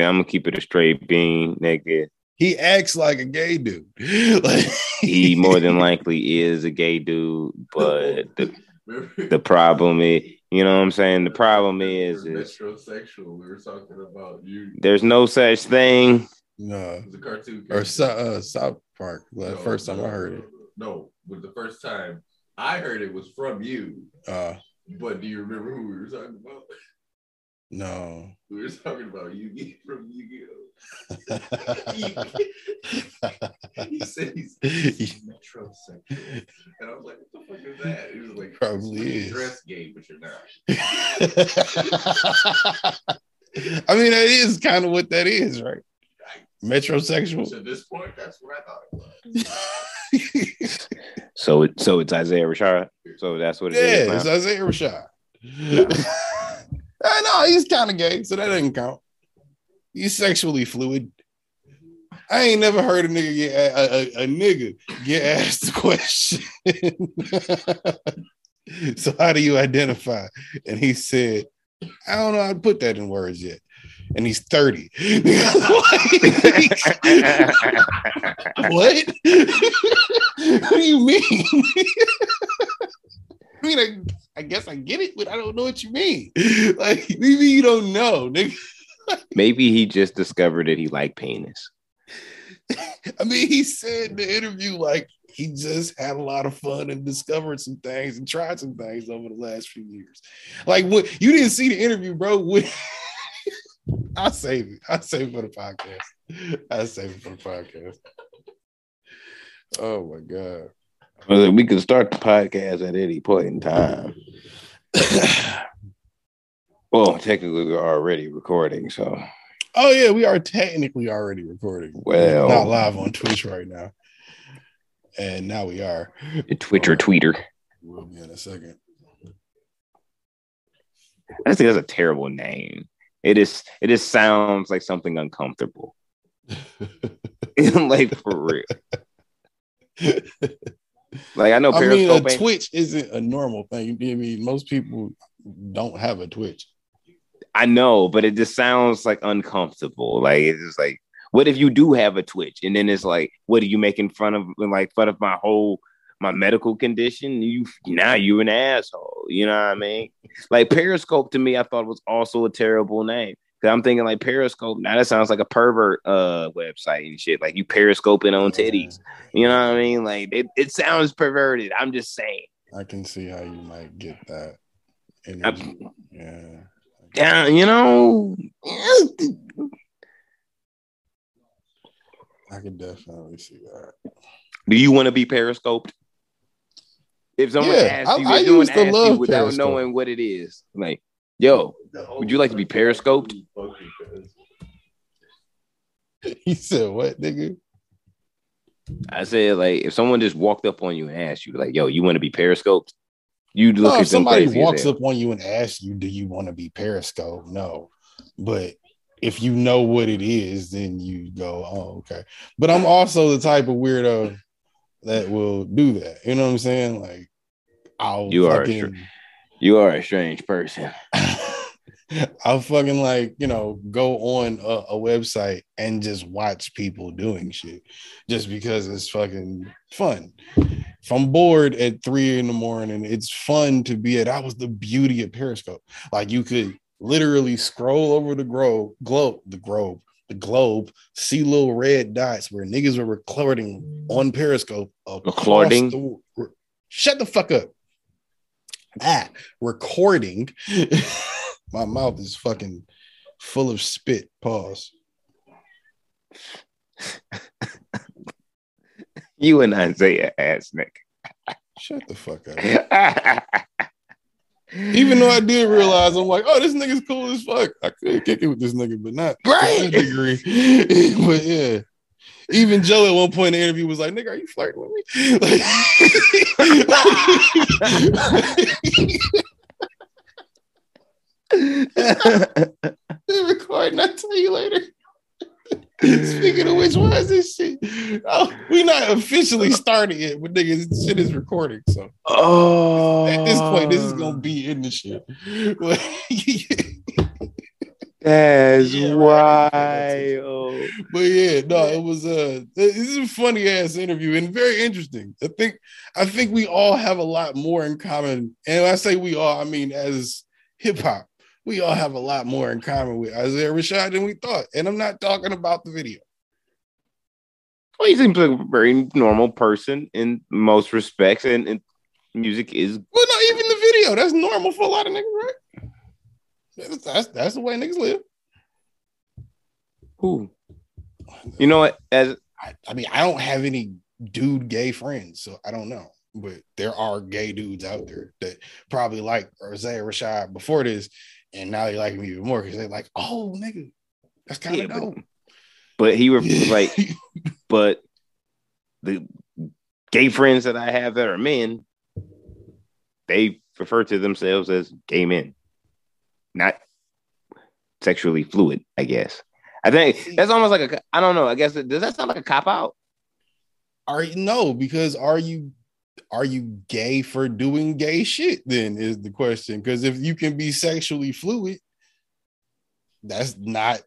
I'm gonna keep it a straight bean, nigga. He acts like a gay dude. like, He more than likely is a gay dude, but the the problem is, you know what I'm saying? The problem is, is metrosexual. We were talking about you. there's no such thing. no. it's a cartoon Or character. Sou- uh, South Park. The No, first time no, I heard it. No, but the first time I heard it was from you. Uh, But do you remember who we were talking about? No. We were talking about Yugi from Yu-Gi-Oh. He said he's, he's metrosexual, and I was like, "What the fuck is that?" He was like, Probably "You is. dress gay, but you're not." I mean, that is kind of what that is, right? Metrosexual. To this point, that's what I thought it was. So it so it's Isaiah Rashad. So that's what it is. yeah, it's. Isaiah Rashad. Eh, I know he's kind of gay, so that doesn't count. He's sexually fluid. I ain't never heard a nigga get a, a, a nigga get asked the question. so how do you identify? And he said, I don't know how to put that in words yet. And he's 30. what? what do you mean? I mean, I, I guess I get it, but I don't know what you mean. Like, maybe you don't know, nigga. Maybe he just discovered that he liked penis. I mean, he said in the interview, like, he just had a lot of fun and discovered some things and tried some things over the last few years. Like, what you didn't see the interview, bro. What, I'll save it. I'll save it for the podcast. I'll save it for the podcast. Oh my God. Well, We can start the podcast at any point in time. Well, technically, we're already recording, so Oh yeah, we are technically already recording. Well. not live on Twitch right now. And now we are. Twitcher tweeter. We'll be in a second. I just think that's a terrible name. It is. It just sounds like something uncomfortable. like for real. Like I know I mean, a Twitch isn't a normal thing. I mean, most people don't have a Twitch. I know, but it just sounds like uncomfortable. Like it's just like, what if you do have a Twitch, and then it's like, what are you making fun of? Like fun of my whole my medical condition? You now you're an asshole. You know what I mean? Like Periscope to me, I thought was also a terrible name. Cause I'm thinking like Periscope. Now that sounds like a pervert uh website and shit. Like you periscoping on titties. You know what I mean? Like it, it sounds perverted. I'm just saying. I can see how you might get that. I'm- Yeah. Yeah, you know. I can definitely see that. Do you want to be periscoped? If someone Yeah, asks you, I someone used to asks you love without Periscope. knowing what it is, like, yo, Would you like to be periscoped? He said, "What, nigga?" I said, like, if someone just walked up on you and asked you, like, yo, you want to be periscoped? You'd look No, at if them somebody crazy walks up on you and asks you, "Do you want to be periscoped?" No, but if you know what it is, then you go, "Oh, okay." But I'm also the type of weirdo that will do that. You know what I'm saying? Like, I'll You are a fucking, You are a strange person. I'll fucking like you know go on a, a website and just watch people doing shit, just because it's fucking fun. If I'm bored at three in the morning, it's fun to be at. That was the beauty of Periscope. Like you could literally scroll over the globe, globe, the globe, the globe, see little red dots where niggas were recording on Periscope. Recording? the- shut the fuck up. Ah, recording. My mouth is fucking full of spit. Pause. You and Isaiah ass Nick. Shut the fuck up. Even though I did realize, I'm like, oh, this nigga's cool as fuck. I could kick it with this nigga, but not to Right. degree. but yeah. Even Joe at one point in the interview was like, nigga, are you flirting with me? Like, recording, I'll tell you later. Speaking of which, why is this shit? Oh, we not officially starting it, but nigga, this shit is recording. So oh, at this point, this is gonna be in the shit. That's Yeah, right. wild. But yeah, no, it was uh this is a funny ass interview and very interesting. I think I think we all have a lot more in common. And when I say we all, I mean as hip hop, we all have a lot more in common with Isaiah Rashad than we thought. And I'm not talking about the video. Well, he seems like a very normal person in most respects, and, and music is Well, not even the video. That's normal for a lot of niggas, right? That's that's, that's the way niggas live. who. You know what? As I, I mean, I don't have any dude gay friends, so I don't know. But there are gay dudes out there that probably like Isaiah Rashad before this, and now they like him even more because they're like, oh nigga, that's kind Yeah, of but- dope. but he was like, but the gay friends that I have that are men, they refer to themselves as gay men, not sexually fluid. I guess. I think that's almost like a. I don't know. I guess does that sound like a cop out? are you no? Because are you are you gay for doing gay shit? Then is the question. Because if you can be sexually fluid, that's not.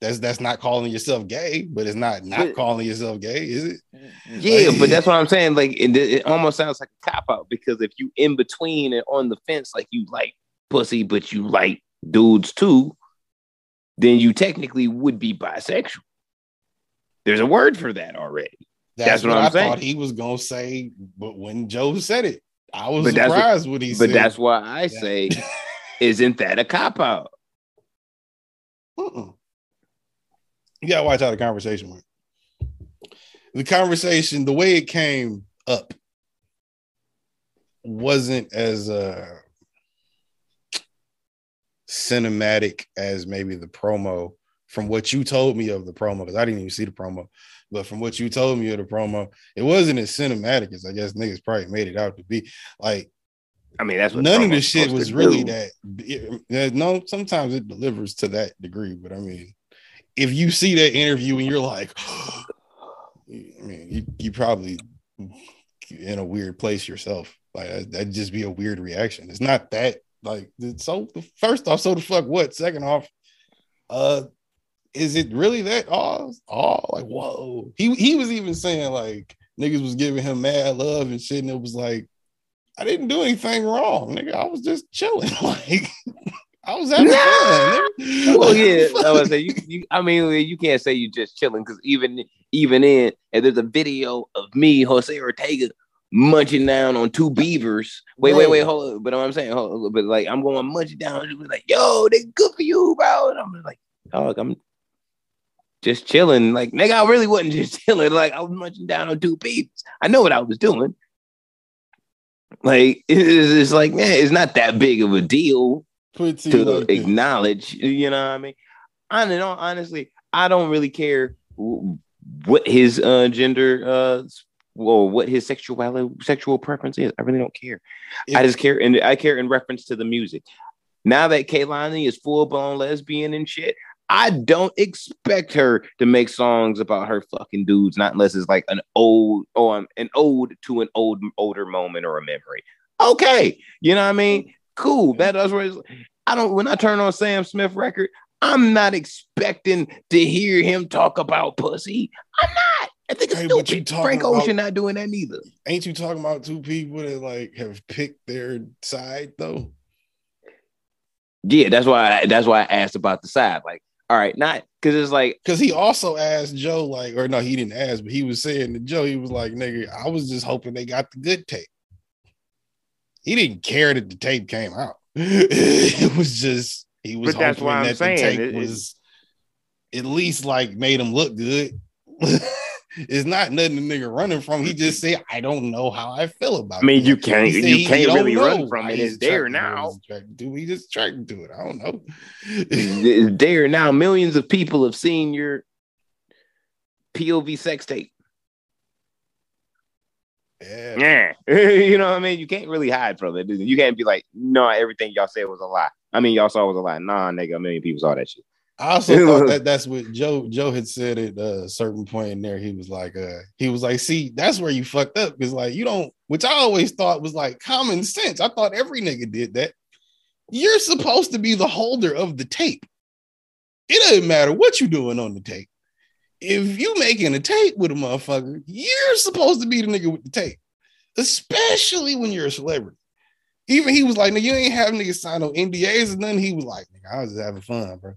That's that's not calling yourself gay, but it's not not But- calling yourself gay, is it? Yeah, but that's what I'm saying. Like, it, it almost sounds like a cop out because if you in between and on the fence, like you like pussy, but you like dudes too, then you technically would be bisexual. There's a word for that already. That's, That's what what, I'm I saying. thought he was gonna say, but when Joe said it, I was But that's what- surprised when he But said. But that's why I say, isn't that a cop out? Mm-mm. You gotta watch how the conversation went. The conversation, the way it came up, wasn't as uh cinematic as maybe the promo from what you told me of the promo, because I didn't even see the promo, but from what you told me of the promo, it wasn't as cinematic as I guess niggas probably made it out to be. Like I mean, that's what none of the shit was really do. that it- no sometimes it delivers to that degree but i mean if you see that interview and you're like i mean you, you probably in a weird place yourself like that- that'd just be a weird reaction it's not that like so first off so the fuck what second off uh is it really that all all like whoa he he was even saying like niggas was giving him mad love and shit and it was like I didn't do anything wrong, nigga. I was just chilling. Like I was having fun. Well, yeah, I was say you, you. I mean, you can't say you just chilling because even even in and there's a video of me, Jose Ortega, munching down on two beavers. Wait, wait, wait, hold on. But I'm saying, hold on, but like I'm going munching down. She was like, "Yo, they good for you, bro." And I'm like, "Dog, I'm just chilling." Like, nigga, I really wasn't just chilling. Like, I was munching down on two beavers. I know what I was doing. Like, it's, it's like, man, it's not that big of a deal Put to to like this. acknowledge. You know what I mean? I don't. Honestly, I don't really care what his uh, gender uh, or what his sexuality sexual preference is. I really don't care. I just care, and I care in reference to the music. Now that Kehlani is full blown lesbian and shit, I don't expect her to make songs about her fucking dudes, not unless it's like an old or um, an ode to an old older moment or a memory. Okay, you know what I mean? Cool. That it's, I don't. When I turn on Sam Smith record, I'm not expecting to hear him talk about pussy. I'm not. I think it's Hey, stupid. Frank about- Ocean not doing that neither. Ain't you talking about two people that like have picked their side though? Yeah, that's why. I, that's why I asked about the side. Like, all right, not because it's like Because he also asked Joe, like, or no, he didn't ask, but he was saying to Joe, he was like, nigga, I was just hoping they got the good tape. He didn't care that the tape came out. it was just he was But that's hoping why I'm that saying the tape it- it- was at least like made him look good. it's not nothing the nigga running from. He just said, I don't know how I feel about I mean, it. you can't- He you can't really run from it. It's there now. To. He just attracted to do it. I don't know. it's there now. Millions of people have seen your POV sex tape. yeah. Yeah, you know what I mean. You can't really hide from it. You can't be like, no, everything y'all said was a lie. I mean, y'all saw was a lie. Nah, nigga, a million people saw that shit. I also thought that that's what Joe Joe had said at a certain point in there. He was like, uh, he was like, see, that's where you fucked up because like you don't, which I always thought was like common sense. I thought every nigga did that. You're supposed to be the holder of the tape. it doesn't matter what you're doing on the tape. If you making a tape with a motherfucker, you're supposed to be the nigga with the tape, especially when you're a celebrity. Even he was like, "Nigga, you ain't having niggas sign no NDAs and nothing." He was like, "Nigga, I was just having fun, bro."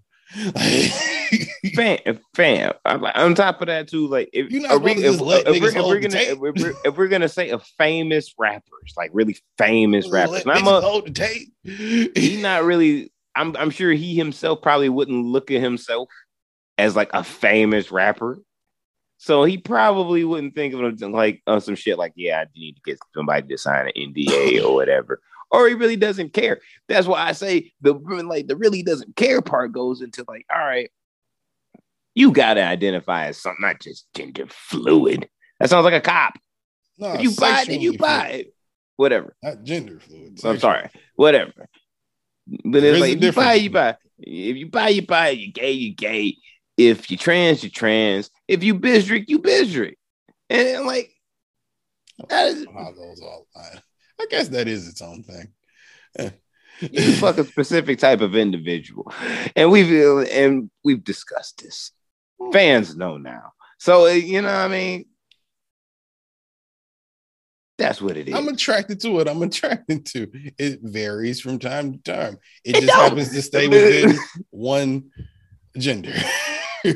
Fam, fam. I'm like, on top of that too, like if, you're we, if, if we're, gonna if we're, if we're gonna say a famous rappers, like really famous rappers, I'm a, hold the tape. he not really. I'm I'm sure he himself probably wouldn't look at himself as like a famous rapper. So he probably wouldn't think of him like on some shit like, yeah, I need to get somebody to sign an NDA or whatever. Or he really doesn't care. That's why I say the like the really doesn't care part goes into like, all right, you gotta identify as something, not just gender fluid. That sounds like a cop. No, If you buy it, then you buy it. Whatever. Not gender fluid. I'm sorry. Whatever. But it's like if you buy, you buy. If you buy, you buy. You gay, you gay. If you trans, you trans. If you bisrick, you bisrick. And like that is How those all line. I guess that is its own thing. You fuck a specific type of individual. And we've and we've discussed this. Fans know now. So you know what I mean? That's what it is. I'm attracted to it. I'm attracted to it. Varies from time to time. It, It just don't. happens to stay within one gender.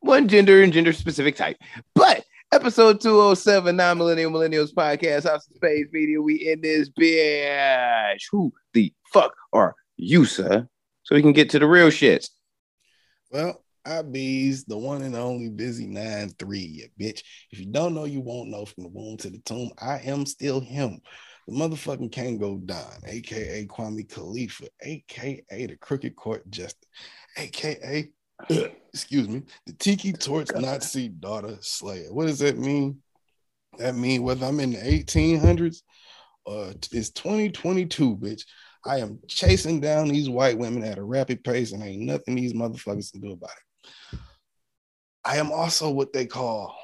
one gender and gender specific type. But episode 207, non millennial millennials podcast, House of Space Media, we in this bitch. Who the fuck are you, sir? So we can get to the real shits. well, I bees the one and only busy nine three, you bitch. If you don't know, you won't know from the womb to the tomb. I am still him. The motherfucking Kango Don, aka Kwame Khalifa, aka the Crooked Court Justice, aka excuse me, the Tiki Torch Nazi daughter Slayer. What does that mean? That mean whether I'm in the 1800s or it's 2022, bitch. I am chasing down these white women at a rapid pace, and ain't nothing these motherfuckers can do about it. I am also what they call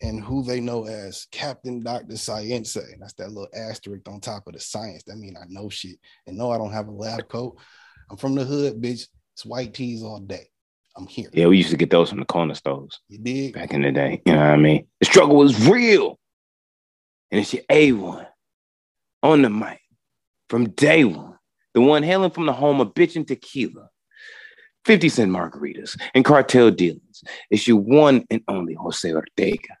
and who they know as Captain Dr. Science. That's that little asterisk on top of the science. That mean I know shit. And no, I don't have a lab coat. I'm from the hood, bitch. It's white tees all day. I'm here. Yeah, we used to get those from the corner stores You dig? back in the day. You know what I mean? The struggle was real. And it's your A1 on the mic from day one. The one hailing from the home of bitchin' tequila, 50 cent margaritas, and cartel dealings. It's your one and only Jose Ortega.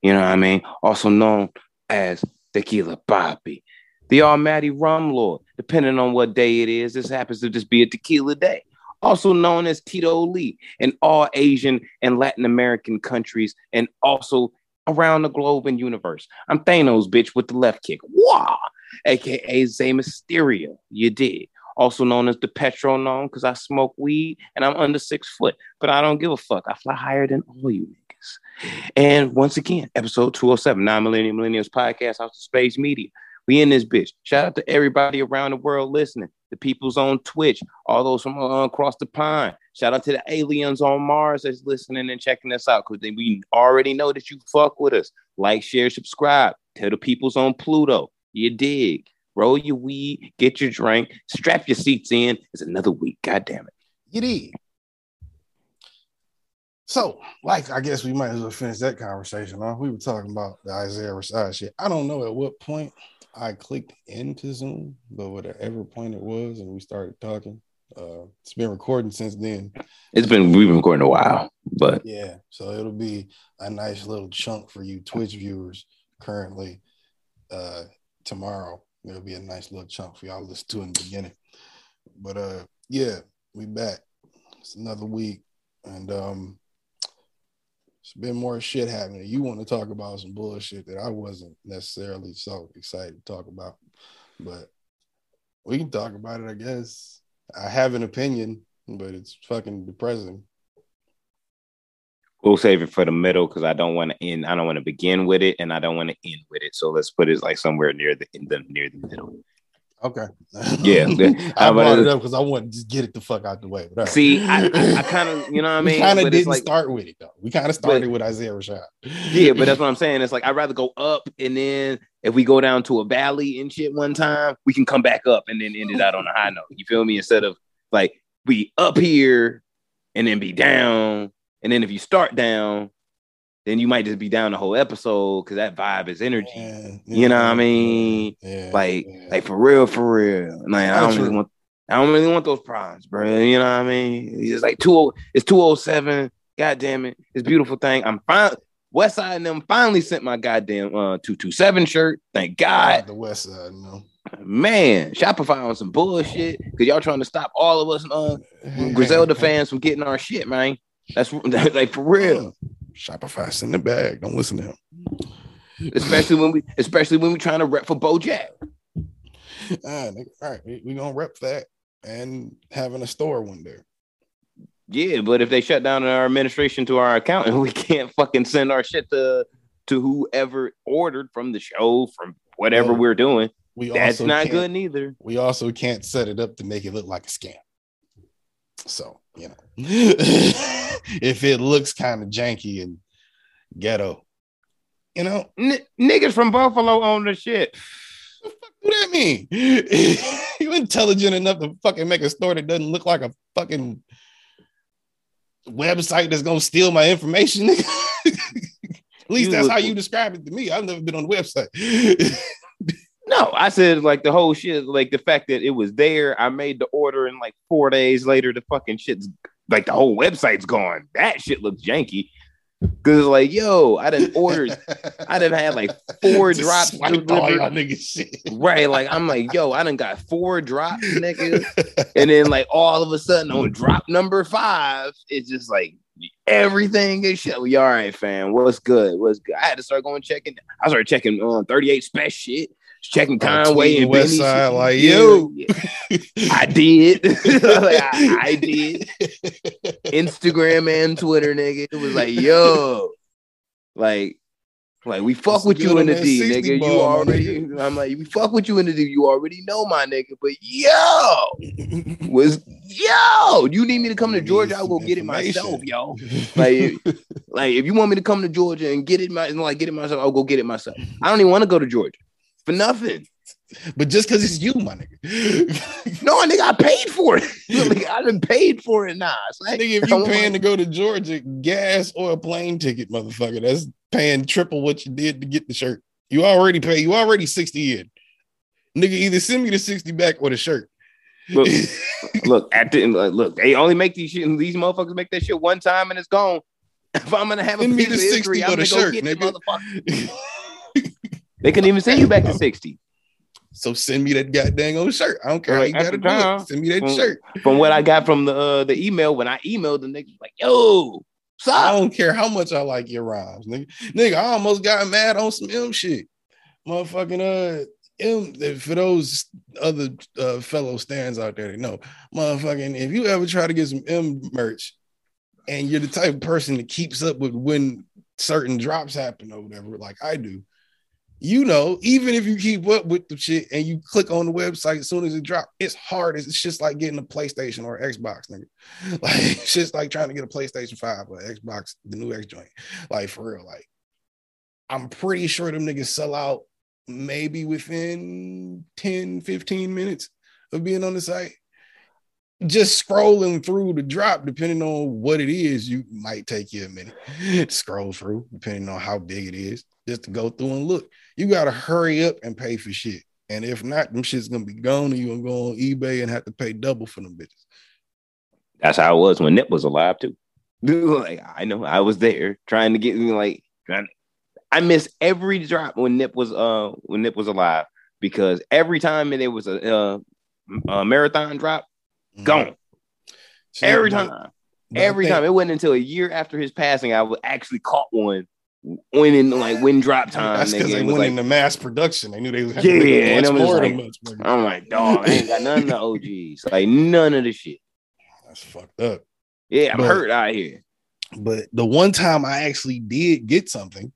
You know what I mean? Also known as Tequila Papi, the almighty rum lord. Depending on what day it is, this happens to just be a tequila day. Also known as Tito Lee in all Asian and Latin American countries, and also around the globe and universe. I'm Thanos, bitch, with the left kick. Wow! aka Zay Mysterio. You did. Also known as the Petronome, because I smoke weed and I'm under six foot, but I don't give a fuck. I fly higher than all you niggas. And once again, episode 207, Non Millennium Millennials Podcast, House of Space Media. We in this bitch. Shout out to everybody around the world listening. The people's on Twitch, all those from uh, across the pond. Shout out to the aliens on Mars that's listening and checking us out because we already know that you fuck with us. Like, share, subscribe. Tell the people's on Pluto. You dig. Roll your weed, get your drink, strap your seats in. It's another week. God damn it. You did. So, like, I guess we might as well finish that conversation. Huh? We were talking about the Isaiah Rashad shit. I don't know at what point I clicked into Zoom, but whatever point it was, and we started talking. Uh, it's been recording since then. It's been we've been recording a while, but Yeah, so it'll be a nice little chunk for you Twitch viewers currently. Uh, tomorrow it'll be a nice little chunk for y'all to listen to in the beginning. But uh, yeah, we back. It's another week, and um, it's been more shit happening. You want to talk about some bullshit that I wasn't necessarily so excited to talk about, but we can talk about it. I guess I have an opinion, but it's fucking depressing. we'll save it for the middle because I don't want to end. I don't want to begin with it, and I don't want to end with it. So let's put it like somewhere near the the near the middle. Okay. Yeah. I brought it up because I wanted to just get it the fuck out the way. But. See, I, I, I kind of, you know what I we mean. kind of didn't like, start with it though. We kind of started with Isaiah Rashad. yeah, but that's what I'm saying. It's like I'd rather go up, and then if we go down to a valley and shit one time, we can come back up and then end it out on a high note. You feel me? Instead of like be up here and then be down. And then if you start down, then you might just be down the whole episode because that vibe is energy. Yeah, You know what I mean? Yeah, Like, yeah. like for real, for real. Like I don't True. really want I don't really want those problems, bro. You know what I mean? It's like two it's 207. God damn it. It's a beautiful thing. I'm fine. Westside and them finally sent my goddamn uh 227 shirt. Thank God. the West Side, no. Man, Shopify on some bullshit because y'all trying to stop all of us uh Griselda fans from getting our shit, man. That's like for real. Shopify send the bag. Don't listen to him. Especially when we especially when we're trying to rep for Bojack. Ah, nigga, all right, we, we gonna rep that and having a store one day. Yeah, but if they shut down our administration to our account and we can't fucking send our shit to to whoever ordered from the show from whatever Yeah. we're doing, We that's not good neither. We also can't set it up to make it look like a scam. So you know, if it looks kind of janky and ghetto, you know, N- niggas from Buffalo own the shit. what do that mean? you intelligent enough to fucking make a store that doesn't look like a fucking website that's gonna steal my information? At least You that's look- how you describe it to me. I've never been on the website. No, I said like the whole shit, like the fact that it was there. I made the order and like four days later, the fucking shit's like the whole website's gone. That shit looks janky. Cause it's like, yo, I didn't ordered, I done had like four drops all delivered. y'all niggas shit. Right, like I'm like, yo, I didn't got four drops, nigga. and then like all of a sudden on drop number five, it's just like everything is shit. We all right, fam. What's good? What's good? I had to start going checking. I started checking um 38 Spesh shit, checking Conway and West Benny Side, like, Yeah, yo. yeah. I did. like, I, I did. Instagram and Twitter, nigga. It was like, yo, like, like we fuck What's with you in the D, nigga. You ball, my already. I'm like, we fuck with you in the D. You already know my nigga. But yo, was yo, you need me to come to Georgia? I'll go get it myself, yo. Like, like if you want me to come to Georgia and get it, my like get it myself, I'll go get it myself. I don't even want to go to Georgia for nothing. but just because it's you, my nigga. No, nigga, I paid for it. like, I done paid for it now. It's like, nigga, if you paying to go to Georgia, gas or a plane ticket, motherfucker, that's paying triple what you did to get the shirt. You already pay. You already 60 in. Nigga, either send me the 60 back or the shirt. look, look at the like, look, they only make these shit. These motherfuckers make that shit one time and it's gone. If I'm gonna have a Send me piece of 60 history, I'm gonna shirt, go get nigga. the motherfucker. They couldn't even send you back to sixty. so send me that goddamn old shirt. I don't care how you gotta the do it. Send me that mm, shirt. From what I got from the uh, the email when I emailed the nigga, like, yo, what's I don't care how much I like your rhymes, nigga. Nigga, I almost got mad on some M shit. Motherfucking uh M for those other uh, fellow stands out there that know, motherfucking, if you ever try to get some M merch and you're the type of person that keeps up with when certain drops happen or whatever, like I do, you know, even if you keep up with the shit and you click on the website as soon as it drops, it's hard. It's just like getting a PlayStation or Xbox, nigga. Like it's just like trying to get a PlayStation 5 or Xbox, the new X joint. Like for real. Like I'm pretty sure them niggas sell out maybe within 10, 15 minutes of being on the site. Just scrolling through the drop, depending on what it is, you might take you a minute to scroll through, depending on how big it is, just to go through and look. You gotta hurry up and pay for shit. And if not, them shit's gonna be gone, and you're gonna go on eBay and have to pay double for them bitches. That's how it was when Nip was alive too. Dude, like I know I was there trying to get me like trying. I miss every drop when Nip was uh when Nip was alive because every time there was a, uh, a marathon drop, gone See, every time. Every time it wasn't until a year after his passing, I was actually caught one winning like win drop time. That's because they went like, into mass production. They knew they was Yeah, and was more like- much. I'm like, dog, I ain't got none of the OGs, like none of the shit. That's fucked up. Yeah, I'm But- hurt out here. But the one time I actually did get something,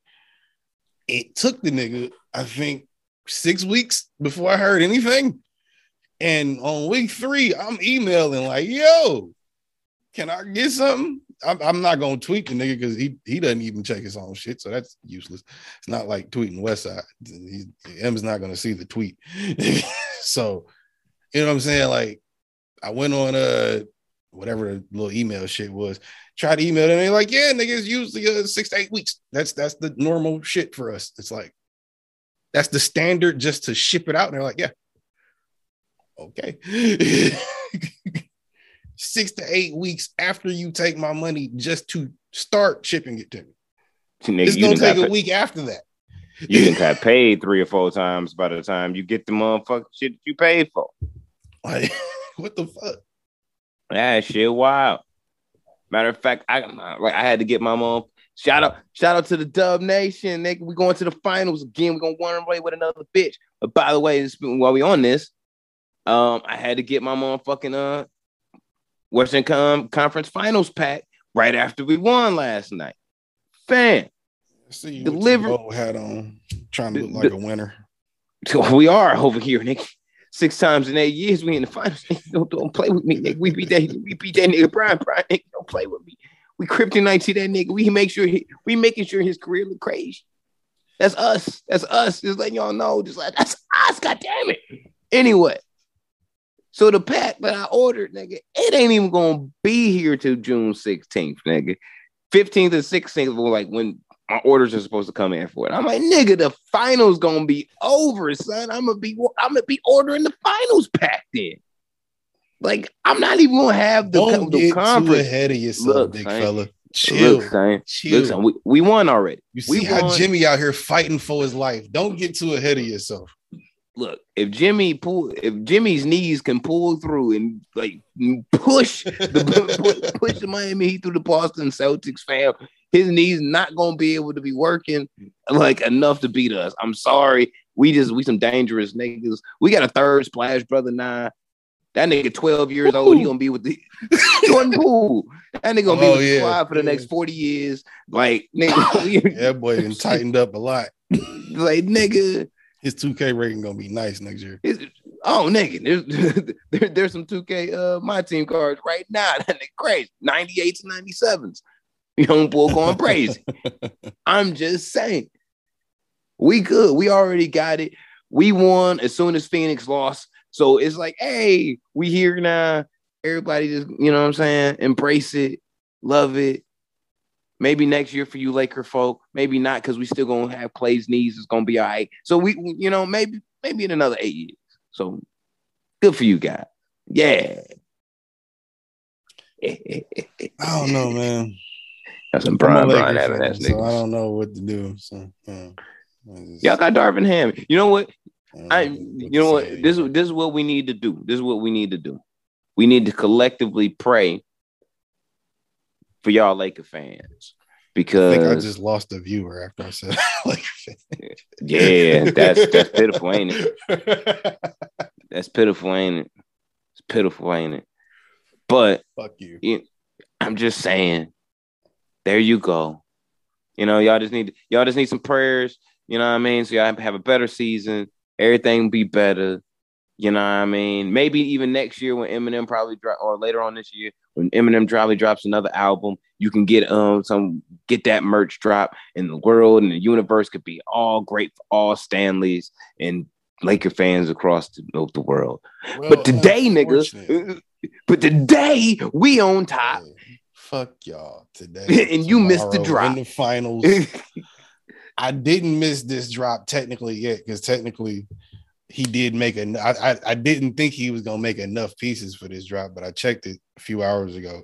it took the nigga, I think, six weeks before I heard anything. And on week three, I'm emailing like, yo, can I get something? I'm, I'm not gonna tweet the nigga because he he doesn't even check his own shit, so that's useless. It's not like tweeting Westside. He, M's not gonna see the tweet. so, you know what I'm saying? Like, I went on uh whatever the little email shit was. Try to email them. They're like, yeah, niggas usually uh, six to eight weeks. That's that's the normal shit for us. It's like that's the standard just to ship it out. And they're like, yeah, okay. six to eight weeks after you take my money just to start shipping it to me. Nigga, It's gonna take a pa- week after that. You didn't got paid three or four times by the time you get the motherfucking shit that you paid for. Like, what the fuck? That shit wild. Matter of fact, I like I had to get my mom. Shout out, shout out to the Dub Nation, nigga. We going to the finals again. We're gonna run away with another bitch. But by the way, while we on this, um, I had to get my motherfucking uh Western Com- Conference Finals pack right after we won last night. Fam, See you Deliver- with your old hat on, trying to look like the- a winner. So we are over here, nigga. Six times in eight years, we in the finals. Don't, don't play with me, nigga. We beat that, we beat that nigga Brian. Brian, nigga, don't play with me. We kryptonite to that nigga. We make sure he, we making sure his career look crazy. That's us. That's us. Just letting y'all know. Just like that's us. God damn it. Anyway, so the pack that I ordered, nigga, it ain't even gonna be here till June 16th, nigga. 15th and 16th were like when my orders are supposed to come in for it. I'm like, nigga, the finals gonna be over, son. I'm gonna be I'm gonna be ordering the finals pack in. Like, I'm not even gonna have the, Don't the get too ahead of yourself, Look, big son. fella. Chill, Look, son. chill. Look, son, we, we won already. you we see how won. Jimmy out here fighting for his life. Don't get too ahead of yourself. Look, if Jimmy pull, if Jimmy's knees can pull through and like push the push, push the Miami Heat through the Boston Celtics, fam, his knees not gonna be able to be working like enough to beat us. I'm sorry, we just we some dangerous niggas. We got a third splash brother now. That nigga 12 years old, he gonna be with the Jordan Poole. That nigga gonna be Oh, with the yeah, squad for the yeah. next 40 years. Like nigga, Yeah, boy, tightened up a lot. like nigga. His 2K rating gonna be nice next year. It's, oh, nigga, there's there, there's some 2K uh my team cards right now. That nigga crazy. 98s and 97s. Young boy going crazy. I'm just saying. We good. We already got it. We won as soon as Phoenix lost. So it's like, hey, we here now. Everybody just, you know what I'm saying? Embrace it, love it. Maybe next year for you Laker folk, maybe not because we still gonna have Klay's knees. It's gonna be all right. So we, we- you know, maybe maybe in another eight years. So good for you guys. Yeah. I don't know, man. That's some Brian Brian having fan, ass so I don't know what to do. So I just- Y'all got Darvin Ham. You know what? I, what you know what? say. This this is what we need to do. This is what we need to do. We need to collectively pray for y'all Laker fans because I think I just lost a viewer after I said like yeah, that's that's pitiful, ain't it? That's pitiful, ain't it? It's pitiful, ain't it? But Fuck you. I'm just saying, there you go. You know, y'all just need y'all just need some prayers. You know what I mean? So y'all have a better season. Everything be better. You know what I mean? Maybe even next year when Eminem probably drop, or later on this year when Eminem probably drops another album, you can get um some get that merch drop, and the world and the universe could be all great for all Stanleys and Laker fans across the, the world. Well, but today, unfortunate. nigga, but today we on top. Fuck y'all today. And you missed the drop. in the finals. I didn't miss this drop technically yet because technically he did make a. I, I I didn't think he was gonna make enough pieces for this drop, but I checked it a few hours ago.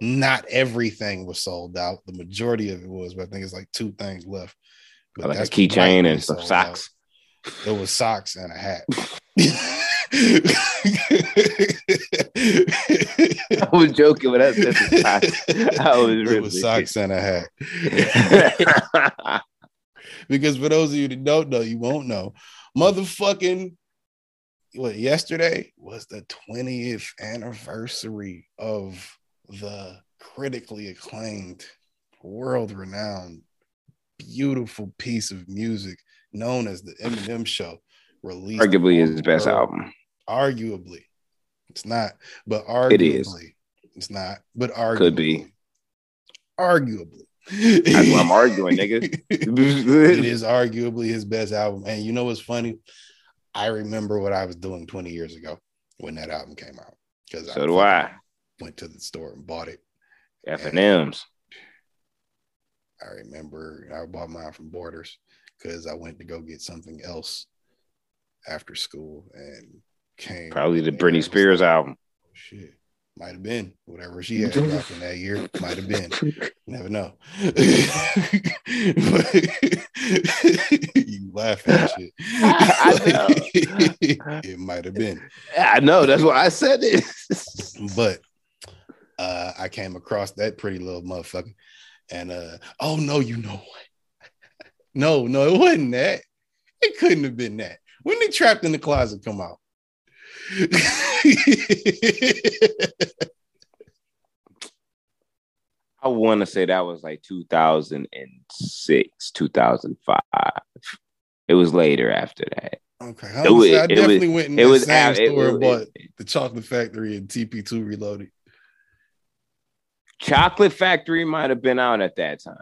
Not everything was sold out. The majority of it was, but I think it's like two things left. But like a keychain and some socks. out. It was socks and a hat. I was joking, but that's just socks. I was It really was socks and a hat. because for those of you that don't know, you won't know. Motherfucking what yesterday was the 20th anniversary of the critically acclaimed, world-renowned, beautiful piece of music known as the Eminem Show, released Arguably his best album. Arguably, it's not, but arguably, It is. It's not, but arguably, Could be. Arguably, That's what I'm arguing, nigga. it is arguably his best album. And you know what's funny? I remember what I was doing 20 years ago when that album came out. Because So do I. went to the store and bought it. F and M's. I remember I bought mine from Borders because I went to go get something else after school and came. Probably the Britney Spears like, album. oh, shit. Might have been whatever she had dropping that year. Might have been. Never know. you laugh at shit. I know. it might have been. I know. That's why I said it. But uh, I came across that pretty little motherfucker. And uh, oh no, you know what? No, no, it wasn't that. It couldn't have been that. When did Trapped in the Closet come out? I want to say that was like 2006, 2005. It was later after that. okay, It was- I it definitely was- went in it the was same it store bought the Chocolate Factory and TP2 Reloaded. Chocolate Factory might have been out at that time.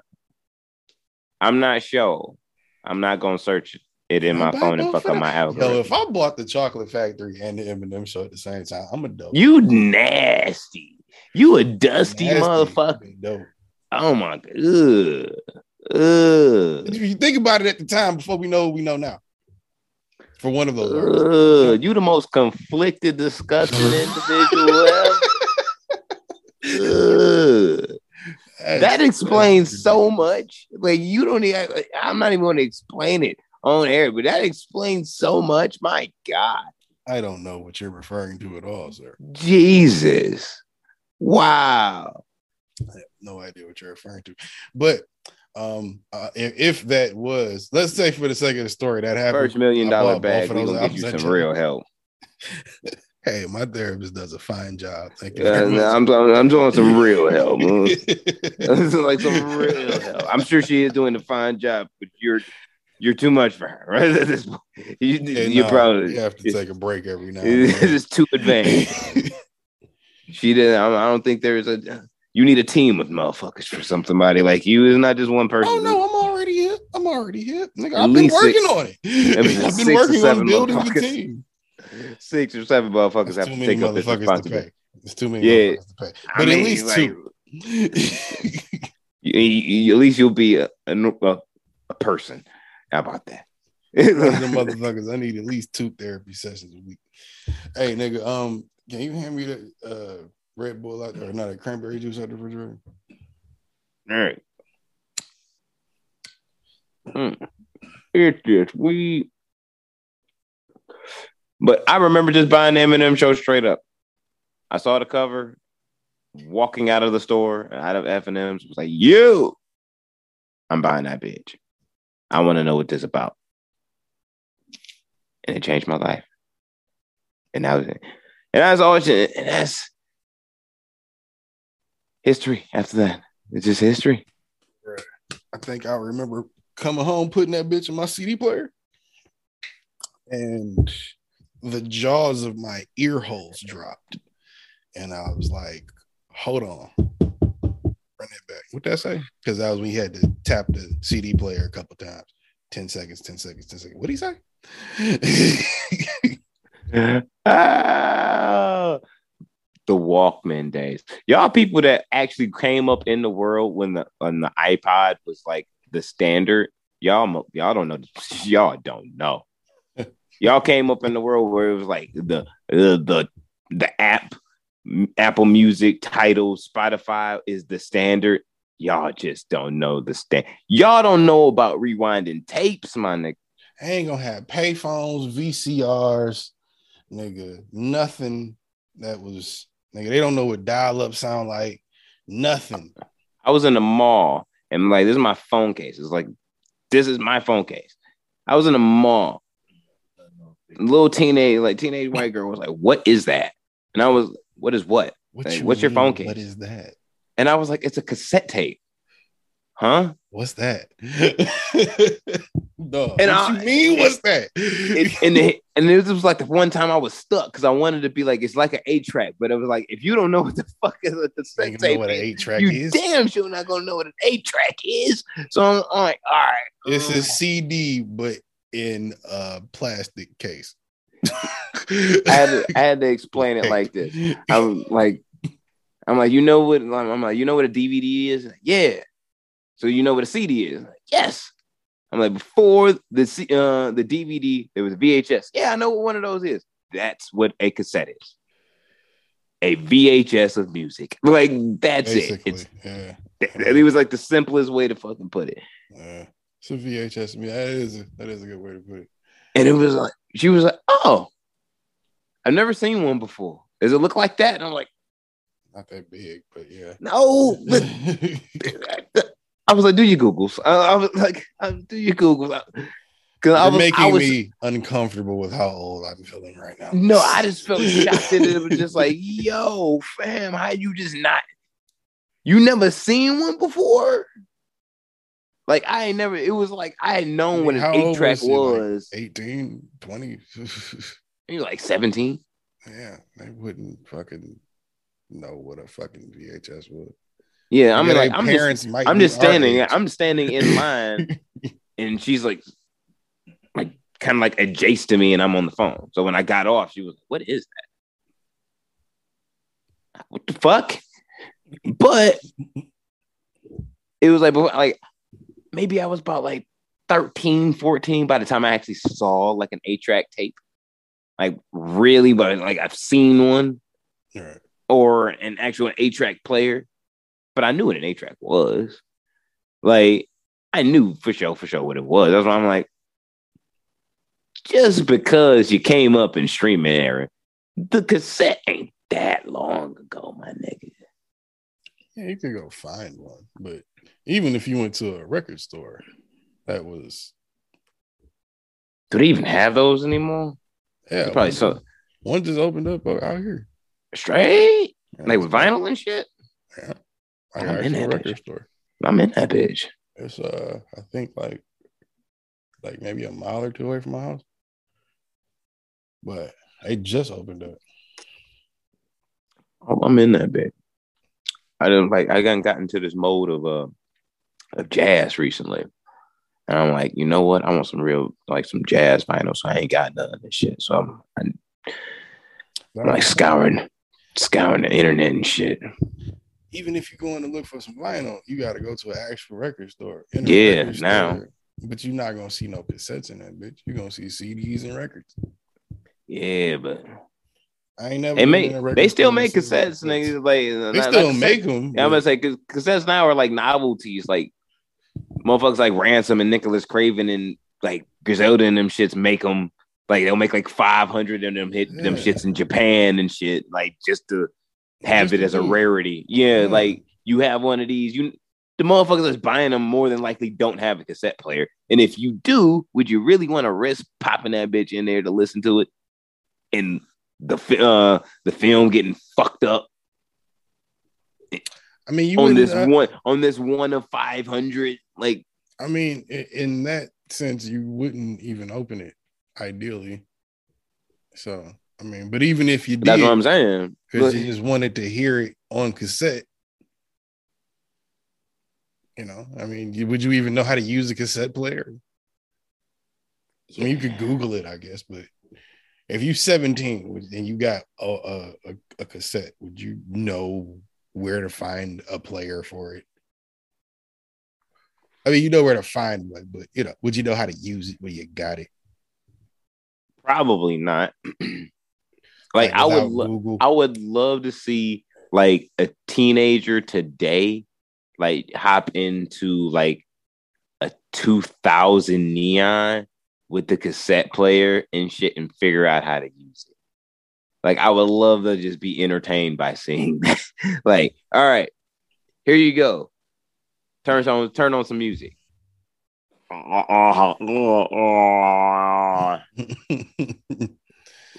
I'm not sure. I'm not gonna search it in my phone and fuck up my them. Yo, if I bought the Chocolate Factory and the Eminem show at the same time, I'm a dope. you nasty. You a dusty Nasty, motherfucker. Dope. Oh my god. Ugh. Ugh. If you think about it at the time before we know what we know now. For one of those. Ugh. You the most conflicted, disgusting individual ever. Ugh. That explains so much. Like you don't even. I'm not even going to explain it on air, but that explains so much. My God, I don't know what you're referring to at all, sir. Jesus, wow. I have no idea what you're referring to. But um uh, if, if that was, let's say for the sake of the story, that happened. First million dollar bag. We gonna get you some real help. Hey, my therapist does a fine job. Thank you. Very much. I'm, I'm, I'm doing some real help. man. This is like some real help. I'm sure she is doing a fine job, but you're you're too much for her, right? At this point, you, Yeah, you're nah, probably you have to take a break every now then. just too advanced. She didn't. I I don't think there's a. You need a team of motherfuckers for some somebody like you. It's not just one oh, person. Oh no, I'm already hip. I'm already hip. Nigga, I've been working six- on it. I've been working on building the team. Six or seven motherfuckers have to take up this responsibility. pay. It's too many Yeah. motherfuckers to pay. I But mean, at least like, two. you- you- at least you'll be a, a, a person. How about that? One motherfuckers. I need at least two therapy sessions a week. Hey, nigga, um, can you hand me the uh Red Bull out there or not a cranberry juice out the refrigerator? All right. Mm. It's just we. But I remember just buying the Eminem show straight up. I saw the cover, walking out of the store, out of F and M's, was like, "You, I'm buying that bitch. I want to know what this about." And it changed my life. And that was it. And that's all. And that's history. After that, it's just history. I think I remember coming home, putting that bitch in my CD player, and the jaws of my ear holes dropped. And I was like, hold on. Run it back. What that say? Because that was when you had to tap the CD player a couple times. 10 seconds, 10 seconds, 10 seconds. What did he say? Ah, the Walkman days. Y'all people that actually came up in the world when the when the iPod was like the standard. Y'all y'all don't know. Y'all don't know. y'all came up in the world where it was like the uh, the the app, Apple Music, Tidal, Spotify is the standard. Y'all just don't know the stand. Y'all don't know about rewinding tapes, my nigga. I ain't gonna have payphones, VCRs, nigga, nothing that was nigga. They don't know what dial up sound like. Nothing. I was in the mall and like, this is my phone case. It's like, this is my phone case. I was in the mall. Little teenage, like teenage white girl was like, what is that? And I was, what is what? What Hey, you what's your mean? phone case? What is that? And I was like, it's a cassette tape. Huh? What's that? no. And what I- you mean? What's that? It, and it, and it was like the one time I was stuck because I wanted to be like, it's like an eight track, but it was like, if you don't know what the fuck is what a cassette tape, what an eight track you is. damn sure not gonna know what an eight track is. So I'm, I'm like, all right, It's a oh. CD, but in a plastic case. I had to, I had to explain it like this. I'm like, I'm like, you know what? I'm like, you know what a DVD is? Like, yeah. So you know what a CD is? Like, yes. I'm like, before the C- uh the DVD, there was a VHS. Yeah, I know what one of those is. That's what a cassette is. A VHS of music. Like that's Basically, it. It's yeah. it was like the simplest way to fucking put it. Yeah. It's a VHS. Yeah, that is a, that is a good way to put it. And it was like she was like, "Oh, I've never seen one before. Does it look like that?" And I'm like, Not that big, but yeah. "No." But I was like, "Do your Googles?" I, I was like, "Do your Googles?" Because I was, making I was, me uncomfortable with how old I'm feeling right now. no, I just felt shocked that it was just like, "Yo, fam, how you just not? You never seen one before?" Like I ain't never. It was like I had known mean, what an eight track was he, like, was. 18, 20. You're like seventeen. yeah, they wouldn't fucking know what a fucking VHS was. Yeah, I mean, like I'm just, I'm just standing. age. I'm standing in line, and she's like, like kind of like adjacent to me, and I'm on the phone. So when I got off, she was like, "What is that? What the fuck?" But it was like, like maybe I was about like 13, 14 by the time I actually saw like an eight track tape. Like really, but like I've seen one right. or an actual eight track player, but I knew what an eight track was. Like, I knew for sure, for sure what it was. That's why I'm like, just because you came up in streaming era, the cassette ain't that long ago, my nigga. Yeah, you could go find one, but even if you went to a record store, that was Do they even have those anymore? yeah. Probably one, so One just opened up out here. straight, Yeah, like with vinyl and shit. Yeah. I'm in that record bitch. store. I'm in that bitch. It's uh, I think like like maybe a mile or two away from my house, but they just opened up. Oh, I'm in that bitch. I don't like. I got gotten into this mode of uh of jazz recently, and I'm like, you know what? I want some real like some jazz vinyl. So I ain't got none of this shit. So I'm, I'm I'm like scouring, scouring the internet and shit. even if you're going to look for some vinyl, you got to go to an actual record store. Yeah, record now. store. But you're not gonna see no cassettes in that bitch. You're gonna see CDs and records. Yeah, but I ain't never. they make in a record they still make cassettes, niggas. Like They still make them. Yeah, I'm gonna say cause cassettes now are like novelties, like motherfuckers like Ransom and Nicholas Craven and like Griselda and them shits make them like they'll make like 500 of them hit them shits in Japan and shit, like just to have Just it as a rarity. Yeah, Yeah. like you have one of these, you the motherfuckers that's buying them more than likely don't have a cassette player. And if you do, would you really want to risk popping that bitch in there to listen to it? And the uh the film getting fucked up I mean, you on this I, one on this one of 500 like I mean, in that sense, you wouldn't even open it, ideally. So, I mean, but even if you did, that's what i'm saying because you just wanted to hear it on cassette. You know, I mean, would you even know how to use a cassette player? I mean, you could Google it, I guess, but if you're 17 and you got a, a, a cassette, would you know where to find a player for it? I mean, you know where to find one, but you know, would you know how to use it when you got it? probably not like i would lo- i would love to see like a teenager today like hop into like a 2000 neon with the cassette player and shit and figure out how to use it like i would love to just be entertained by seeing that like all right here you go turn on turn on some music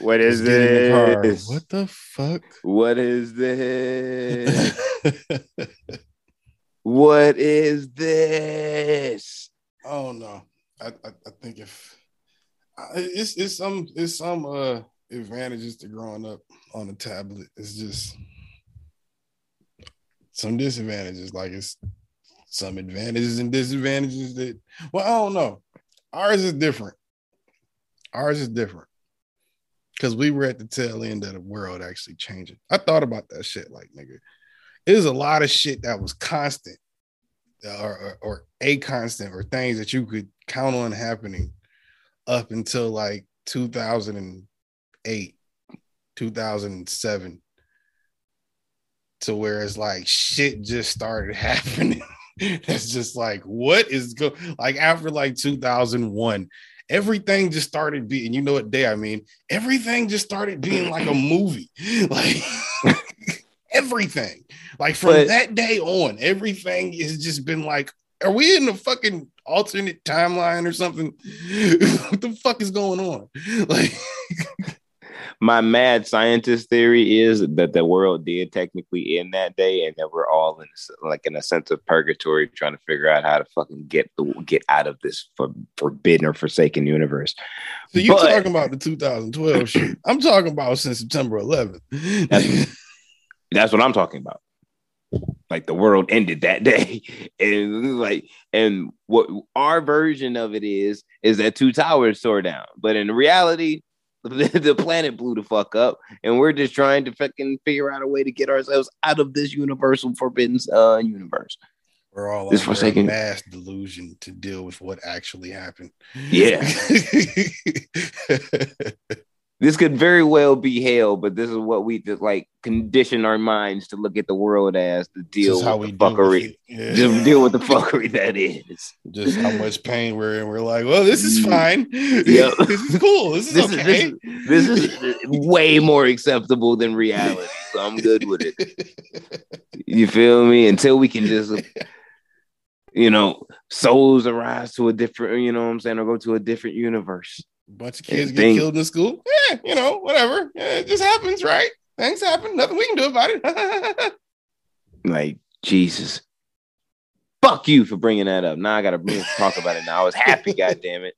What is Just get in the car. this? What the fuck? What is this? what is this? oh no, I, I I think if it's it's some it's some uh advantages to growing up on a tablet. It's just some disadvantages. Like it's some advantages and disadvantages that well, I don't know. Ours is different. Ours is different. Cause we were at the tail end of the world actually changing. I thought about that shit, like nigga. There's a lot of shit that was constant, or, or, or a constant, or things that you could count on happening up until like 2008, 2007 to where it's like shit just started happening. That's just like, what is go like after like 2001, everything just started being, you know what day I mean? Everything just started being like a movie. Like everything. Like from But- that day on, everything has just been like, are we in a fucking alternate timeline or something? what the fuck is going on? Like My mad scientist theory is that the world did technically end that day, and that we're all in like in a sense of purgatory, trying to figure out how to fucking get get out of this for, forbidden or forsaken universe. So you But- talking about the 2012 shit? I'm talking about since September 11th. That's what I'm talking about. Like the world ended that day, and like, and what our version of it is is that two towers tore down, but in reality, the, planet blew the fuck up, and we're just trying to fucking figure out a way to get ourselves out of this universal forbidden uh, universe. We're all This under a forsaken- mass delusion to deal with what actually happened. Yeah. This could very well be hell, but this is what we just like condition our minds to look at the world as to deal is how with we with fuckery. Yeah. Just deal with the fuckery that is. Just how much pain we're in. We're like, well, this is Mm. fine. Yeah. this is cool. This is This okay. is this is, this is way more acceptable than reality. So I'm good with it. You feel me? Until we can just you know, souls arise to a different, you know what I'm saying, or go to a different universe. Bunch of kids get killed in school. Yeah, you know, whatever. Yeah, it just happens, right? Things happen. Nothing we can do about it. Like, Jesus. Fuck you for bringing that up. Now I gotta talk about it now. I was happy, God damn it.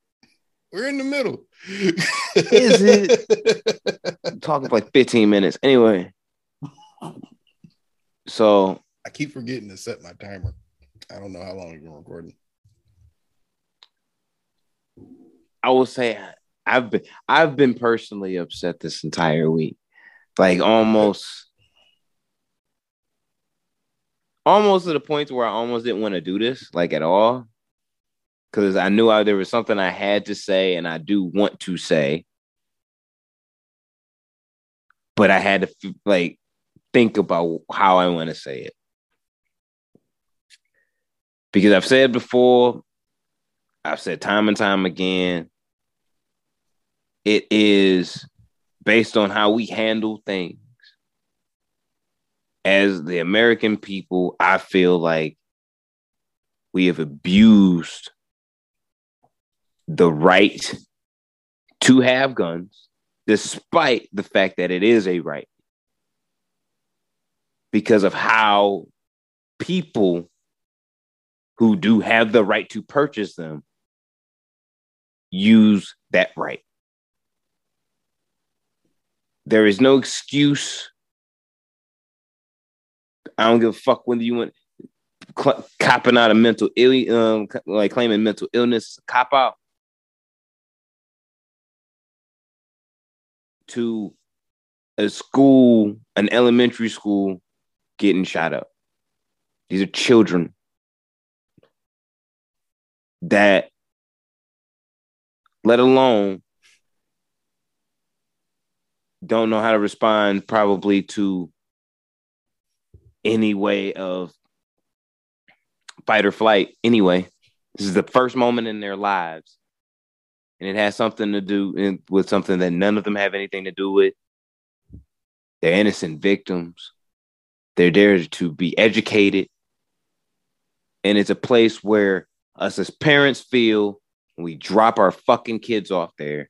We're in the middle. Is it? I'm talking for like 15 minutes. Anyway. So I keep forgetting to set my timer. I don't know how long we've been recording. I will say I've been I've been personally upset this entire week. Like almost almost to the point where I almost didn't want to do this like at all. Cause I knew I, there was something I had to say and I do want to say. But I had to like think about how I want to say it. Because I've said before, I've said time and time again, it is based on how we handle things. As the American people, I feel like we have abused the right to have guns, despite the fact that it is a right, because of how people who do have the right to purchase them use that right. There is no excuse. I don't give a fuck whether you went cl- copping out a mental ill, um, like claiming mental illness, cop out to a school, an elementary school, getting shot up. These are children that, let alone don't know how to respond probably to any way of fight or flight. Anyway this is the first moment in their lives. And it has something to do in, with something that none of them have anything to do with. They're innocent victims. They're there to be educated. And it's a place where us as parents feel we drop our fucking kids off there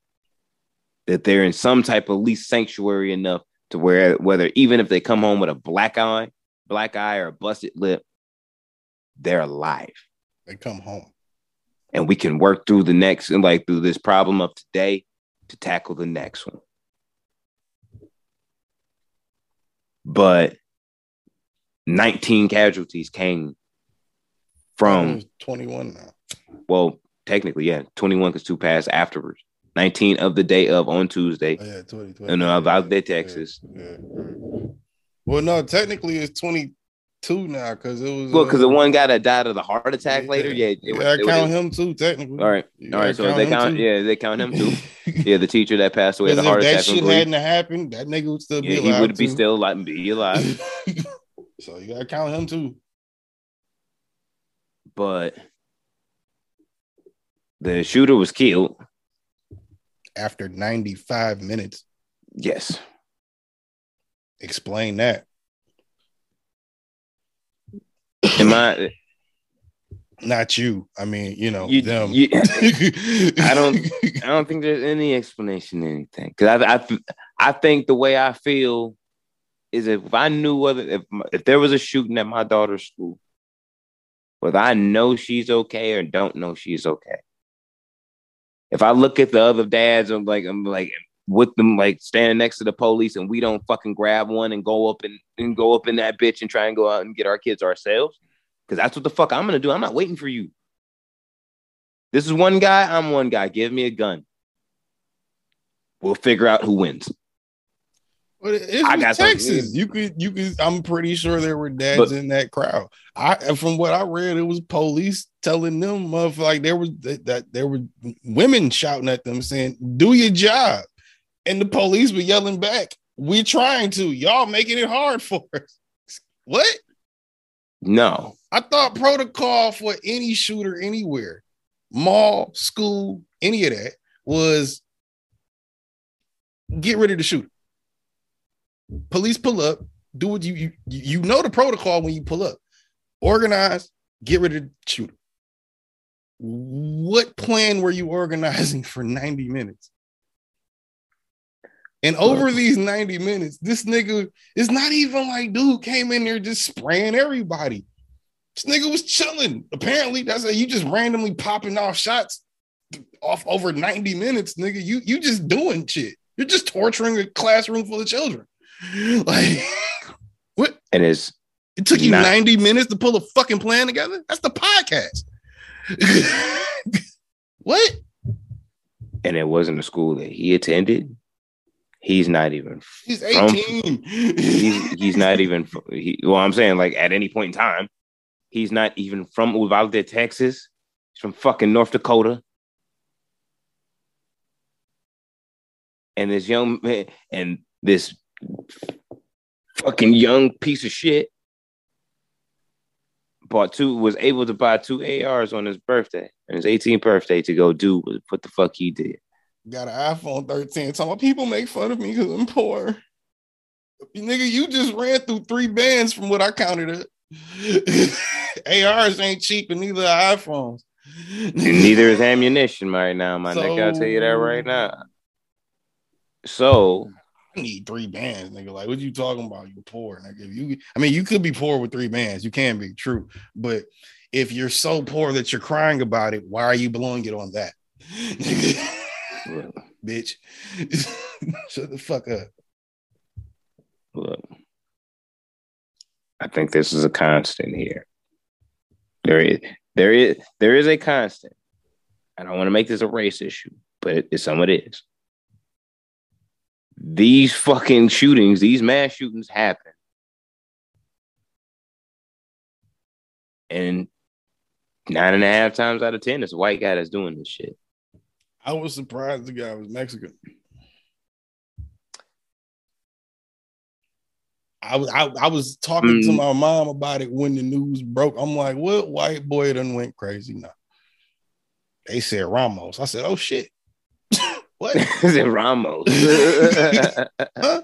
that they're in some type of least sanctuary enough to where whether even if they come home with a black eye, black eye or a busted lip, they're alive. They come home. And we can work through the next and like through this problem of today to tackle the next one. But 19 casualties came from 21 now. well, technically, yeah, 21 because two passed afterwards. 19 of the day of on Tuesday. Oh, yeah, 20, 20. No, no, out Yeah, there, yeah, Texas. yeah. Well, no, technically it's 22 now because it was Well, because uh, the one guy that died of the heart attack yeah, later, yeah, it yeah, was- I it count him too technically. All right. All right. So they count, too. yeah, they count him too. Yeah, the teacher that passed away of the heart if that attack. from shit hadn't happened, that nigga would still be alive. he would be too. still alive, be alive. so you gotta count him too. but the shooter was killed. After 95 minutes, Yes. explain that. Am I? Not you. I mean, you know You, them. you- I don't. I don't think there's any explanation to anything because I, I, I think the way I feel is if I knew whether if if there was a shooting at my daughter's school, whether I know she's okay or don't know she's okay. If I look at the other dads, I'm like I'm like with them like standing next to the police and we don't fucking grab one and go up and, and go up in that bitch and try and go out and get our kids ourselves. Cause that's what the fuck I'm gonna do. I'm not waiting for you. This is one guy, I'm one guy. Give me a gun. We'll figure out who wins. But it- it's I got Texas. You could, you could. I'm pretty sure there were dads But- in that crowd. I, from what I read, it was police telling them of like there was that, that there were women shouting at them saying, "Do your job," and the police were yelling back, "We're trying to. Y'all making it hard for us." What? No. I thought protocol for any shooter anywhere, mall, school, any of that was get rid of the shooter. Police pull up, do what you you you know the protocol when you pull up. Organize, get rid of the shooter. What plan were you organizing for 90 minutes? And over these 90 minutes, this nigga is not even like dude came in there just spraying everybody. This nigga was chilling. Apparently, that's how you just randomly popping off shots off over 90 minutes, nigga. You you just doing shit. You're just torturing a classroom full of children. Like what? And it's It took you Nah. 90 minutes to pull a fucking plan together? That's the podcast. what? and it wasn't a school that he attended. He's not even He's From- 18. he's he's not even he, well i'm saying like at any point in time he's not even from uvalde texas he's from fucking north dakota and this young man and this fucking young piece of shit bought two was able to buy two ars on his birthday on his 18th birthday to go do what the fuck he did got an iPhone 13. Talking about people make fun of me because I'm poor. Nigga, you just ran through three bands from what I counted up. ARs ain't cheap and neither are iPhones. And neither is ammunition right now, my nigga. I'll tell you that right now. So I need three bands, nigga. Like, what you talking about? You poor, nigga. If you, I mean, you could be poor with three bands. You can be true, but if you're so poor that you're crying about it, why are you blowing it on that, bitch? Shut the fuck up. look, I think this is a constant here. There is there is there is a constant. I don't want to make this a race issue, but it, it some it is. These fucking shootings, these mass shootings happen. And nine and a half times out of ten, it's a white guy that's doing this shit. I was surprised the guy was Mexican. I was I, I was talking to Mm. my mom about it when the news broke. I'm like, what white boy done went crazy now? They said Ramos. I said, oh shit. What? Is it Ramos? Huh?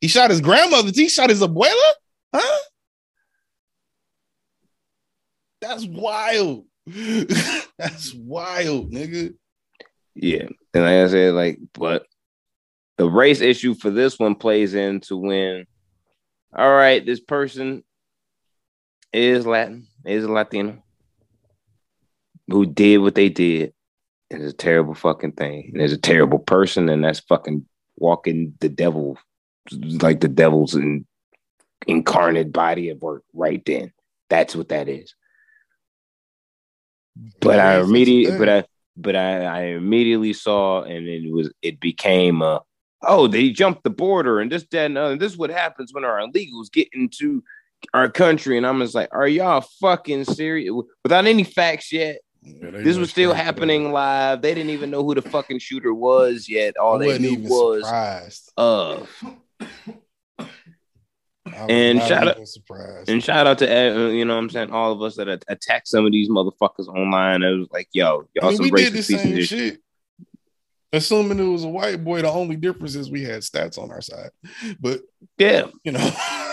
He shot his grandmother. He shot his abuela? Huh? That's wild. That's wild, nigga. Yeah. And like I said, like, but the race issue for this one plays into when, all right, this person is Latin, is a Latino, who did what they did. And it's a terrible fucking thing. And there's a terrible person, and that's fucking walking the devil, like the devil's in, incarnate body of work right then. That's what that is. But I immediately, but. I, but I, I immediately saw, and it was, it became a, oh, they jumped the border, and this, that, and other. This is what happens when our illegals get into, our country, and I'm just like, are y'all fucking serious? Without any facts yet, Yeah, this was still happening that. live. They didn't even know who the fucking shooter was yet. All I they knew was surprised. of. And shout out- surprised. And shout out to uh, you know what I'm saying all of us that at- attack some of these motherfuckers online. It was like, yo, y'all I mean, some we racist did the same shit. shit. Assuming it was a white boy, the only difference is we had stats on our side. But Yeah, you know,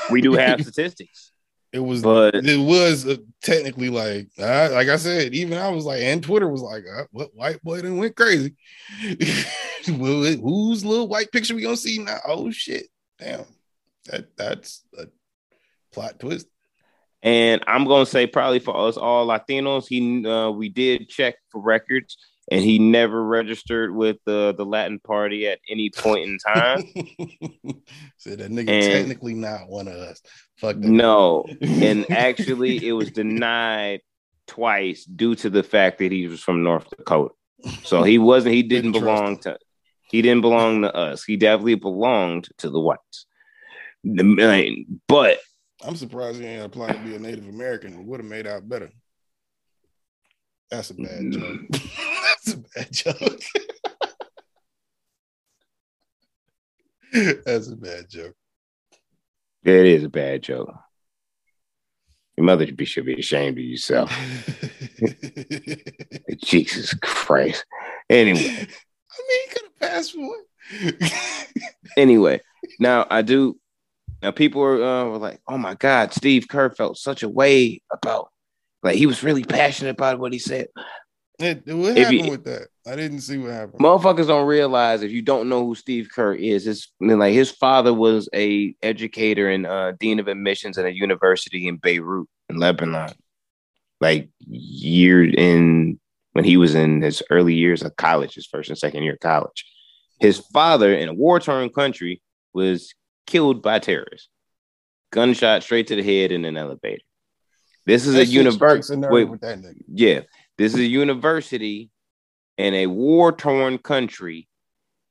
we do have statistics, it was but it was uh, technically like uh, like I said, even I was like, and Twitter was like, uh, what white boy then went crazy? whose little white picture we gonna see now? Oh shit, damn, that that's a plot twist. and I'm gonna say probably for us all Latinos, he uh, we did check for records, and he never registered with the the Latin Party at any point in time. so that nigga And- technically not one of us. Fuck that. no, and actually, it was denied twice due to the fact that he was from North Dakota. So he wasn't. He didn't belong to. He didn't belong to us. He definitely belonged to the whites. The- I mean, But I'm surprised he ain't applied to be a Native American. It would have made out better. That's a bad joke. That's a bad joke. That's a bad joke. it is a bad joke. Your mother should be, should be ashamed of yourself. Jesus Christ. Anyway, I mean, he could have passed for one. anyway, now I do. Now people are uh, were like, "Oh my God, Steve Kerr felt such a way about." Like he was really passionate about what he said. It- what If happened you- with that? I didn't see what happened. Motherfuckers don't realize if you don't know who Steve Kerr is, his I mean, like his father was a educator and uh, dean of admissions at a university in Beirut in Lebanon. Like year in when he was in his early years of college, his first and second year of college. His father in a war-torn country was killed by terrorists. Gunshot straight to the head in an elevator. This is That a university. strikes a nerve Wait, with that nigga. yeah, this is a university in a war torn country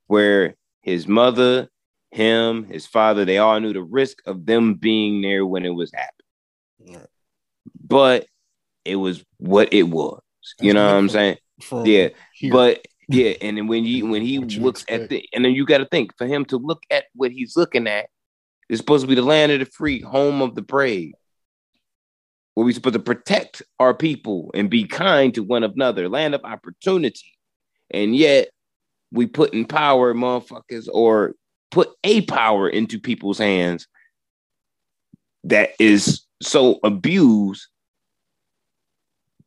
where his mother, him, his father, they all knew the risk of them being there when it was happening. Right. But it was what it was. You That's know what I'm saying? Yeah. here. But yeah, and then when you when he looks at the and then you got to think for him to look at what he's looking at, it's supposed to be the land of the free, home of the brave, where we're supposed to protect our people and be kind to one another, land of opportunity, and yet we put in power motherfuckers or put a power into people's hands that is so abused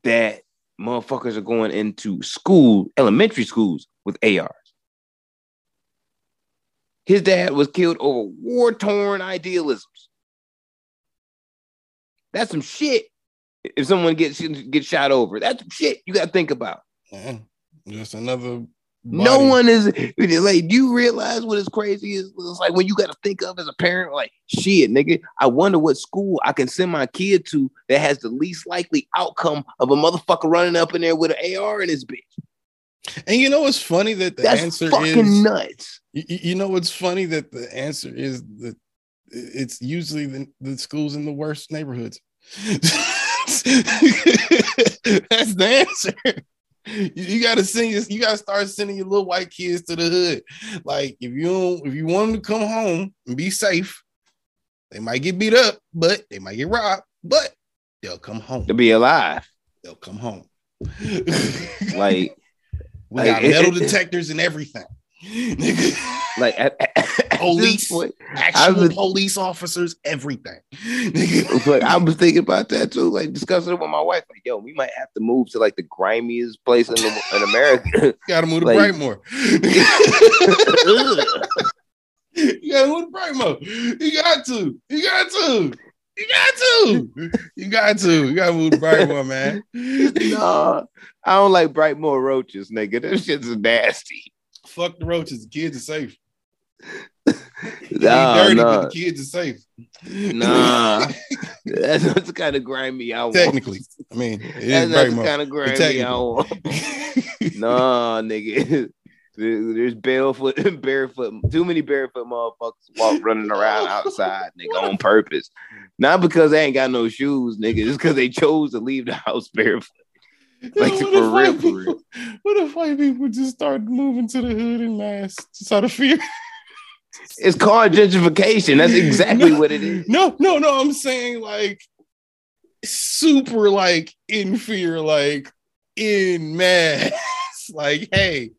that motherfuckers are going into school, elementary schools with ARs. His dad was killed over war torn idealisms. That's some shit. If someone gets gets shot over, that's some shit you got to think about. Yeah. Just another. No one is like. Do you realize what is crazy is? It's like when you got to think of as a parent, like shit, nigga. I wonder what school I can send my kid to that has the least likely outcome of a motherfucker running up in there with an AR in his bitch. And you know what's funny that the That's answer fucking is. nuts. You, you know what's funny that the answer is that it's usually the, the schools in the worst neighborhoods. That's the answer. You, you gotta send your, you gotta start sending your little white kids to the hood. Like if you don't, if you want them to come home and be safe, they might get beat up, but they might get robbed, but they'll come home. To be alive, They'll come home. like we like, got metal it- detectors and everything. Like at, Police. point, actual police officers, everything. But I was thinking about that too, like discussing it with my wife. Like, yo, we might have to move to like the grimiest place in, the, in America. gotta move to Like- Brightmoor. you gotta move to Brightmoor. You got to. You got to. You got to. You got to. You gotta move to Brightmoor, man. no, I don't like Brightmoor roaches, nigga. Them shit's nasty. Fuck the roaches. The kids are safe. Nah, dirty, nah, but the kids are safe. nah. That's, that's the kind of grimy I want. Technically, I mean, it that's is not the kind of grimy I want. nah, nigga. There's barefoot, and barefoot, too many barefoot motherfuckers walk running around outside, nigga, on purpose. Not because they ain't got no shoes, nigga. Just because they chose to leave the house barefoot. Like, Yo, for real, white for real. What if white people just start moving to the hood in mass just out of fear? It's called gentrification. That's exactly No, what it is. No, no, no. I'm saying like super like in fear, like in mass. like, hey,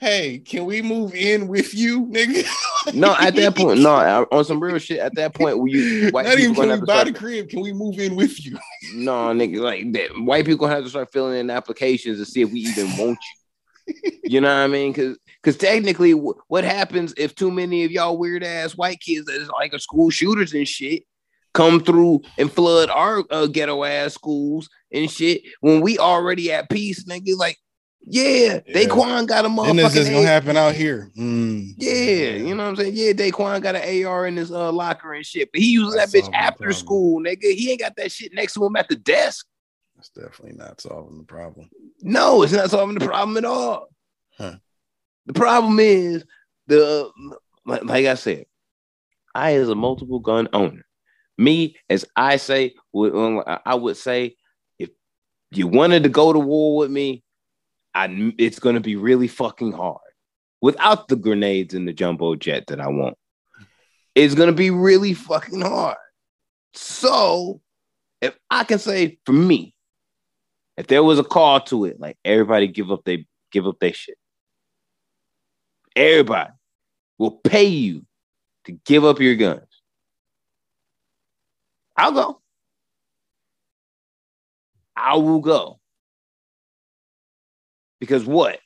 hey, can we move in with you, nigga? No, at that point, no, on some real shit. At that point, you white Not even can we buy the crib? Can we move in with you? No, nigga, like that. White people have to start filling in applications to see if we even want you. You know what I mean? Because because technically, wh- what happens if too many of y'all weird ass white kids that is like a school shooters and shit come through and flood our uh, ghetto ass schools and shit when we already at peace, nigga? Like, yeah, Yeah. Daquan got a motherfucking. And this is gonna happen out here. Mm. yeah, you know what I'm saying? Yeah, Daquan got an AR in his uh, locker and shit, but he uses that bitch after problem. school, nigga. He ain't got that shit next to him at the desk. That's definitely not solving the problem. No, it's not solving the problem at all. Huh. The problem is the like, I said, I as a multiple gun owner, me as I say, um, I would say, if you wanted to go to war with me, I it's gonna be really fucking hard without the grenades and the jumbo jet that I want. It's gonna be really fucking hard. So, if I can say for me, if there was a call to it, like everybody give up they give up their shit. Everybody will pay you to give up your guns. I'll go. I will go. Because what?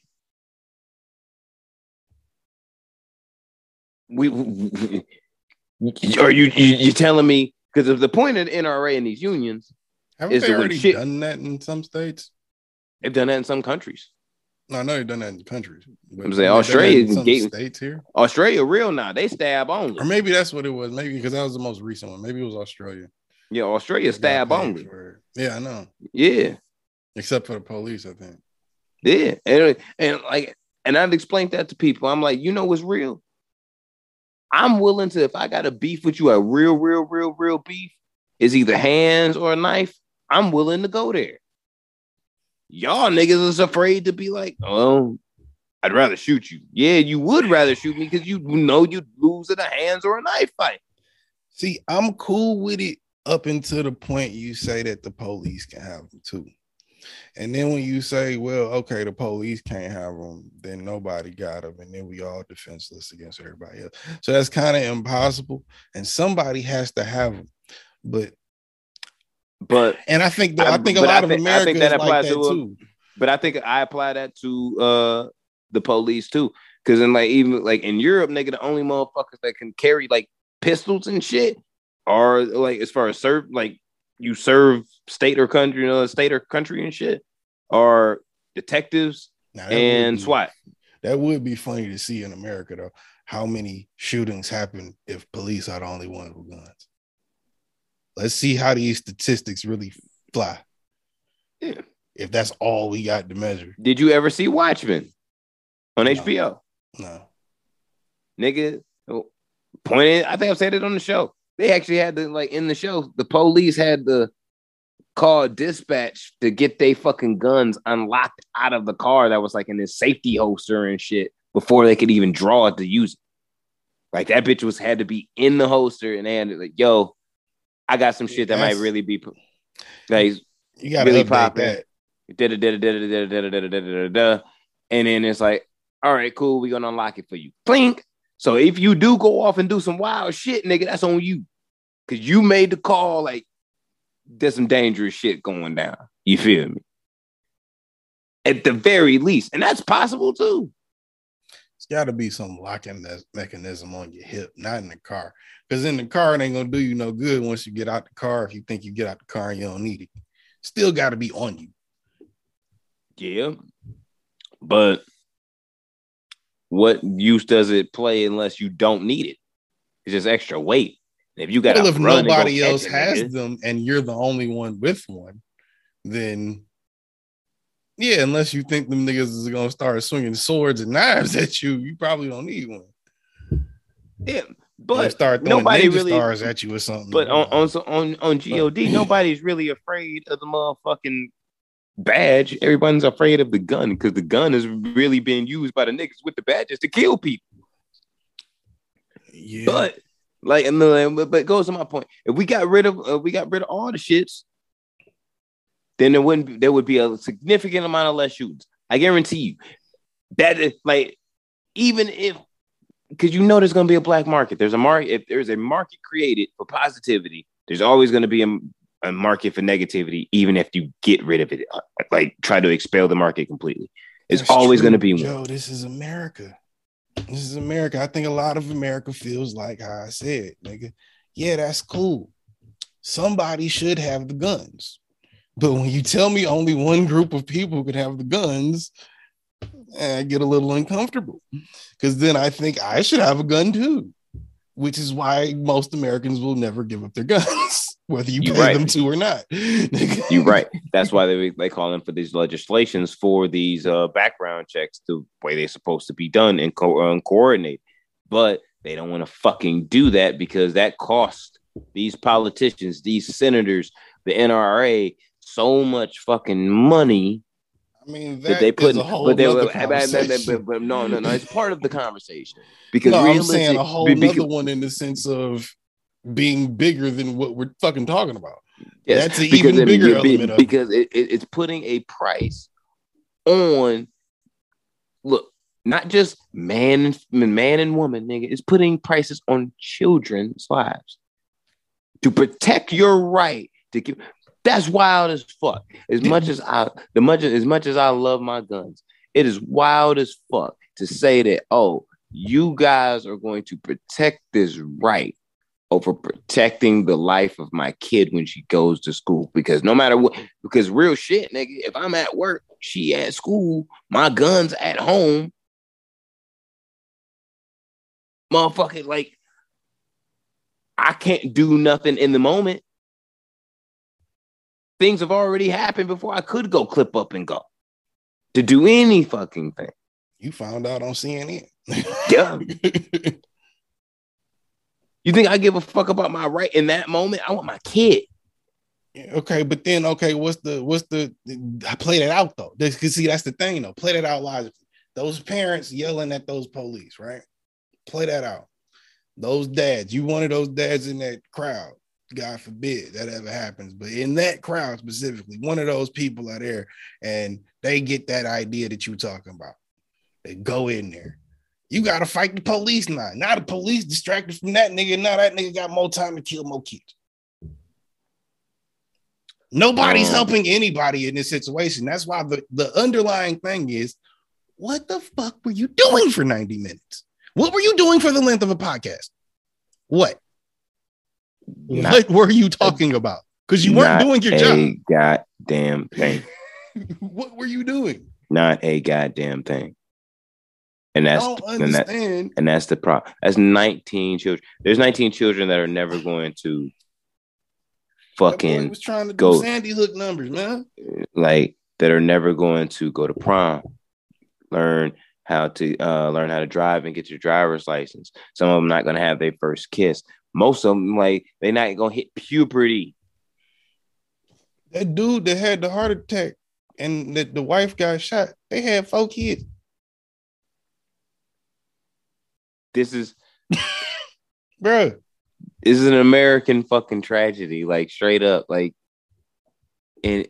We, we- are you you you telling me because of the point of the NRA and these unions, Haven't Is they already shit- done that in some states? they've done that in some countries. No, I know you've done that in countries. I'm saying haven't they done that in Australia gave- states here, Australia, real now, they stab only. or maybe that's what it was. Maybe because that was the most recent one. Maybe it was Australia. Yeah, Australia stab only. for. Yeah, I know. Yeah, Except for the police, I think. yeah, and, and like, and I've explained that to people. I'm like, you know what's real? I'm willing to if I got a beef with you, a real, real, real, real beef is either hands or a knife. I'm willing to go there. Y'all niggas is afraid to be like, oh, I'd rather shoot you. Yeah, you would rather shoot me because you know you'd lose in a hands or a knife fight. See, I'm cool with it up until the point you say that the police can have them too. And then when you say, well, okay, the police can't have them, then nobody got them. And then we all defenseless against everybody else. So that's kind of impossible. And somebody has to have them. But, But and I think, that, I- I, think a but I lot of think- I think Americans that like that to a- too. But I think I apply that to uh the police too. Cause in like even like in Europe, nigga, the only motherfuckers that can carry like pistols and shit are like as far as serve like you serve state or country, you know, state or country and shit, are detectives Now, that would and be- SWAT. That would be funny to see in America, though. How many shootings happen if police are the only ones with guns? Let's see how these statistics really fly. Yeah. If that's all we got to measure. Did you ever see Watchmen on No. HBO? No. nigga. Pointed, I think I've said it on the show. They actually had to like in the show, the police had to call dispatch to get their fucking guns unlocked out of the car that was like in this safety holster and shit before they could even draw it to use it. Like that bitch was had to be in the holster and they had to like, yo, I got some shit that might really be like you got really popping. And then it's like, all right, cool, we're gonna unlock it for you. Clink. So if you do go off and do some wild shit, nigga, that's on you. Cause you made the call, like there's some dangerous shit going down. You feel me? At the very least. And that's possible too. Got to be some locking me- mechanism on your hip, not in the car. Because in the car, it ain't going to do you no good once you get out the car. If you think you get out the car and you don't need it, still got to be on you. Yeah. But what use does it play unless you don't need it? It's just extra weight. If you got well, if run and go nobody else has nigga, them and you're the only one with one, then Yeah, unless you think them niggas is gonna start swinging swords and knives at you, you probably don't need one. Yeah, But start throwing nobody ninja really- stars at you or something. But on on on on God, nobody's really afraid of the motherfucking badge. Everyone's afraid of the gun because the gun is really being used by the niggas with the badges to kill people. yeah, But like, and then- but, but it goes to my point. If we got rid of uh, we got rid of all the shits, then there wouldn't be, there would be a significant amount of less shootings. I guarantee you that is like even if because you know there's going to be a black market. There's a market. If there's a market created for positivity, there's always going to be a, a market for negativity, even if you get rid of it. uh, Like try to expel the market completely. It's That's always going to be one. Joe, this is America. This is America. I think a lot of America feels like how I said, nigga. Yeah, that's cool. Somebody should have the guns. But when you tell me only one group of people could have the guns, eh, I get a little uncomfortable. Because then I think I should have a gun too, which is why most Americans will never give up their guns, whether you You pay right. them to or not. You're right. That's why they they call in for these legislations for these uh, background checks the way they're supposed to be done and co- um, coordinate. But they don't want to fucking do that because that costs these politicians, these senators, the NRA so much fucking money I mean, that, they is put. a whole But they were, but, but- but- no, no, no. It's part of the conversation because no, I'm saying a whole be- nother one in the sense of being bigger than what we're fucking talking about. Yes, That's an because even it- bigger it- element because it, it- it's putting a price on look not just man and man and woman nigga it's putting prices on children's lives to protect your right to keep that's wild as fuck as much as i the much as much as i love my guns it is wild as fuck to say that oh you guys are going to protect this right over protecting the life of my kid when she goes to school. Because no matter what, because real shit, nigga, if I'm at work, she at school, my gun's at home. Motherfucker, like, I can't do nothing in the moment. Things have already happened before I could go clip up and go to do any fucking thing. You found out on CNN. Yeah. You think I give a fuck about my right in that moment? I want my kid. okay, but then okay, what's the what's the I play that out though. Because see, that's the thing though. Play that out logically. Those parents yelling at those police, right? Play that out. Those dads, you one of those dads in that crowd. God forbid that ever happens, but in that crowd specifically, one of those people are there and they get that idea that you're talking about. They go in there. You gotta fight the police now. Now the police distracted from that nigga. Now that nigga got more time to kill more kids. Nobody's Um, helping anybody in this situation. That's why the, the underlying thing is what the fuck were you doing for 90 minutes? What were you doing for the length of a podcast? What? Not- what were you talking about? Because you weren't doing your a job. goddamn thing. what were you doing? Not a goddamn thing. And that's and that understand. and that's the problem. That's 19 children. There's 19 children that are never going to fucking was trying to go- do Sandy Hook numbers, man. like that are never going to go to prom, learn how to uh, learn how to drive and get your driver's license. Some of them not going to have their first kiss. Most of them like they're not to hit puberty. That dude that had the heart attack and that the wife got shot, they had four kids. This is Bro, this is an American fucking tragedy, like straight up, like, and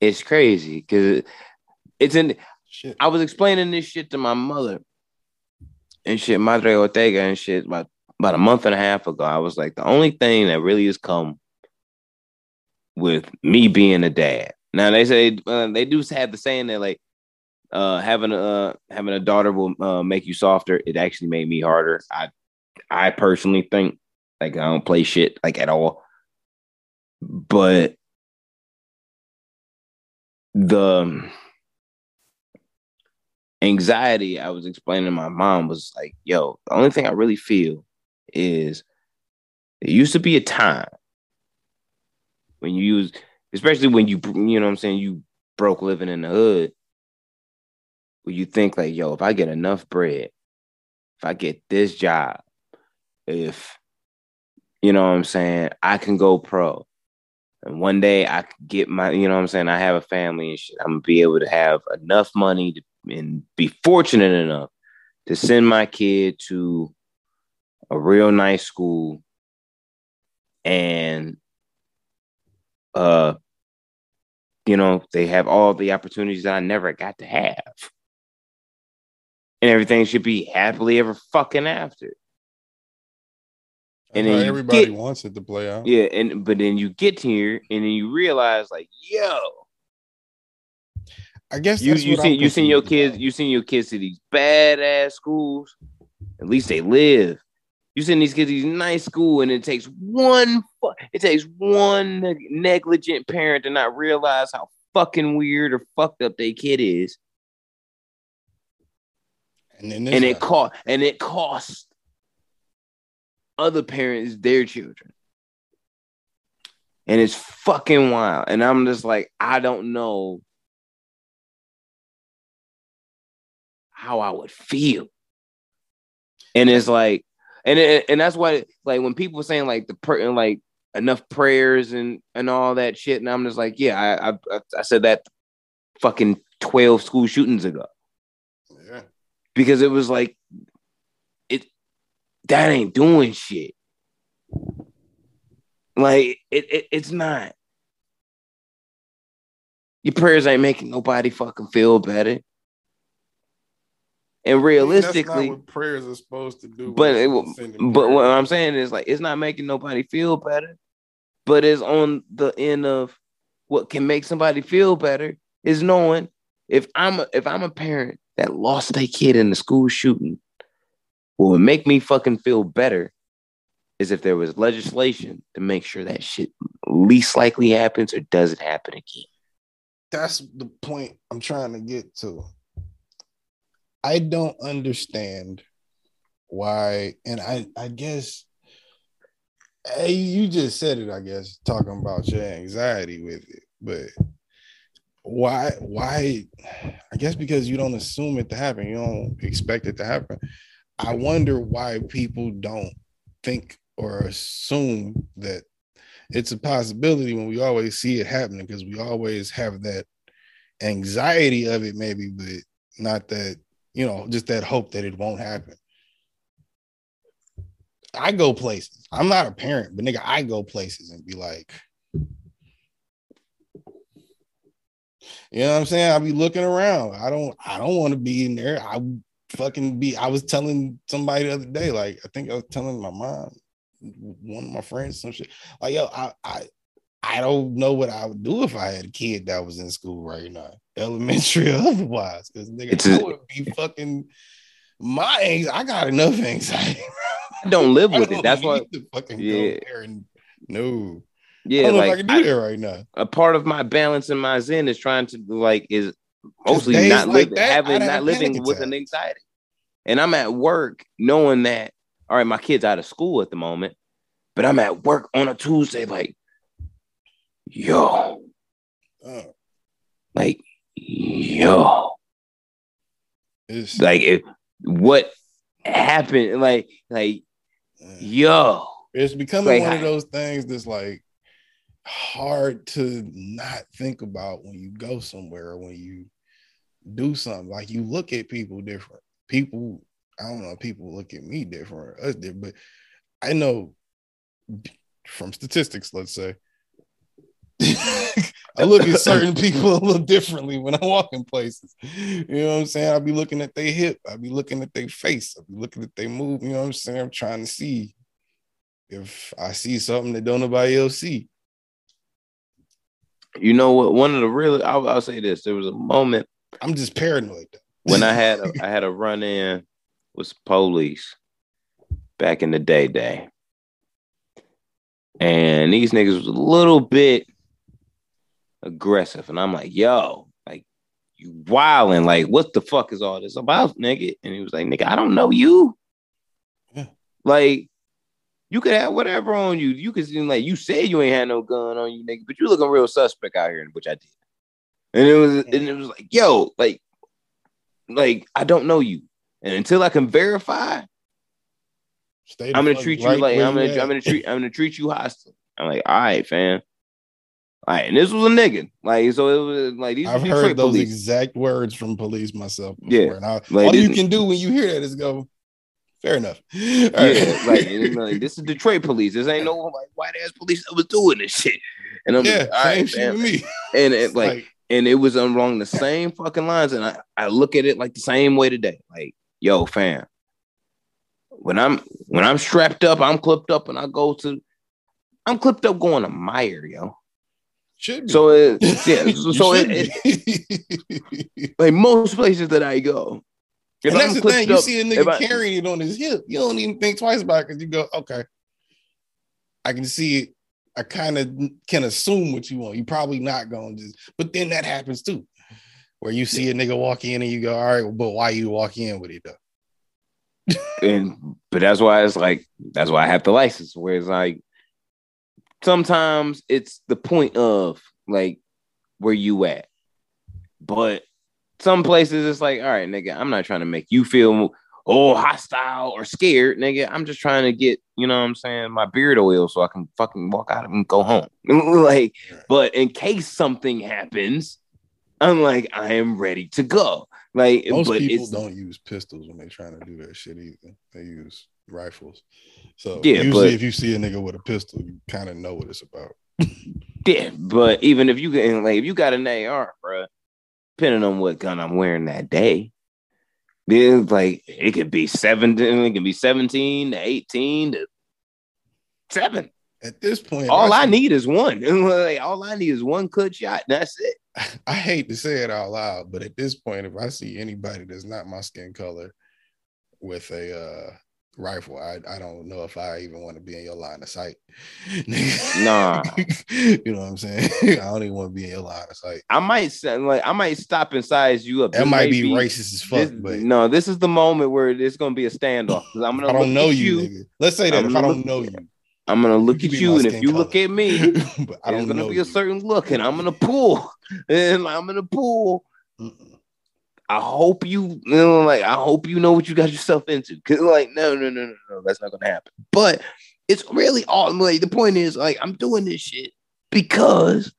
it's crazy because it's in. shit. I was explaining this shit to my mother and shit, Madre Ortega and shit about about a month and a half ago. I was like, the only thing that really has come with me being a dad. Now they say uh, they do have the saying that like uh, having a uh, having a daughter will uh, make you softer. It actually made me harder. I I personally think like I don't play shit like at all, but the anxiety I was explaining to my mom was like, yo, the only thing I really feel is there used to be a time when you use especially when you you know what I'm saying you broke living in the hood. Where you think like, yo, if I get enough bread, if I get this job, if you know what I'm saying, I can go pro. And one day I get my, you know what I'm saying, I have a family and shit. I'm gonna be able to have enough money to, and be fortunate enough to send my kid to a real nice school and uh you know they have all the opportunities that I never got to have. And everything should be happily ever fucking after. And then everybody get, wants it to play out. Yeah, and but then you get here and then you realize like, yo. I guess you you seen you seen your kids you seen your kids to these badass schools. At least they live. You send these kids to these nice school, and it takes one it takes one negligent parent to not realize how fucking weird or fucked up their kid is. And, and it cost and it costs other parents their children. And it's fucking wild. And I'm just like, I don't know how I would feel. And it's like, and it, and that's why, like, when people saying like the per like enough prayers and and all that shit, and I'm just like, yeah, I I, I said that fucking twelve school shootings ago. Yeah. Because it was like it that ain't doing shit. Like it, it it's not. Your prayers ain't making nobody fucking feel better. And realistically, what prayers are supposed to do. But it, but what I'm saying is like it's not making nobody feel better, but it's on the end of what can make somebody feel better is knowing if I'm a, if I'm a parent that lost their kid in the school shooting what would make me fucking feel better is if there was legislation to make sure that shit least likely happens or doesn't happen again. That's the point I'm trying to get to. I don't understand why, and I I guess hey, you just said it, I guess, talking about your anxiety with it, but why why I guess because you don't assume it to happen, you don't expect it to happen. I wonder why people don't think or assume that it's a possibility when we always see it happening because we always have that anxiety of it, maybe, but not that, you know, just that hope that it won't happen. I go places. I'm not a parent, but nigga, I go places and be like, you know what I'm saying? I'll be looking around. I don't I don't want to be in there. I fucking be. I was telling somebody the other day, like I think I was telling my mom, one of my friends, some shit. Like yo, I I I don't know what I would do if I had a kid that was in school right now, elementary or otherwise, because nigga, I would be fucking my. anxiety. I got enough anxiety. I don't live with don't it. That's why. Fucking yeah. And, no. Yeah, like I can do I, that right now. A part of my balance and my zen is trying to like is mostly not like living, having not living with an anxiety. And I'm at work knowing that, all right, my kid's out of school at the moment, but I'm at work on a Tuesday, like, yo, oh. like, yo, it's, like, if, what happened? Like, like, yo, it's becoming like, one of those things that's like hard to not think about when you go somewhere or when you do something. Like you look at people different. People, I don't know, people look at me different, us different, but I know from statistics, let's say, I look at certain people a little differently when I walk in places. You know what I'm saying? I'll be looking at their hip, I'll be looking at their face, I'll be looking at their move. You know what I'm saying? I'm trying to see if I see something that don't nobody else see. You know what? One of the really, I'll, I'll say this: there was a moment I'm just paranoid. when I had a, I had a run in with police back in the day, day, and these niggas was a little bit aggressive, and I'm like, yo, like you wilding, like what the fuck is all this about, nigga? And he was like, nigga, I don't know you. Yeah. Like You could have whatever on you. You could seem like you said you ain't had no gun on you, nigga, but you looking real suspect out here, which I did. And it was and it was like, yo, like, like I don't know you. And until I can verify, Stay I'm gonna treat you right like I'm gonna. I'm gonna treat I'm gonna treat you hostile. I'm like, all right, fam. All right, and this was a nigga. Like, so it was like these I've heard those police. exact words from police myself. Before, Yeah, and I, like all you can do when you hear that is go, fair enough. All Yeah, right. like, like, this is Detroit police. This ain't no like white ass police that was doing this shit. And I'm yeah, like, all shit fam. me. And it It's like, and it was along the same fucking lines. And I, I look at it like the same way today. Like, yo, fam, when I'm when I'm strapped up, I'm clipped up, and I go to, I'm clipped up going to Meijer, yo. Should be. So it, yeah, so, it, it, like most places that I go, if and that's I'm the thing. You see a nigga I- carrying it on his hip, you don't even think twice about it because you go, okay, I can see it. I kind of can assume what you want. You probably not going to just, but then that happens too, where you see a nigga walk in and you go, all right, but why you walk in with it though? and but that's why it's like that's why I have the license. Where it's like sometimes it's the point of like where you at, but some places it's like, all right, nigga, I'm not trying to make you feel oh hostile or scared, nigga. I'm just trying to get you know what I'm saying my beard oil so I can fucking walk out and go home. like, but in case something happens, I'm like I am ready to go. Like, Most but people don't use pistols when they're trying to do that shit either. They use rifles. So Yeah, usually but- if you see a nigga with a pistol, you kind of know what it's about. Yeah, but even if you get like if you got an AR, bro, depending on what gun I'm wearing that day, then like it could be 17, it can be 17 to 18 to seven. At this point, All I see- need is one. like, all I need is one good shot. That's it. I hate to say it out loud, but at this point, if I see anybody that's not my skin color with a uh, rifle, I, I don't know if I even want to be in your line of sight. Nah. you know what I'm saying? I don't even want to be in your line of sight. I might say like I might stop and size you up. That might may be racist as fuck, this- but no, this is the moment where it's gonna be a standoff. I'm gonna I don't know you, nigga. Let's say that I'm if I don't look- know you, I'm gonna look can at you, and if you color. look at me, but I there's don't gonna know be you. a certain look, and I'm gonna pull, and I'm gonna pull. Mm-mm. I hope you, you know, like I hope you know what you got yourself into. Cause like, no, no, no, no, no, that's not gonna happen. But it's really all like the point is like I'm doing this shit because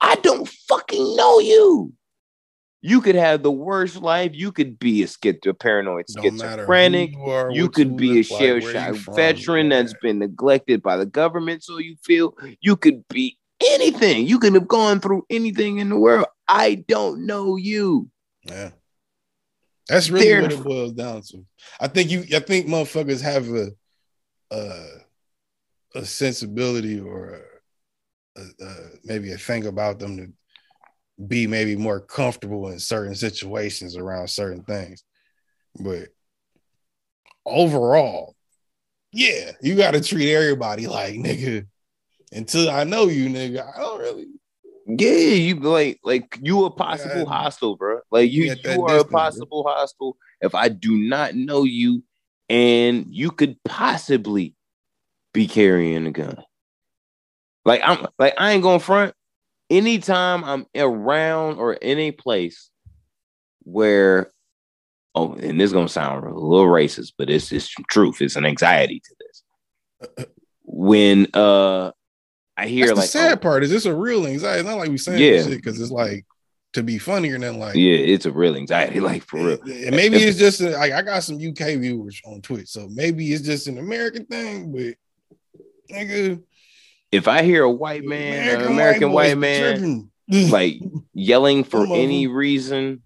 I don't fucking know you. You could have the worst life. You could be a schizo, paranoid, schizophrenic. you, are, You could be a shell shock veteran yeah. that's been neglected by the government. So you feel you could be anything. You could have gone through anything in the world. I don't know you. Yeah. That's really They're- what it boils down to. I think you I think motherfuckers have a a, a sensibility or a, a, maybe a thing about them to be maybe more comfortable in certain situations around certain things. But overall, yeah, you got to treat everybody like nigga. Until I know you, nigga, I don't really. Yeah, you like like you a possible Yeah. hostel, bro. Like you, you are a distance, bro. possible hostel if I do not know you, and you could possibly be carrying a gun. Like I'm like I ain't gonna front. Anytime I'm around or in a place where oh, and this is gonna sound a little racist, but it's it's truth. It's an anxiety to this. When uh I hear That's like the sad oh, part. Is this a real anxiety? It's not like we saying Yeah. shit because it's like to be funny or nothing like. yeah, it's a real anxiety, like for real. And maybe it's just a, like I got some UK viewers on Twitch, so maybe it's just an American thing. But nigga, if I hear a white man, an American boys white be man, like yelling for any reason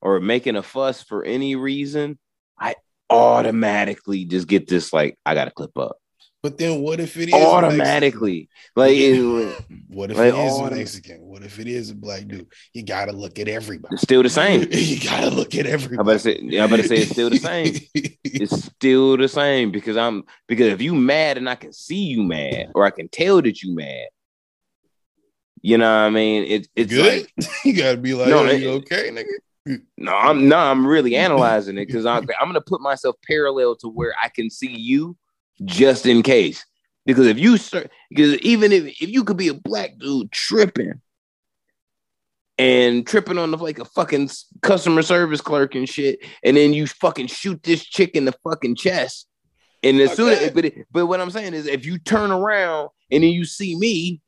or making a fuss for any reason, I automatically just get this like I gotta clip up but then what if it is automatically. Like it- What if Like, it is autom- Mexican? What if it is a black dude? You gotta look at everybody. it's still the same. you gotta look at everybody. better say, I better say it's still the same. It's still the same because I'm because if you mad and I can see you mad or I can tell that you mad, you know what I mean? It, it's Good. like you gotta be like, No, "Are it- you okay, nigga? No, I'm no, I'm really analyzing it because I'm, I'm gonna put myself parallel to where I can see you, just in case. Because if you start, because even if, if you could be a black dude tripping and tripping on the like a fucking customer service clerk and shit, and then you fucking shoot this chick in the fucking chest. And as soon as, but, but what I'm saying is, if you turn around and then you see me,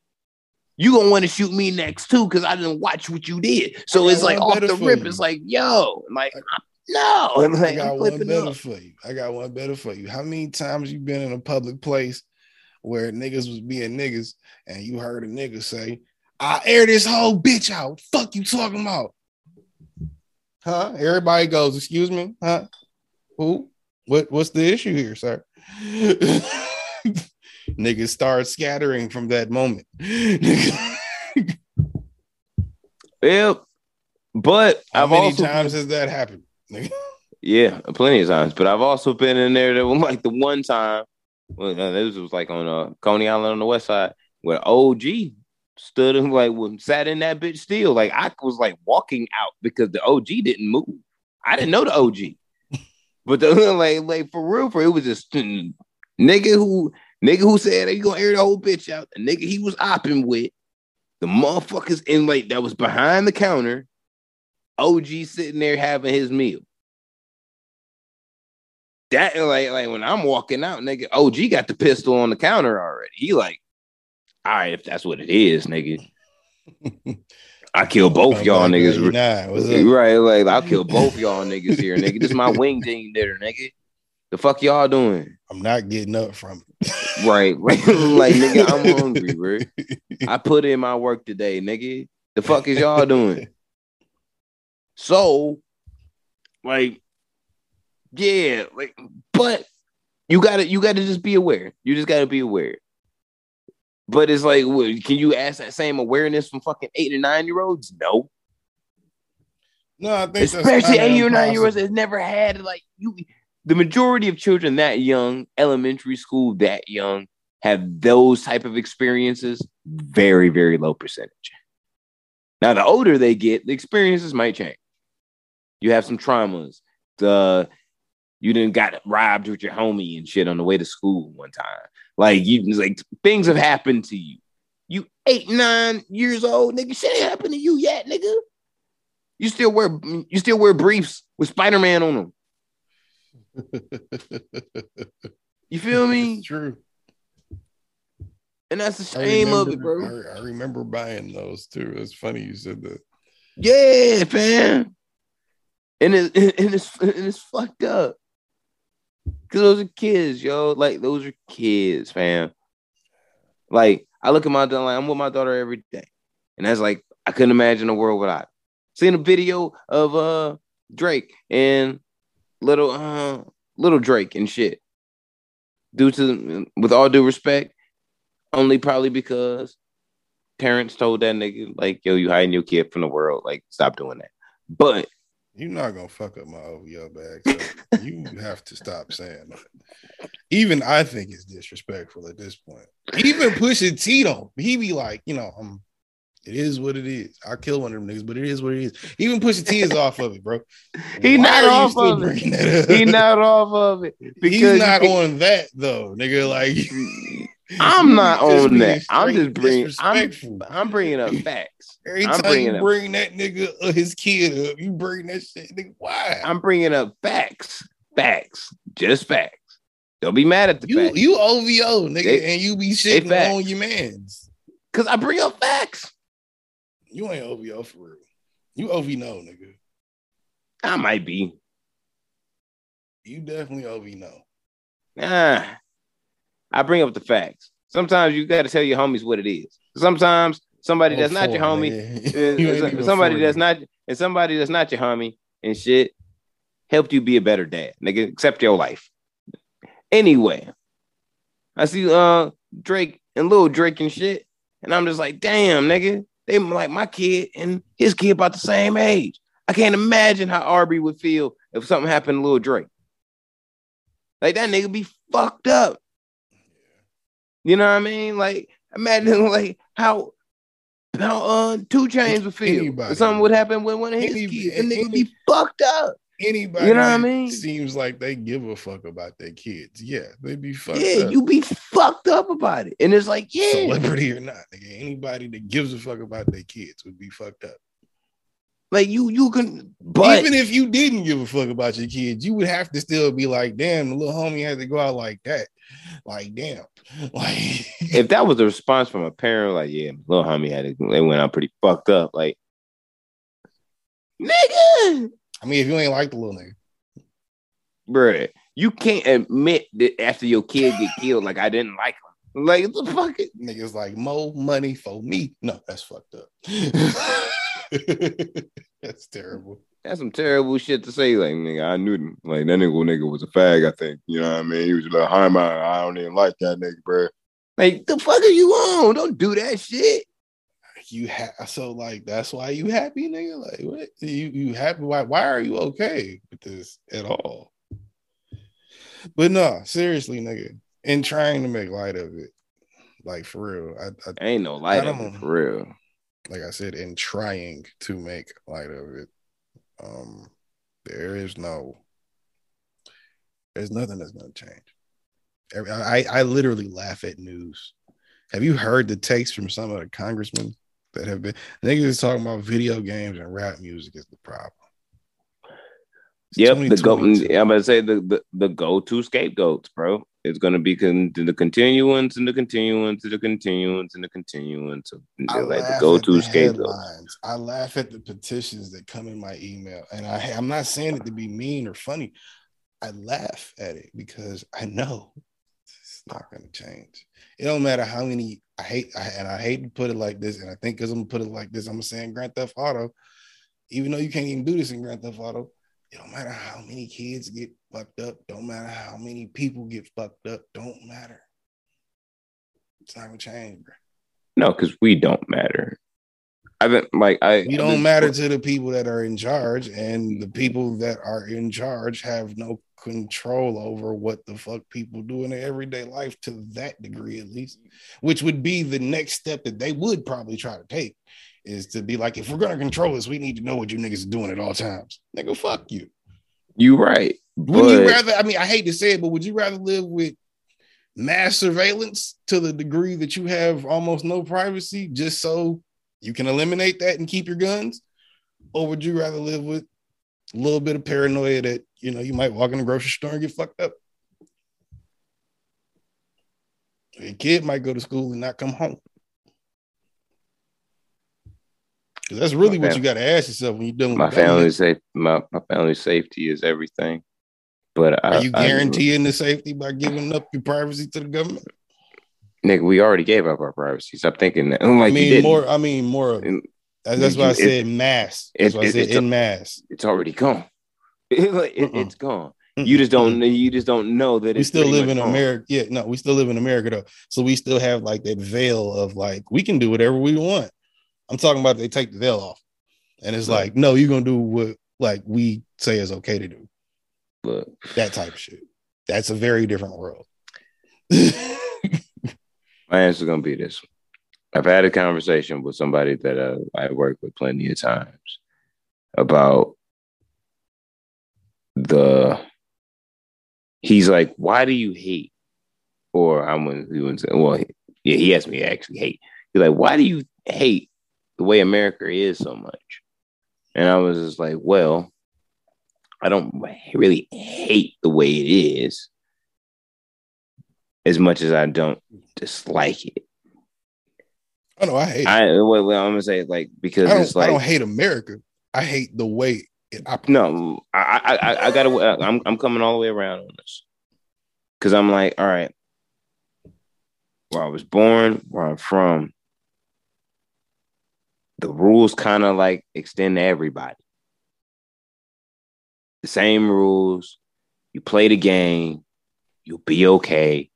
you gonna want to shoot me next too because I didn't watch what you did. So it's like off the rip. It's like, yo, like no. I'm like, I got one better up. for you. I got one better for you. How many times you been in a public place where niggas was being niggas and you heard a nigga say, I air this whole bitch out. Fuck you talking about? Huh? Everybody goes, excuse me, huh? Who? What what's the issue here, sir? Niggas start scattering from that moment. yep. But how I've many also, times has that happened? Yeah, plenty of times. But I've also been in there that was like the one time well, uh, this was like on uh, Coney Island on the west side where OG stood and like sat in that bitch still. Like I was like walking out because the OG didn't move. I didn't know the OG, but the like like for real, for it was just nigga who nigga who said he gonna air the whole bitch out. The nigga he was opping with the motherfuckers in like that was behind the counter. OG sitting there having his meal that like like when I'm walking out, nigga, OG got the pistol on the counter already. He like, all right, if that's what it is, nigga. I kill both y'all niggas. Nah, right, like I'll kill both y'all niggas here, nigga. This is my wing team dinner, nigga. The fuck y'all doing? I'm not getting up from it. right, right. like nigga, I'm hungry, bro. I put in my work today, nigga. The fuck is y'all doing? So, like, yeah, like, but you gotta you gotta just be aware. You just gotta be aware. But it's like, can you ask that same awareness from fucking eight and nine year olds? No. No, I think especially eight or nine year olds has never had like you. The majority of children that young, elementary school that young, have those type of experiences. Very, very low percentage. Now, the older they get, the experiences might change. You have some traumas. The you didn't got robbed with your homie and shit on the way to school one time. Like you like things have happened to you. You eight, nine years old, nigga. Shit ain't happened to you yet, nigga. You still wear you still wear briefs with Spider-Man on them. you feel me? It's true. And that's the shame remember, of it, bro. I, I remember buying those too. It's funny you said that. Yeah, fam. And it, and it's and it's fucked up. Cause those are kids, yo. Like those are kids, fam. Like I look at my daughter, like I'm with my daughter every day, and that's like I couldn't imagine a world without. Seeing a video of uh Drake and little uh little Drake and shit. Due to with all due respect, only probably because parents told that nigga like, "Yo, you hiding your kid from the world. Like, stop doing that." But you're not gonna fuck up my OVO bag. So you have to stop saying that. Even I think it's disrespectful at this point. Even Pusha T don't. He be like, you know, um, it is what it is. I kill one of them niggas, but it is what it is. Even Pusha T is off of it, bro. he Why not off of it. He not off of it. He's not on that though, nigga. Like I'm not on that. I'm just bringing. I'm, I'm bringing up facts. Every I'm time you bring up, that nigga or his kid up, you bring that shit. Nigga, why? I'm bringing up facts. Facts. Just facts. Don't be mad at the you. Facts. You OVO nigga, they, and you be shitting on your man's. Cause I bring up facts. You ain't OVO for real. You OV no nigga. I might be. You definitely OV no. Nah. I bring up the facts. Sometimes you got to tell your homies what it is. Sometimes somebody oh, that's not your homie, you somebody that's not, and somebody that's not your homie and shit, helped you be a better dad, nigga. Accept your life. Anyway, I see uh Drake and little Drake and shit, and I'm just like, damn, nigga, they like my kid and his kid about the same age. I can't imagine how Aubrey would feel if something happened to little Drake. Like that nigga be fucked up. You know what I mean? Like imagine like how how uh 2 Chainz would feel. Anybody. Something would happen with one of his Anybody. kids, and they would be fucked up. Anybody, You know what I mean? Seems like they give a fuck about their kids. Yeah, they'd be fucked Yeah, up. you be fucked up about it. And it's like, yeah. celebrity or not. Nigga, anybody that gives a fuck about their kids would be fucked up. Like you you can but Even if you didn't give a fuck about your kids, you would have to still be like, damn, the little homie had to go out like that. Like, damn. Like if that was the response from a parent, like, yeah, little homie had it, they went out pretty fucked up. Like, nigga, I mean, if you ain't like the little nigga, bruh, you can't admit that after your kid get killed, like I didn't like him. Like the fuck it. niggas like more money for me. No, that's fucked up. that's terrible. That's some terrible shit to say. Like, nigga, I knew them. Like that nigga, nigga was a fag. I think you know what I mean. He was a little high mind. I don't even like that nigga, bro. Like the fuck are you on? Don't do that shit. You have so like that's why you happy, nigga. Like what? You you happy? Why why are you okay with this at all? But no, seriously, nigga. In trying to make light of it, like for real, I, I Ain't no light of it for real. Like I said, in trying to make light of it, um, there is no, there's nothing that's gonna change. Every, I I literally laugh at news. Have you heard the takes from some of the congressmen that have been niggas talking about video games and rap music is the problem? It's Yep, the go. I'm gonna say the the, the go to scapegoats, bro. It's gonna be con- the continuance and the continuance and the continuance and the continuance of like the go at to the scapegoat. I laugh at the petitions that come in my email, and I, I'm not saying it to be mean or funny. I laugh at it because I know it's not going to change. It don't matter how many. I hate, I, and I hate to put it like this, and I think because I'm gonna put it like this, I'm saying Grand Theft Auto. Even though you can't even do this in Grand Theft Auto, it don't matter how many kids get fucked up. Don't matter how many people get fucked up. Don't matter. It's not gonna change, bro. No, because we don't matter. I've been like I. we don't matter to the people that are in charge and the people that are in charge have no control over what the fuck people do in their everyday life to that degree at least which would be the next step that they would probably try to take is to be like if we're going to control this we need to know what you niggas are doing at all times. Nigga fuck you. You right. would you rather i mean i hate to say it but would you rather live with mass surveillance to the degree that you have almost no privacy just so you can eliminate that and keep your guns? Or would you rather live with a little bit of paranoia that you know you might walk in the grocery store and get fucked up? Your kid might go to school and not come home because that's really My what fam- you got to ask yourself when you're dealing my family's safe. My my family's safety is everything. But I, Are you I- guaranteeing the safety by giving up your privacy to the government? nigga, we already gave up our privacy. Stop thinking that. Like I you mean, more. I mean, more. And That's, why I said mass. That's it- why I said it's in mass. it's already gone. It, it's gone. You just don't. You just don't know that We it's still live in gone. America. Yeah, no, we still live in America though. So we still have like that veil of like we can do whatever we want. I'm talking about they take the veil off, and it's like no, you're gonna do what like we say is okay to do. Look, That type of shit. That's a very different world. my answer is gonna be this. I've had a conversation with somebody that uh, I work with plenty of times about the. He's like, "Why do you hate?" Or I'm gonna, he say, well, he, yeah, he asked me to actually hate. He's like, "Why do you hate the way America is so much?" And I was just like, "Well, I don't really hate the way it is as much as I don't dislike it." I know I hate. I well, well, I'm gonna say like because it's like I don't hate America. I hate the way it operates. no, I I I, I gotta I'm I'm coming all the way around on this because I'm like, all right, where I was born, where I'm from, the rules kind of like extend to everybody. The same rules. You play the game, you'll be okay.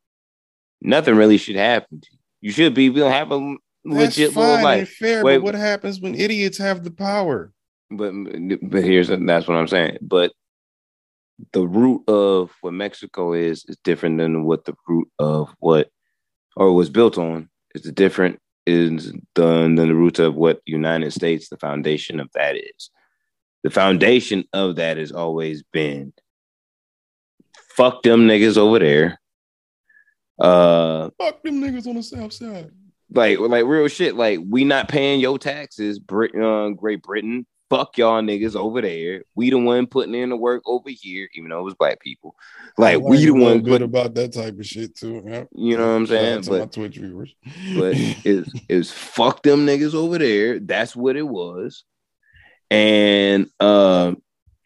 Nothing really should happen to you. You should be We'll have a That's legit fine little and fair, Wait. but what happens when idiots have the power? but but here's that's what I'm saying. But the root of what Mexico is is different than what the root of what or was built on is the different is than the root of what United States, the foundation of that is. the foundation of that has always been fuck them niggas over there. Uh, Fuck them niggas on the south side. like like real shit. Like we not paying your taxes, Brit- uh, Great Britain. Fuck y'all niggas over there. We the one putting in the work over here, even though it was black people. Like we the one good put, about that type of shit too. Yeah. you know what I'm saying? to my But Twitch viewers. but it's it's fuck them niggas over there. That's what it was. And uh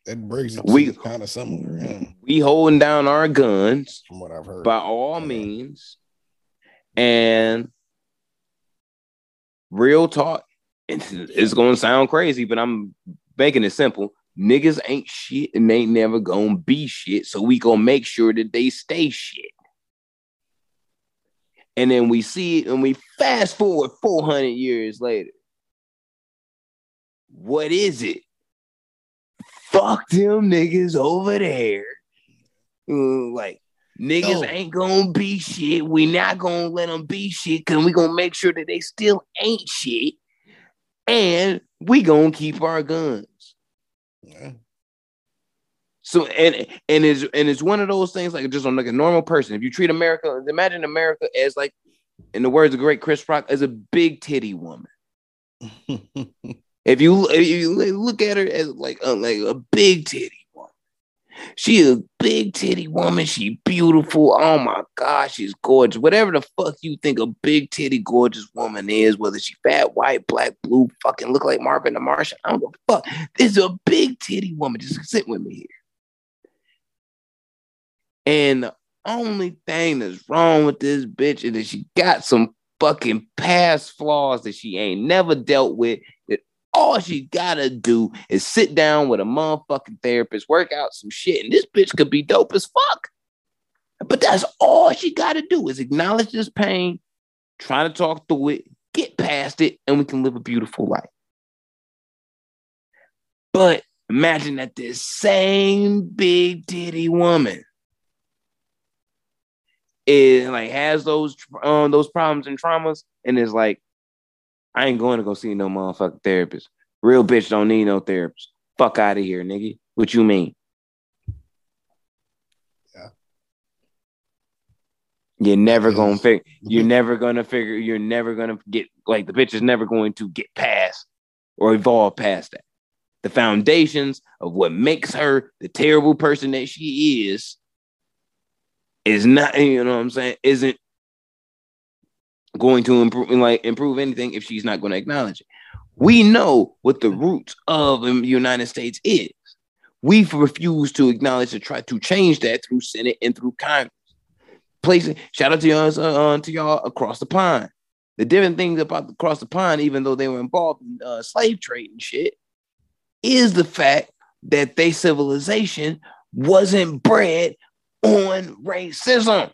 that it we- kind of similar yeah, we holding down our guns from what I've heard. by all means. And real talk, it's, it's gonna sound crazy, but I'm making it simple. Niggas ain't shit and they ain't never gonna be shit. So we gonna make sure that they stay shit. And then we see it and we fast forward 400 years later. What is it? Fuck them niggas over there. Uh, like, niggas No. ain't gonna be shit. We not gonna let them be shit because we gonna make sure that they still ain't shit. And we gonna keep our guns. Yeah. So and and it's and it's one of those things like just on like a normal person. If you treat America, imagine America as like, in the words of great Chris Rock, as a big titty woman. If you if you look at her as like a, like a big titty she a big titty woman. She beautiful. Oh my gosh, she's gorgeous. Whatever the fuck you think a big titty gorgeous woman is, whether she fat, white, black, blue, fucking look like Marvin the Martian, I don't give a fuck. This is a big titty woman. Just sit with me here. And the only thing that's wrong with this bitch is that she got some fucking past flaws that she ain't never dealt with. All she gotta do is sit down with a motherfucking therapist, work out some shit, and this bitch could be dope as fuck. But that's all she gotta do is acknowledge this pain, try to talk through it, get past it, and we can live a beautiful life. But imagine that this same big titty woman is like has those um those problems and traumas and is like, I ain't going to go see no motherfucking therapist. Real bitch don't need no therapist. Fuck out of here, nigga. What you mean? Yeah. You're never Yes. gonna figure. You're never gonna figure. You're never gonna get like the bitch is never going to get past or evolve past that. The foundations of what makes her the terrible person that she is is not, you know what I'm saying, isn't going to improve like improve anything if she's not going to acknowledge it. We know what the roots of the United States is. We've refused to acknowledge to try to change that through Senate and through Congress. Placing shout out to y'all uh, to y'all across the pond. The different things about across the pond, even though they were involved in uh, slave trade and shit, is the fact that they civilization wasn't bred on racism.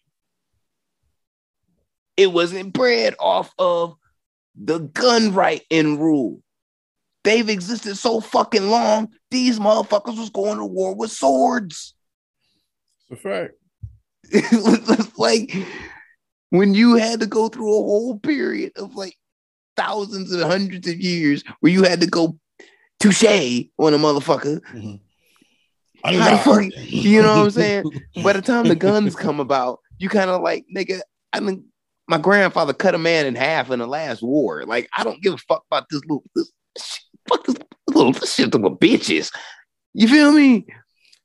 It wasn't bred off of the gun right and rule. They've existed so fucking long, these motherfuckers was going to war with swords. It's a fact. like when you had to go through a whole period of like thousands and hundreds of years where you had to go touche on a motherfucker. Mhm. How the fuck- you know what I'm saying? By the time the guns come about, you kind of like, nigga, I mean, my grandfather cut a man in half in the last war. Like, I don't give a fuck about this little, this, fuck this little this shit with bitches. You feel me?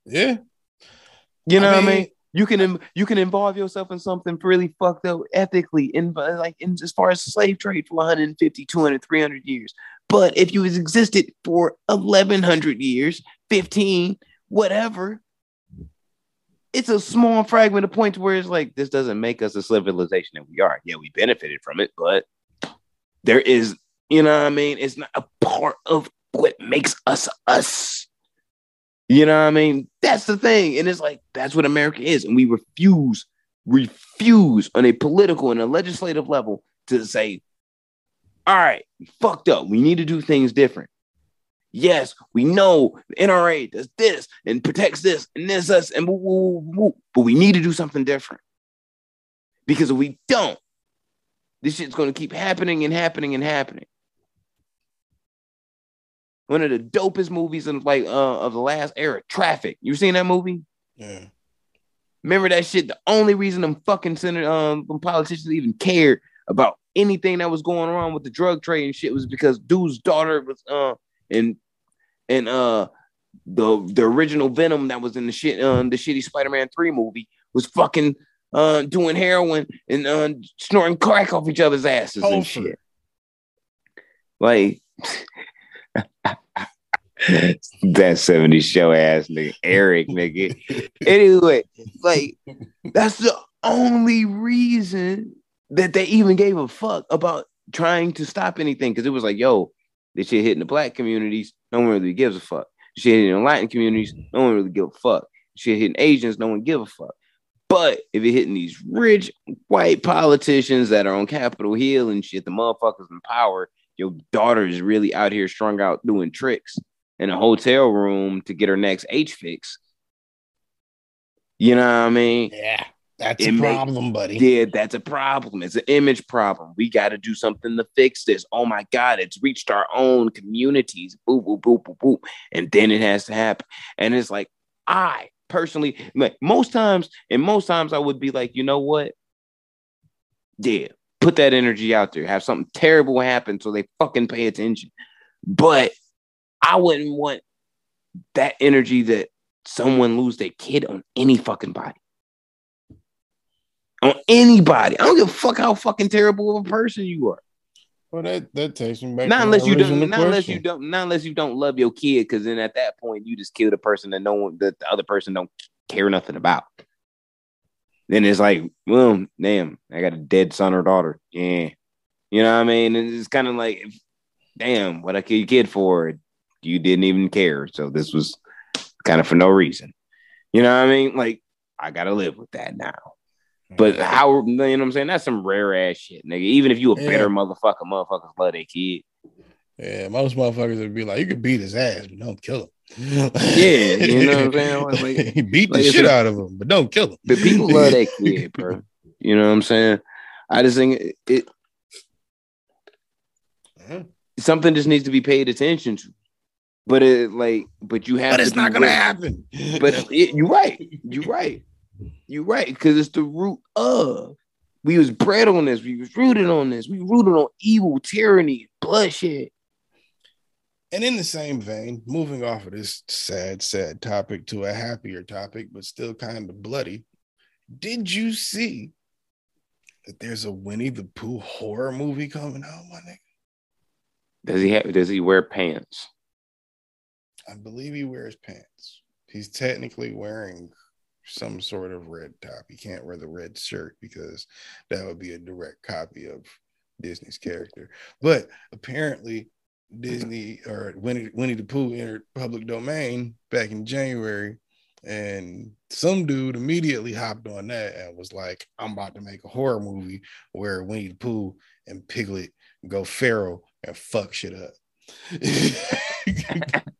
Yeah. You know I what I mean- mean? You can you can involve yourself in something really fucked up ethically in like in as far as slave trade for 150, 200, 300 years. But if you existed for 1100 years, 15, whatever, it's a small fragment of points where it's like this doesn't make us a civilization that we are. Yeah, we benefited from it, but there is, you know what I mean? It's not a part of what makes us us. You know what I mean? That's the thing. And it's like, that's what America is. And we refuse, refuse on a political and a legislative level to say, all right, fucked up. We need to do things different. Yes, we know the NRA does this and protects this and this, us, and woo, woo, woo, but we need to do something different. Because if we don't, this shit's going to keep happening and happening and happening. one of the dopest movies in like uh, of the last era, Traffic. You seen that movie? Yeah. Remember that shit? The only reason them fucking senator, um, politicians even cared about anything that was going on with the drug trade and shit was because dude's daughter was uh and and uh the the original Venom that was in the shit um the shitty Spider-Man 3 movie was fucking uh doing heroin and uh snorting crack off each other's asses and Holford. shit. Like that 70s show ass nigga, Eric nigga. Anyway, like that's the only reason that they even gave a fuck about trying to stop anything because it was like, yo, this shit hitting the black communities, no one really gives a fuck. Shit hitting the Latin communities, no one really give a fuck. Shit hitting Asians, no one give a fuck. But if it hitting these rich white politicians that are on Capitol Hill and shit, the motherfuckers in power, your daughter is really out here strung out doing tricks in a hotel room to get her next H fix. You know what I mean? Yeah. That's It a problem, buddy. Yeah, that's a problem. It's an image problem. We got to do something to fix this. Oh my God, it's reached our own communities. Boop, boop, boop, boop, boop. And then it has to happen. And it's like, I personally, like most times, and most times I would be like, you know what? Yeah, put that energy out there. Have something terrible happen so they fucking pay attention. But I wouldn't want that energy that someone lose their kid on any fucking body on anybody. I don't give a fuck how fucking terrible of a person you are. Well, that that takes me back. Not unless you don't. Not unless you don't. Not unless you don't love your kid, because then at that point you just kill the person that no one, that the other person don't care nothing about. Then it's like, well, damn, I got a dead son or daughter. Yeah, you know what I mean. And It's kind of like, damn, what I kill your kid for? You didn't even care. So this was kind of for no reason. You know what I mean? Like I gotta live with that now. But how you know what I'm saying? That's some rare ass shit, nigga. Even if you a Yeah. bitter motherfucker, motherfuckers love their kid. Yeah, most motherfuckers would be like, you could beat his ass, but don't kill him. Yeah, you know what I'm saying? Like- like- beat like the shit out of him, but don't kill him. But people love that kid, bro. You know what I'm saying? I just think it, it Mhm. something just needs to be paid attention to. But it like, but you have But it's not gonna happen. But it, you're right. You're right. You're right. Because it's the root of. We was bred on this. We was rooted on this. We rooted on evil, tyranny, bloodshed. And in the same vein, moving off of this sad, sad topic to a happier topic, but still kind of bloody. Did you see that there's a Winnie the Pooh horror movie coming out, my nigga? Does he have? Does he wear pants? I believe he wears pants. He's technically wearing some sort of red top. He can't wear the red shirt because that would be a direct copy of Disney's character. But apparently, Disney or Winnie, Winnie the Pooh entered public domain back in January. And some dude immediately hopped on that and was like, I'm about to make a horror movie where Winnie the Pooh and Piglet go feral and fuck shit up.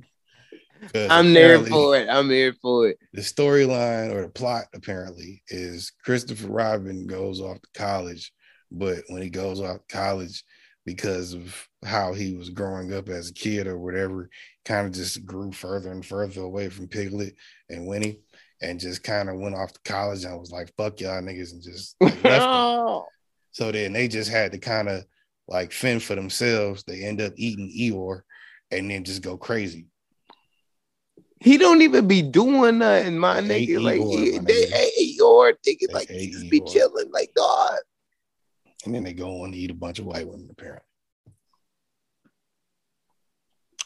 I'm there for it. I'm here for it. The storyline or the plot apparently is Christopher Robin goes off to college, but when he goes off to college, because of how he was growing up as a kid or whatever, kind of just grew further and further away from Piglet and Winnie, and just kind of went off to college and was like, "Fuck y'all niggas," and just left. So then they just had to kind of like fend for themselves. They end up eating Eeyore and then just go crazy. He don't even be doing nothing, my nigga. Like he, my they nigga. ate your nigga. They Like he just be chilling, like dog. And then they go on to eat a bunch of white women, apparently.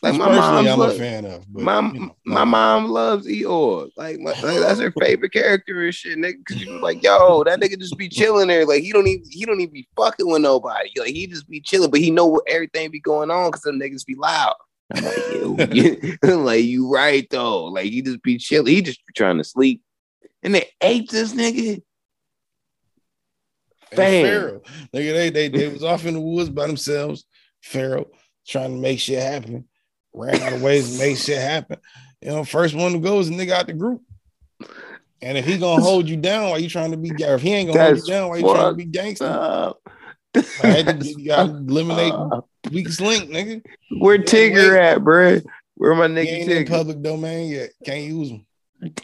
Like my mom, I'm a fan of. But, my you know, my mom loves Eeyore. Like, my, like that's her favorite character and shit, nigga. Cause she was like, yo, that nigga just be chilling there. Like he don't even he don't even be fucking with nobody. Like he just be chilling, but he know what everything be going on because them niggas be loud. I'm like, yo, you, like you right though. Like he just be chilling. He just be trying to sleep. And they ate this nigga. Fam. Pharaoh. Nigga, they, they they was off in the woods by themselves. Pharaoh trying to make shit happen. Ran out of ways to make shit happen. You know, first one to go is a nigga out the group. And if he gonna hold you down while you trying to be, or if he ain't gonna hold you down while you trying to be gangster, Uh, I had to, you gotta eliminate uh, weakest link, nigga. Where Yeah, Tigger wait. at, bruh? Where my He nigga ain't in public domain yet. Can't use them.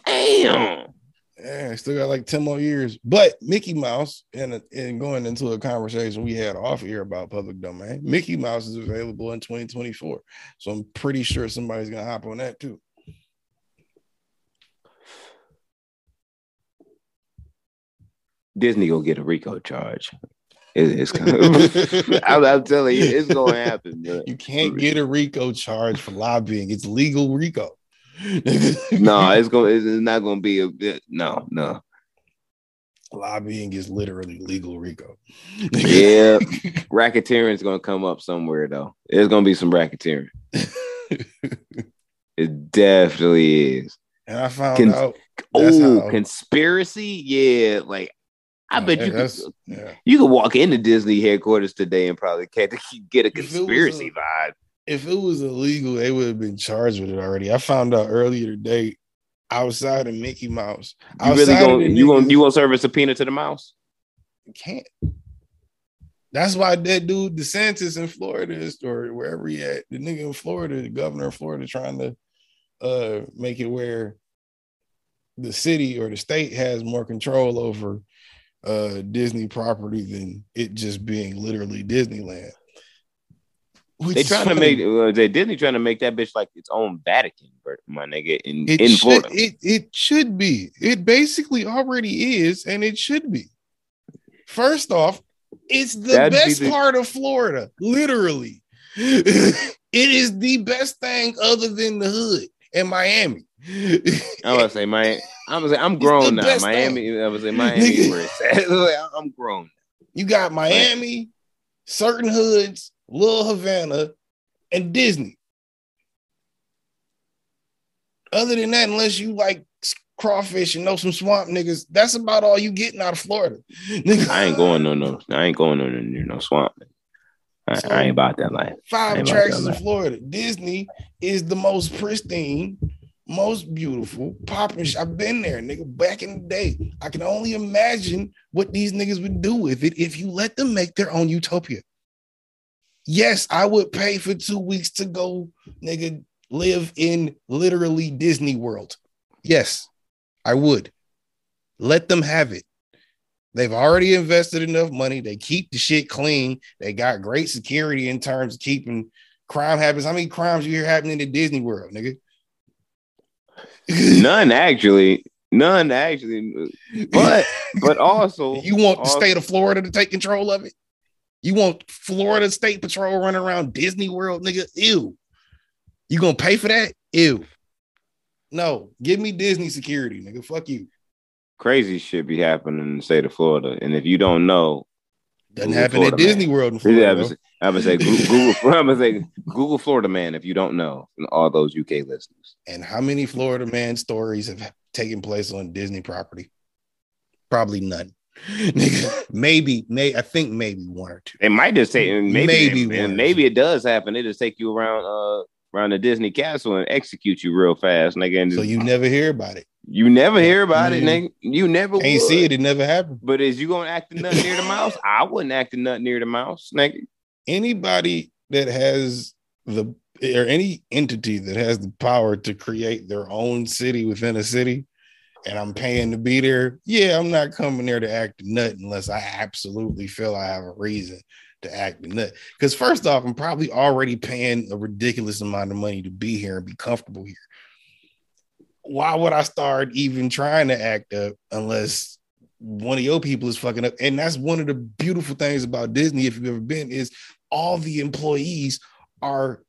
Damn. Yeah, still got like 10 more years. But Mickey Mouse, and, and going into a conversation we had off here about public domain, Mickey Mouse is available in 2024. So I'm pretty sure somebody's gonna hop on that too. Disney gonna get a RICO charge. It- it's kind of, I'm, I'm telling you, it's gonna happen, bro. You can't get a RICO charge for lobbying. It's legal RICO. No, it's gonna. It's not gonna be a bit. No, no. lobbying is literally legal RICO. Yeah, racketeering is gonna come up somewhere though. There's gonna be some racketeering. It definitely is. and I found Can- out Oh, how- conspiracy? Yeah, like I bet you could. Yeah. You could walk into Disney headquarters today and probably get get a If conspiracy a- vibe. if it was illegal, they would have been charged with it already. I found out earlier today outside of Mickey Mouse. You really gonna you gonna you gonna serve a subpoena to the mouse? You can't. That's why that dude DeSantis in Florida is, or wherever he at, the nigga in Florida, the governor of Florida, trying to uh make it where the city or the state has more control over uh Disney property than it just being literally Disneyland. Which They trying to make uh, they Disney trying to make that bitch like its own Vatican, my nigga, in It in should, Florida. it it should be. It basically already is, and it should be. First off, it's the That'd be best the- part of Florida, literally. it is the best thing other than the hood and Miami. I'm gonna say my I'm say I'm grown now. Miami, I was in Miami where it's at. I'm grown. you got Miami, certain hoods, Little Havana, and Disney. Other than that, unless you like crawfish and know some swamp niggas, that's about all you getting out of Florida. Nigga, I ain't going no no. I ain't going no near no swamp. I, So- I ain't about that life. Five attractions in. Florida. Disney is the most pristine, most beautiful, popping. I've been there, nigga, back in the day. I can only imagine what these niggas would do with it if you let them make their own utopia. Yes, I would pay for two weeks to go, nigga, live in literally Disney World. Yes, I would. Let them have it. They've already invested enough money. They keep the shit clean. They got great security in terms of keeping crime habits. How many crimes you hear happening in Disney World, nigga? None actually. None actually. But but also you want the state of Florida to take control of it? You want Florida State Patrol running around Disney World, nigga? Ew. You gonna pay for that? Ew. No, give me Disney security, nigga. Fuck you. crazy shit be happening in the state of Florida. And if you don't know, Doesn't Google happen Florida at Disney man. World in I Florida. would say, I would say Google, Google I would say Google Florida man if you don't know, and all those UK listeners. And how many Florida man stories have taken place on Disney property? Probably none. Maybe, may I think maybe one or two. It might just take maybe Maybe maybe it does happen. They just take you around uh around the Disney castle and execute you real fast, nigga. And So you never hear about it. you never hear about it, Mm. nigga. You never Ain't would. see it, it never happened. But is you gonna act a nut near the mouse? I wouldn't act a nut near the mouse, nigga. Anybody that has the or any entity that has the power to create their own city within a city, and I'm paying to be there, yeah, I'm not coming there to act a nut unless I absolutely feel I have a reason to act a nut. Because first off, I'm probably already paying a ridiculous amount of money to be here and be comfortable here. Why would I start even trying to act up unless one of your people is fucking up? And that's one of the beautiful things about Disney, if you've ever been, is all the employees are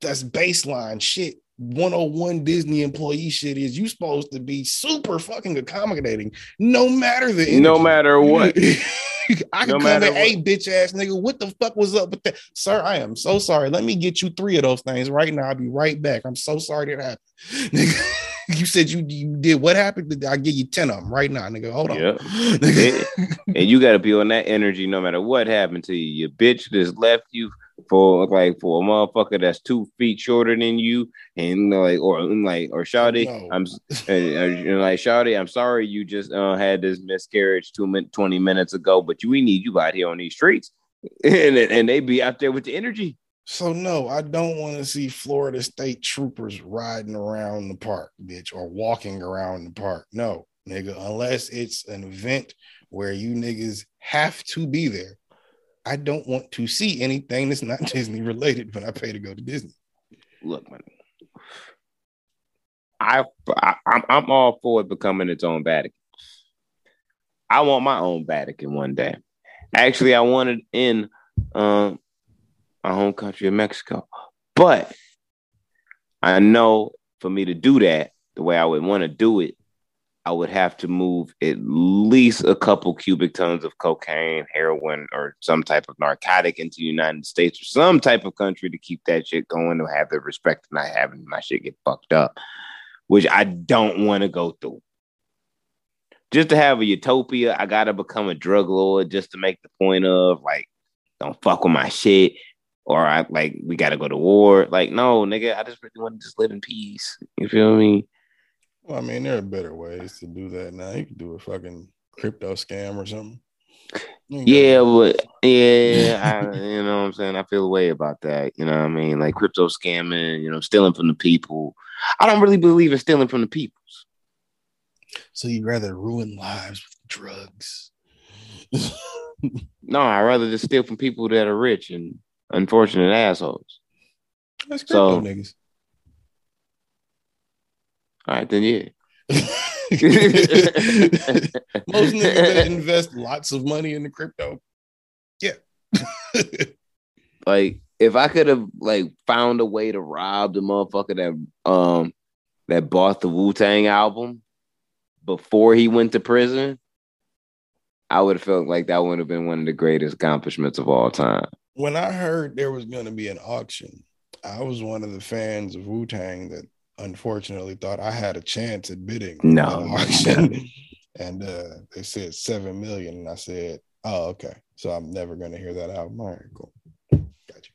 that's baseline shit. 101 Disney employee shit is you supposed to be super fucking accommodating no matter the No matter what. I can No come in, hey, bitch ass nigga, what the fuck was up with that? Sir, I am so sorry. Let me get you three of those things right now. I'll be right back. I'm so sorry that happened. Nigga, you said you, you did what happened? I'll give you 10 of them right now, nigga. Hold on. Yep. Nigga. and you got to be on that energy no matter what happened to you. Your bitch just left you for like for a motherfucker that's two feet shorter than you, and like or like or Shawty, No. I'm uh, uh, like Shawty, I'm sorry you just uh, had this miscarriage two min- twenty minutes ago, but you we need you out here on these streets. and and they be out there with the energy. So no, I don't want to see Florida State troopers riding around the park, bitch, or walking around the park. No, nigga, unless it's an event where you niggas have to be there. I don't want to see anything that's not Disney related when I pay to go to Disney. Look, man, I, I I'm I'm all for it becoming its own Vatican. I want my own Vatican one day. Actually, I want it in um, my home country of Mexico. But I know for me to do that, the way I would want to do it, I would have to move at least a couple cubic tons of cocaine, heroin, or some type of narcotic into the United States or some type of country to keep that shit going to have the respect of not having my shit get fucked up, which I don't want to go through. Just to have a utopia, I gotta become a drug lord just to make the point of like, don't fuck with my shit. Or I like we gotta go to war. Like, no, nigga, I just really want to just live in peace. You feel me? Well, I mean, there are better ways to do that now. You can do a fucking crypto scam or something. Yeah, but yeah, I, you know what I'm saying. I feel a way about that. You know what I mean? Like crypto scamming, you know, stealing from the people. I don't really believe in stealing from the peoples. So you'd rather ruin lives with drugs? no, I'd rather just steal from people that are rich and unfortunate assholes. That's crypto so, niggas. All right, then yeah. Most niggas that invest lots of money in the crypto. Yeah. like if I could have like found a way to rob the motherfucker that um that bought the Wu Tang album before he went to prison, I would have felt like that would have been one of the greatest accomplishments of all time. When I heard there was going to be an auction, I was one of the fans of Wu Tang that unfortunately thought I had a chance at bidding. No. auction. and uh, they said seven million. And I said, Oh, okay. So I'm never gonna hear that album. All right, cool. Got you.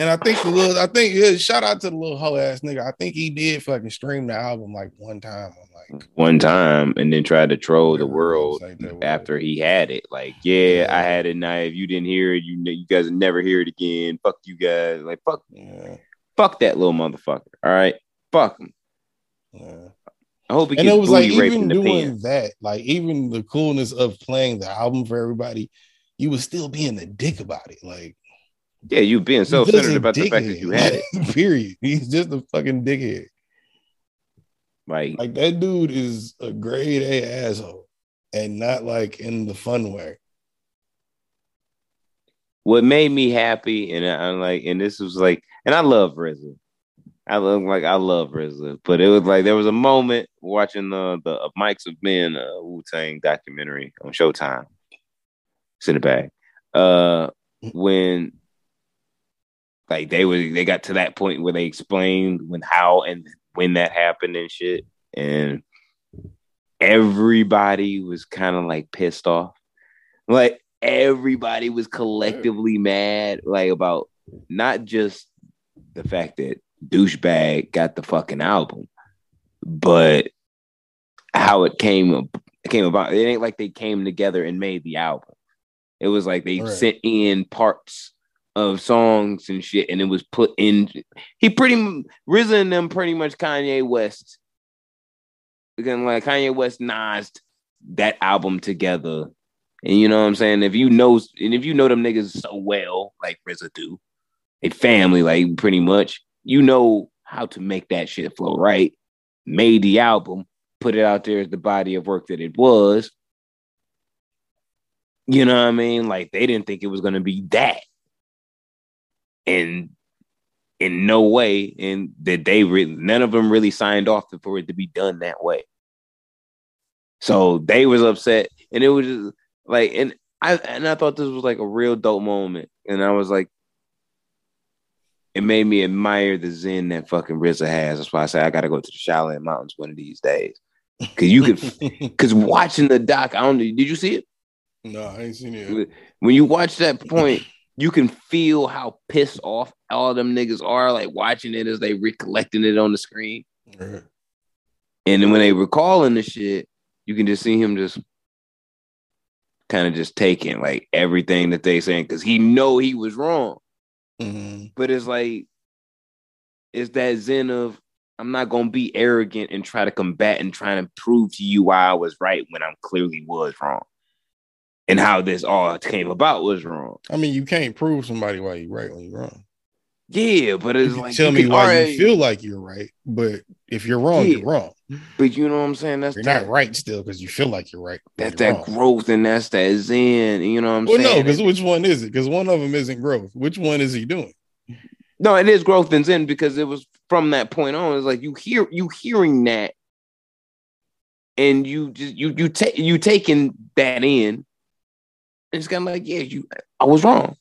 And I think the little, I think yeah, shout out to the little hoe ass nigga. I think he did fucking stream the album like one time like one time and then tried to troll the world after he had it. Like, yeah, yeah, I had it now. If you didn't hear it, you you guys never hear it again. Fuck you guys. Like, fuck. Yeah. Fuck that little motherfucker. All right. Fuck him. Yeah. I hope he and it was like even doing that, like even the coolness of playing the album for everybody, you was still being a dick about it. Like, yeah, you being so centered about the fact that you had it. Period. He's just a fucking dickhead. Like, like that dude is a grade A asshole, and not like in the fun way. What made me happy, and I'm like, and this was like and I love RZA. I love like I love RZA, but it was like there was a moment watching the the uh, Mics of Men uh, Wu Tang documentary on Showtime. Send it back. Uh, when like they were they got to that point where they explained when how and when that happened and shit, and everybody was kind of like pissed off. Like everybody was collectively mad, like about not just the fact that douchebag got the fucking album, but how it came it came about. It ain't like they came together and made the album. It was like they right. sent in parts of songs and shit, and it was put in. He pretty risen them pretty much Kanye West. Again, like Kanye West Nas that album together. And you know what I'm saying? If you know and if you know them niggas so well, like RZA do, a family, like pretty much. You know how to make that shit flow, right? Made the album, put it out there as the body of work that it was. You know what I mean? Like they didn't think it was gonna be that. And in no way, and that they none of them really signed off for it to be done that way. So they was upset, and it was just like, and I and I thought this was like a real dope moment, and I was like, it made me admire the zen that fucking RZA has. That's why I say I got to go to the Shaolin Mountains one of these days. Cause you could, cause watching the doc, I don't. Did you see it? No, I ain't seen it. When you watch that point, you can feel how pissed off all them niggas are, like watching it as they recollecting it on the screen. Right. And then when they recalling the shit, you can just see him just kind of just taking like everything that they saying because he know he was wrong. Mhm. But it's like it's that zen of I'm not gonna be arrogant and try to combat and try to prove to you why I was right when I'm clearly was wrong. And how this all came about was wrong. I mean, you can't prove somebody why you're right when you're wrong. Yeah, but it's like tell me why already- you feel like you're right, but if you're wrong, Yeah. you're wrong. But you know what I'm saying? That's You're that, not right still because you feel like you're right. That's you're that wrong. growth and that's that zen. You know what I'm saying? Well, no, because which one is it? Because one of them isn't growth. Which one is he doing? No, it is growth and zen because it was from that point on. It's like you hear you hearing that, and you just you you take you taking that in. It's kind of like yeah, you I was wrong.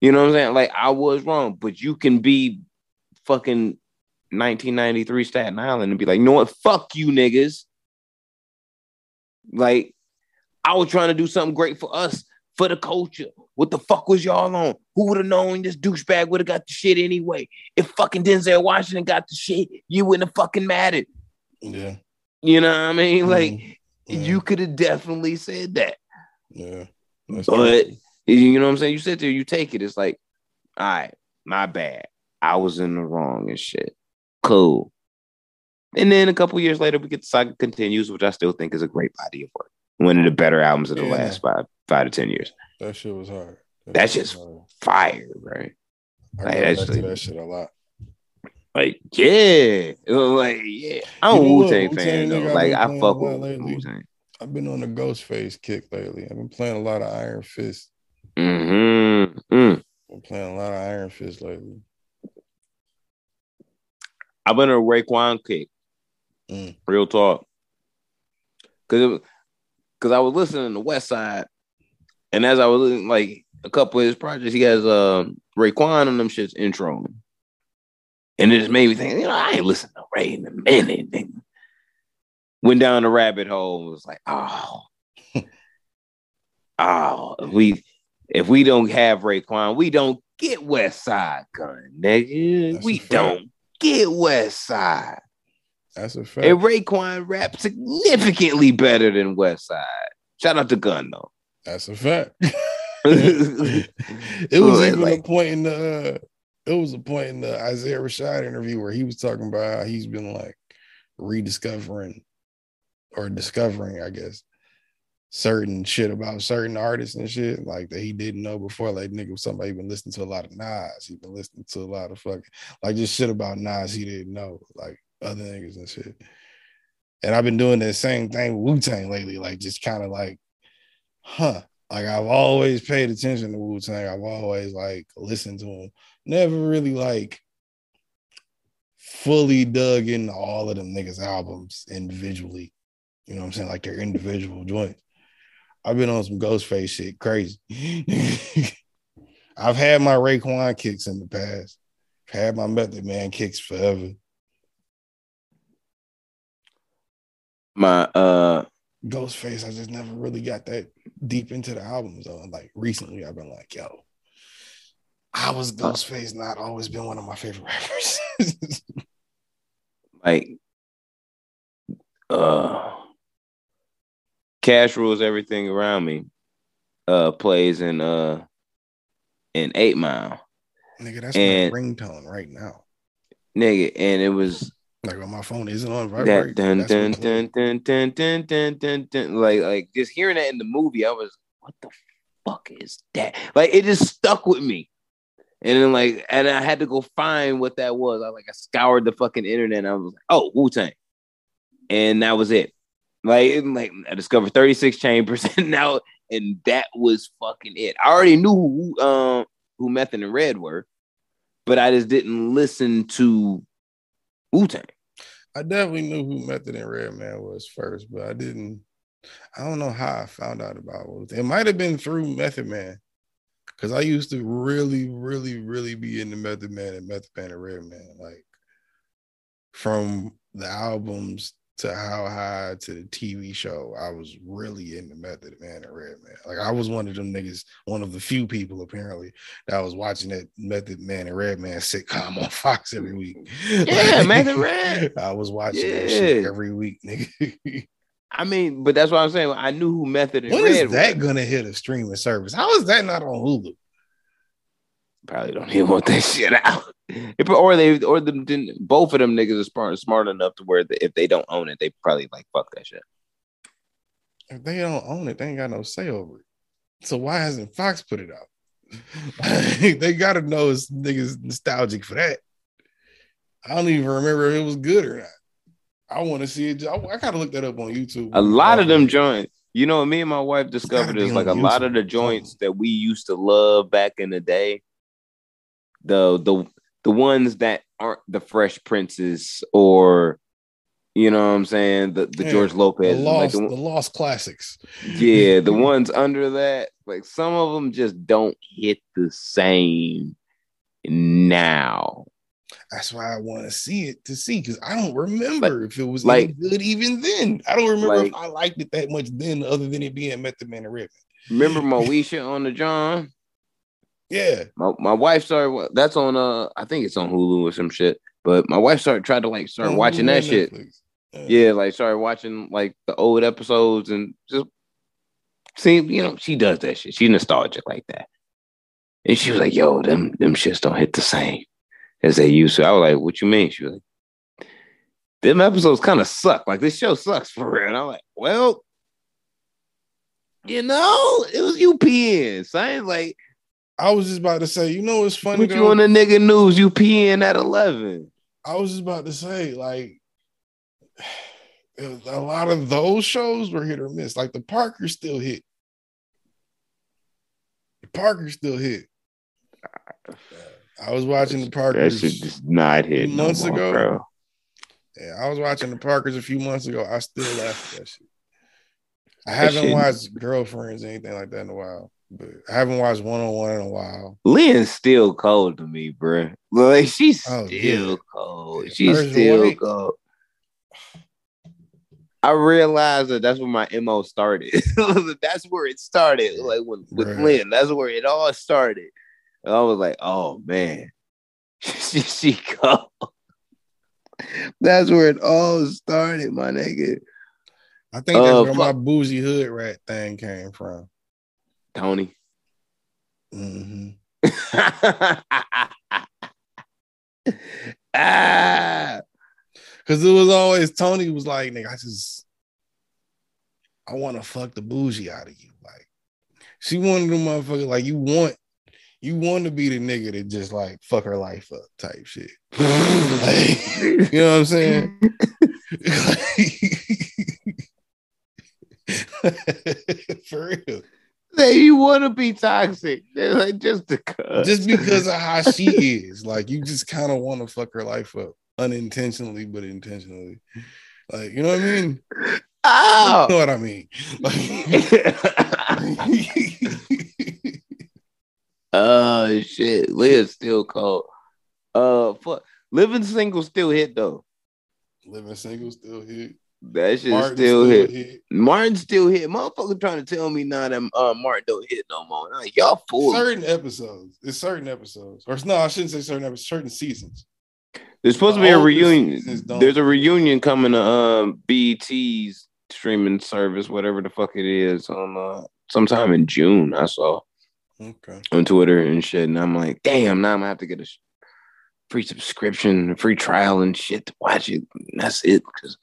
You know what I'm saying? Like I was wrong, but you can be fucking 1993 Staten Island and be like, you know what? Fuck you niggas. Like I was trying to do something great for us, for the culture. What the fuck was y'all on? Who would have known this douchebag would have got the shit anyway? If fucking Denzel Washington got the shit, you wouldn't have fucking mattered. Yeah. You know what I mean? Like Mhm. Yeah. you could have definitely said that. Yeah. That's But true. you know what I'm saying? You sit there, you take it. It's like, all right, my bad. I was in the wrong and shit. Cool. And then a couple years later, we get the saga continues, which I still think is a great body of work. One of the better albums of the Yeah. last five five to ten years. that shit was hard. That That's just hard. fire, right? I like, that's like- that shit a lot. Like, yeah. Like, yeah. I'm You a know? Wu Tang Wu-Tang fan, though. I've Like, I fuck with. Wu Tang. I've been on a Ghostface kick lately. I've been playing a lot of Iron Fist. Mm-hmm. Mm. Been playing a lot of Iron Fist lately. I've been a Raekwon kick. Mm. Real talk. Cause, cause I was listening to Westside, and as I was listening, like a couple of his projects, he has um Raekwon on them shits intro. And it just made me think, you know, I ain't listened to Ray in a minute. nigga. Went down the rabbit hole and was like, oh, oh, if we if we don't have Raekwon, we don't get West Side Gun, nigga. That's we don't get Westside. That's a fact. And Raekwon rap significantly better than Westside. Shout out to Gunn though. That's a fact. it was even like- a point in the uh, it was a point in the Isaiah Rashad interview where he was talking about how he's been like rediscovering or discovering, I guess, certain shit about certain artists and shit like that he didn't know before. Like nigga, somebody been listening to a lot of Nas. He been listening to a lot of fucking like just shit about Nas he didn't know, like other niggas and shit. And I've been doing the same thing with Wu Tang lately, like just kind of like, huh. Like I've always paid attention to Wu Tang. I've always like listened to him. Never really like fully dug into all of them niggas' albums individually. You know what I'm saying? Like their individual joints. I've been on some Ghostface shit, crazy. I've had my Raekwon kicks in the past. Had my Method Man kicks forever. My uh Ghostface, I just never really got that deep into the albums though. Like recently, I've been like, yo, I was Ghostface not always been one of my favorite rappers. like uh Cash rules everything around me. Uh plays in uh in eight mile. Nigga, that's And- my ringtone right now. Nigga, and it was Like when my phone isn't on that vibrate. dun dun dun dun dun dun dun dun dun like like just hearing that in the movie, I was what the fuck is that? Like it just stuck with me. And then like and I had to go find what that was. I like I scoured the fucking internet and I was like, oh, Wu-Tang. And that was it. Like, like I discovered 36 chambers and now and that was fucking it. I already knew who um who Method and Red were, but I just didn't listen to Wu-Tang. I definitely knew who Method and Redman was first, but I didn't. I don't know how I found out about it. It might have been through Method Man, because I used to really, really, really be into Method Man and Method Man and Redman. Like from the albums to How High to the TV show, I was really into Method Man and Redman. Like I was one of them niggas, one of the few people apparently that was watching that Method Man and Redman sitcom on Fox every week. Yeah, Method Red. I was watching that shit every week, nigga. I mean, but that's what I'm saying. I knew who Method and When Red is that was. gonna hit a streaming service? How is that not on Hulu? Probably don't even want that shit out. If- or they or them didn't both of them niggas are smart smart enough to where if they don't own it, they probably like fuck that shit. If they don't own it, they ain't got no say over it. So why hasn't Fox put it out? they gotta know it's niggas nostalgic for that. I don't even remember if it was good or not. I want to see it. I, I gotta look that up on YouTube. A lot of them joints, you know, me and my wife discovered is like a on lot of the joints that we used to love back in the day. The the the ones that aren't the Fresh Princes or you know what I'm saying, the, the Yeah, George the Lopez, like lost, the, the lost classics. yeah, the ones under that, like some of them just don't hit the same now. That's why I want to see it to see because I don't remember if it was like- any good even then. I don't remember like- if I liked it that much then, other than it being Method Man and Redman. Remember Moesha on the John? Yeah, My my wife started. That's on uh, I think it's on Hulu or some shit. But my wife started tried to like start watching that shit. Netflix. Yeah, like started watching like the old episodes and just see, you know, she does that shit. She nostalgic like that. And she was like, yo, them them shits don't hit the same as they used to. I was like, what you mean? She was like, them episodes kind of suck. Like this show sucks for real. And I'm like, well, you know, it was UPN. So I ain't like I was just about to say, you know, what's funny put you on the nigga news, You peeing at 11. I was just about to say, like, a lot of those shows were hit or miss. Like the Parker still hit. The Parker still hit. I was watching the That Parkers. shit just not hit no months more, ago. bro. Yeah, I was watching the Parkers a few months ago. I still laugh at that shit. I That haven't watched Girlfriends or anything like that in a while, but I haven't watched One on One in a while. Lynn's still cold to me, bro. Like she's Oh, still yeah. cold. She's still White. cold. I realized that that's where my mo started. that's where it started. Like with, with Right. Lynn, that's where it all started. And I was like, oh man, she, she cold. that's where it all started, my nigga. I think that's Uh, where my boozy hood rat thing came from. Toni. hmm ah, Cause it was always Toni was like, nigga, I just I want to fuck the bougie out of you. Like she wanted the motherfucker, like you want you want to be the nigga that just like fuck her life up type shit. Like, you know what I'm saying? For real. Say you want to be toxic, like just because. Just because of how she is. Like you just kind of want to fuck her life up unintentionally, but intentionally. Like, you know what I mean? Oh. You know what I mean? Like, oh shit, Liz still cold. Uh, fuck, living single still hit though. Living single still hit. That shit Martin still, hit. hit. Martin still hit. Motherfucker trying to tell me now that uh, Martin don't hit no more. Nah, y'all fool. Certain episodes. It's certain episodes. Or no, I shouldn't say certain episodes, certain seasons. There's supposed to be a reunion. There's a reunion coming to um BET's streaming service, whatever the fuck it is, on uh sometime in June. I saw Okay. on Twitter and shit, and I'm like, damn, now I'm gonna have to get a free subscription, a free trial and shit to watch it. And that's it, because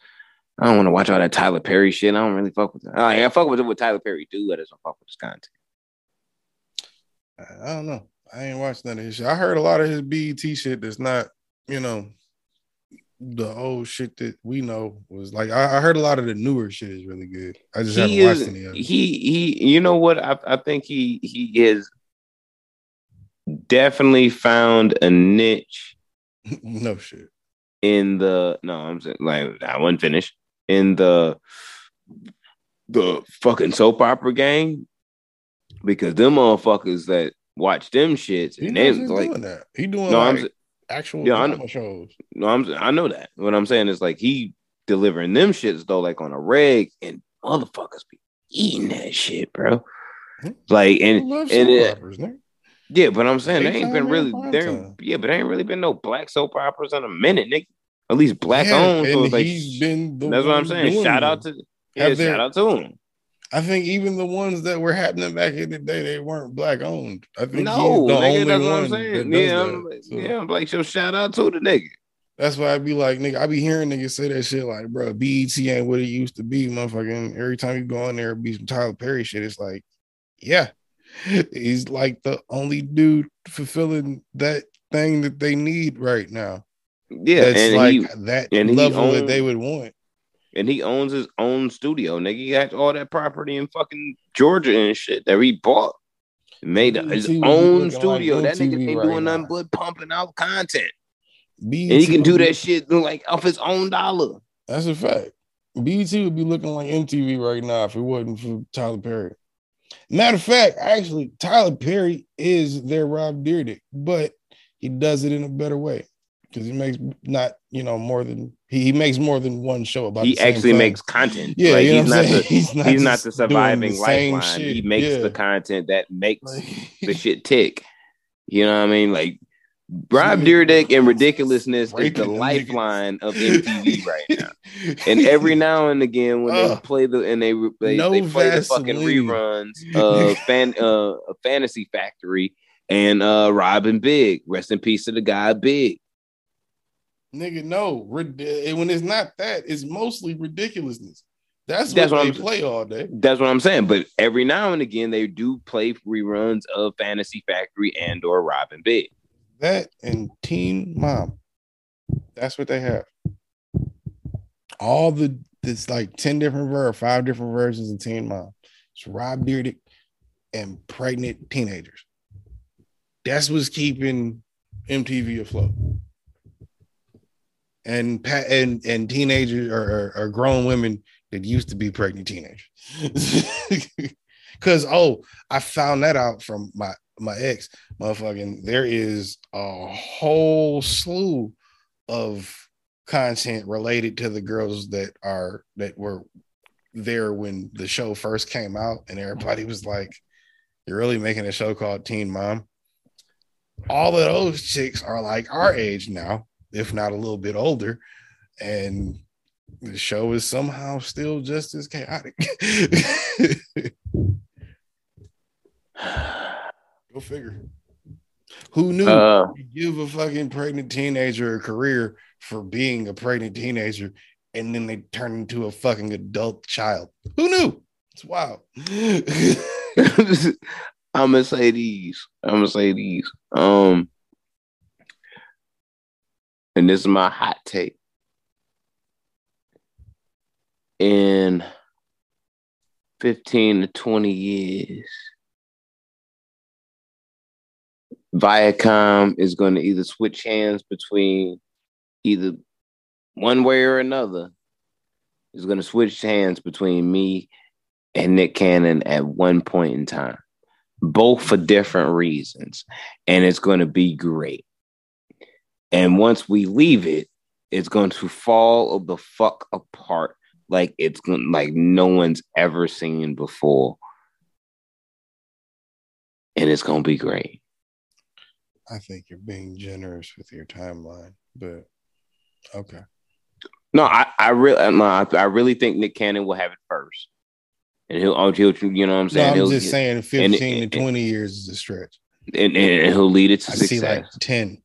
I don't want to watch all that Tyler Perry shit. I don't really fuck with that. Oh, I, I fuck with what Tyler Perry do. I just don't fuck with his content. I don't know. I ain't watched none of his shit. I heard a lot of his BET shit that's not, you know, the old shit that we know was like I, I heard a lot of the newer shit is really good. I just He haven't watched any of it. He he. You know what? I I think he he is definitely found a niche no shit. in the no, I'm saying like I wasn't finished in the the fucking soap opera game because them motherfuckers that watch them shits He and they like doing that. He doing no, like I'm actual Yeah, I drama shows. no, I'm I know that. What I'm saying is like he delivering them shits though, like on a reg, and motherfuckers be eating that shit, bro. Like and and it- operas, yeah, but I'm saying they ain't been really there, yeah, but there ain't really been no black soap operas in a minute, nigga. At least black Yeah, owned. So like he's been the that's what I'm saying. Shout out to Yeah, there- shout out to him. I think even the ones that were happening back in the day, they weren't black owned. I think No, the nigga, only that's what I'm saying. Yeah. I'm, like- So yeah, I'm like, so shout out to the nigga. That's why I'd be like, nigga, I be hearing niggas say that shit like, bro, BET ain't what it used to be, motherfucking. Every time you go in there, be some Tyler Perry shit. It's like, yeah, he's like the only dude fulfilling that thing that they need right now. Yeah, That's and like he that and level that they would want. and he owns his own studio. Nigga, he got all that property in fucking Georgia and shit that he bought. Made his own studio. like that nigga ain't right doing nothing now. but pumping out content. BET And he can do that shit like off his own dollar. That's a fact. BET would be looking like MTV right now if it wasn't for Tyler Perry. Matter of fact, actually, Tyler Perry is their Rob Dyrdek, but he does it in a better way because he makes not you know more than he, he makes more than one show about. he actually thing. makes content. Yeah, like, you know he's not the he's not he's not the surviving the lifeline. he makes Yeah. the content that makes Like- the shit tick. You know what I mean? Like Rob Shit. Dyrdek and ridiculousness is the lifeline of MTV right now. And every now and again, when they play the and they they, No they play the fucking reruns of fan uh Fantasy Factory and uh Rob & Big. Rest in peace to the guy Big. Nigga, no. Eh, When it's not that, it's mostly ridiculousness. That's, That's what, what they I'm- play all day. That's what I'm saying. But every now and again, they do play reruns of Fantasy Factory and or Rob & Big. That and Teen Mom. That's what they have. All the it's like 10 different ver five different versions of Teen Mom. It's Rob Dyrdek and pregnant teenagers. That's what's keeping MTV afloat. And and and teenagers or, or, or grown women that used to be pregnant teenagers. Cause oh, I found that out from my my ex motherfucking there is a whole slew of content related to the girls that are that were there when the show first came out and everybody was like you're really making a show called teen mom all of those chicks are like our age now if not a little bit older and the show is somehow still just as chaotic go figure who knew Uh, give a fucking pregnant teenager a career for being a pregnant teenager and then they turn into a fucking adult child. Who knew? It's wild. I'm gonna say these. I'm gonna say these. Um, and this is my hot take. In 15 to 20 years, Viacom is going to either switch hands between either one way or another. Is going to switch hands between me and Nick Cannon at one point in time, both for different reasons, and it's going to be great. And once we leave it, it's going to fall of the fuck apart like it's going like no one's ever seen before, and it's going to be great. I think you're being generous with your timeline, but okay. No, I, I really, uh, no, I, really think Nick Cannon will have it first, and he'll, oh, he'll, you know what I'm No, saying? I'm he'll, just saying 15 and- to 20 years is a stretch. and, and he'll lead it to I success. see like 10.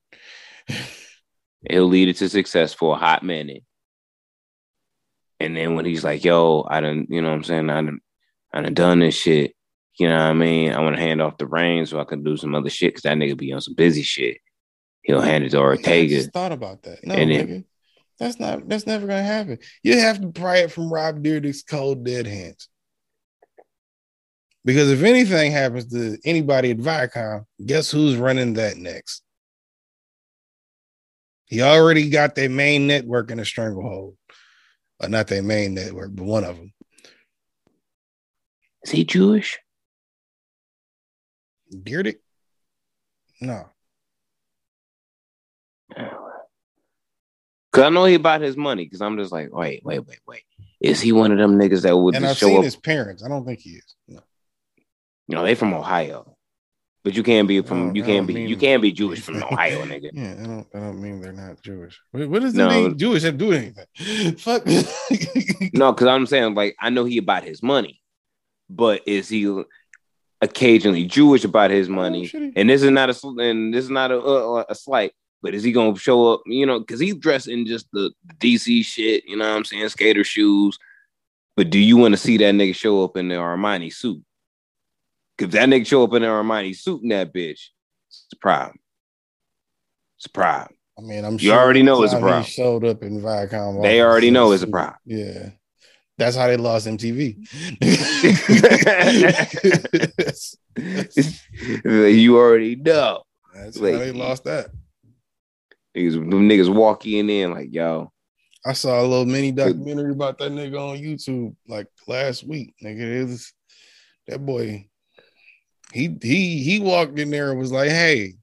He'll lead it to success for a hot minute. And then when he's like, yo, I done, you know what I'm saying? I done, I done done this shit. You know what I mean? I want to hand off the reins so I can do some other shit because that nigga be on some busy shit. He'll hand it to I Ortega. just thought about that. No, And then-. That's not that's never gonna happen. You have to pry it from Rob Dyrdek's cold dead hands. Because if anything happens to anybody at Viacom, guess who's running that next? He already got their main network in a stranglehold. Or not their main network, but one of them. Is he Jewish? Dyrdek? No. Cause I know he about his money. Cause I'm just like, wait, wait, wait, wait. Is he one of them niggas that would and just I've show seen up? his parents. I don't think he is. No. You know, they from Ohio. But you can't be from you can't be mean- you can't be Jewish from Ohio, nigga. Yeah, I don't. I don't mean they're not Jewish. What, what does No. the name Jewish have to do anything? Fuck. No, because I'm saying like I know he about his money, but is he occasionally Jewish about his oh, money? should he? and this is not a and this is not a, a, a slight, but is he gonna show up? You know, because he's dressed in just the DC shit. You know what I'm saying? Skater shoes. But do you want to see that nigga show up in the Armani suit? If that nigga show up in the Armani suit in that bitch, it's a problem. It's a problem. I mean, I'm sure You already know it's a problem. Showed up in Viacom. They already know it's a problem. Yeah, that's how they lost MTV. you already know. that's Like- how they lost that. Niggas, them niggas walking in like, yo, I saw a little mini documentary about that nigga on YouTube like last week. Nigga, it was that boy. He he he walked in there and was like, "Hey,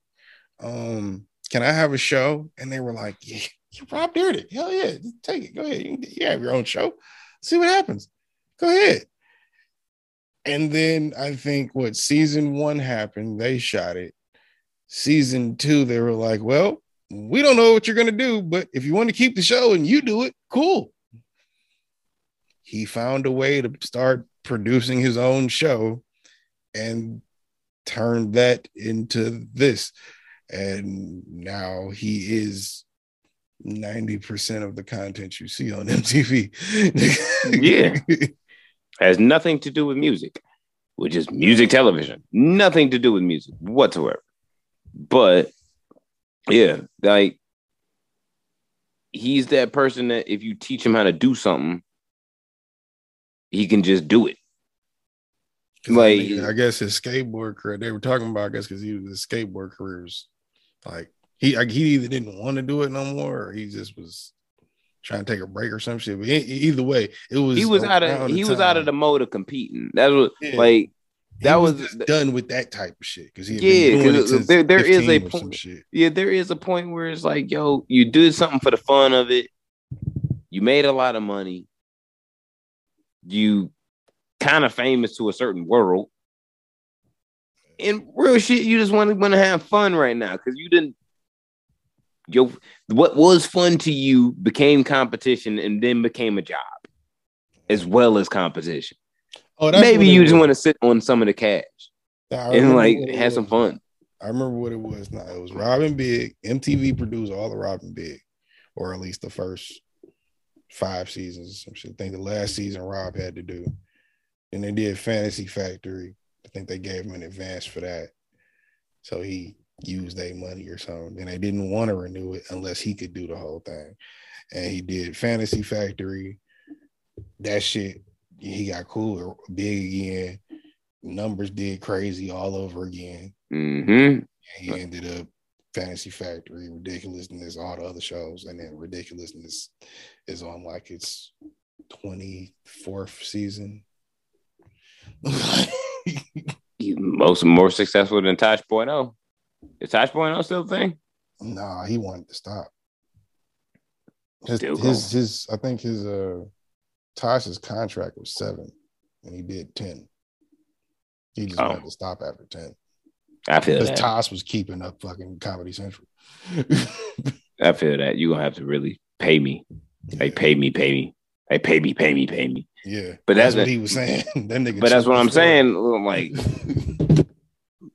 um, can I have a show?" And they were like, "Yeah, you Rob Dyrdek. Hell yeah, just take it. Go ahead. You, you have your own show. See what happens. Go ahead." And then I think what season one happened, they shot it. Season two, they were like, "Well, we don't know what you're going to do, but if you want to keep the show and you do it, cool. He found a way to start producing his own show and turned that into this. And now he is 90% of the content you see on MTV. Yeah. has nothing to do with music, which is music television. Nothing to do with music whatsoever. But yeah, like he's that person that if you teach him how to do something, he can just do it. Like- I, guess his skateboard career, they were talking about, I guess, because he was his skateboard career was like he like, he either didn't want to do it no more or he just was trying to take a break or some shit. But e- either way, it was He was out of he the was out of the mode of competing. That was Yeah. like He that was- just done with that type of shit because he Yeah, been doing 'cause it there- there is a point- yeah, there is a point where it's like, yo, you did something for the fun of it. You made a lot of money. You kind of famous to a certain world. And real shit, you just want to want to have fun right now because you didn't. Yo, what was fun to you became competition and then became a job, as well as competition. Oh, that's Maybe you just was. want to sit on some of the cash and like have some fun. I remember what it was. Now it was Rob & Big. MTV produced all the Rob & Big, or at least the first five seasons. I think the last season Rob had to do. And they did Fantasy Factory. I think they gave him an advance for that. So he used their money or something. And they didn't want to renew it unless he could do the whole thing. And he did Fantasy Factory. That shit, he got cool, big again. Numbers did crazy all over again. hmm And he ended up Fantasy Factory, Ridiculousness, all the other shows, and then Ridiculousness is on like its 24th season. Most more successful than Tosh Point oh. Is Tosh Point oh still a thing? nah, he wanted to stop. His, his, his, I think his, uh, Tosh's contract was seven, and he did 10. He just Oh. wanted to stop after 10. I feel Because that. Tosh was keeping up fucking Comedy Central. I feel that you gonna have to really pay me. Like pay me, pay me. Like pay me, pay me, pay me. Yeah. But that's, that's what he was saying. that nigga But that's what I'm saying. Like,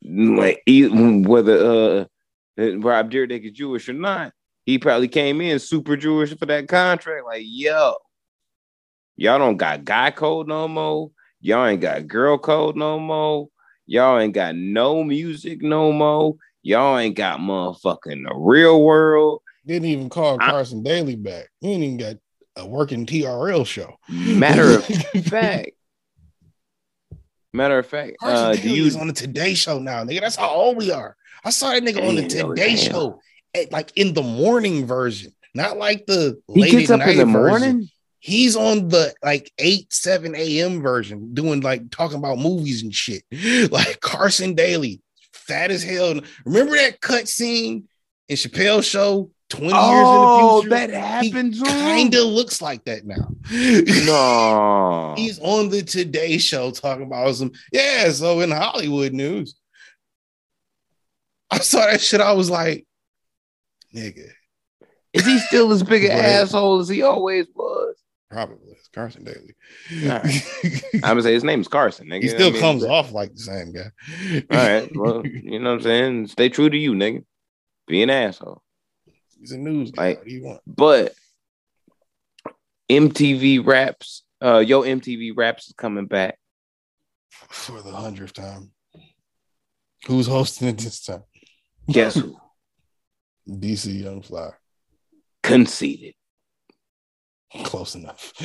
like e- whether uh Rob Dyrdek is Jewish or not, he probably came in super Jewish for that contract. Like, yo, y'all don't got guy code no more. Y'all ain't got girl code no more. Y'all ain't got no music no more. Y'all ain't got motherfucking the real world. Didn't even call I- Carson Daly back. He ain't even got a working TRL show. Matter of fact. Matter of fact, uh, do you on the Today Show now, nigga. That's how old we are. I saw that nigga on the Damn, Today damn. Show, at, like in the morning version, not like the he late gets up in the version. morning? He's on the like 8, 7 a.m. version, doing like talking about movies and shit. Like Carson Daly, fat as hell. Remember that cut scene in Chappelle's show 20 Oh, years in the oh, future? that happens. Kind of looks like that now. No. He's on the Today Show talking about some, yeah. So in Hollywood news, I saw that shit. I was like, nigga, Is he still as big an asshole as he always was? probably it's Carson Daly. All I'm gonna say his name's Carson. Nigga. he I still mean, comes off like the same guy. All right. Well, you know what I'm saying? Stay true to you, nigga. Be an asshole. He's a news guy. Like- what do you want? But MTV Raps, uh, yo, MTV Raps is coming back. For the hundredth time. Who's hosting it this time? Guess who? DC Young Fly. Conceited. Close enough.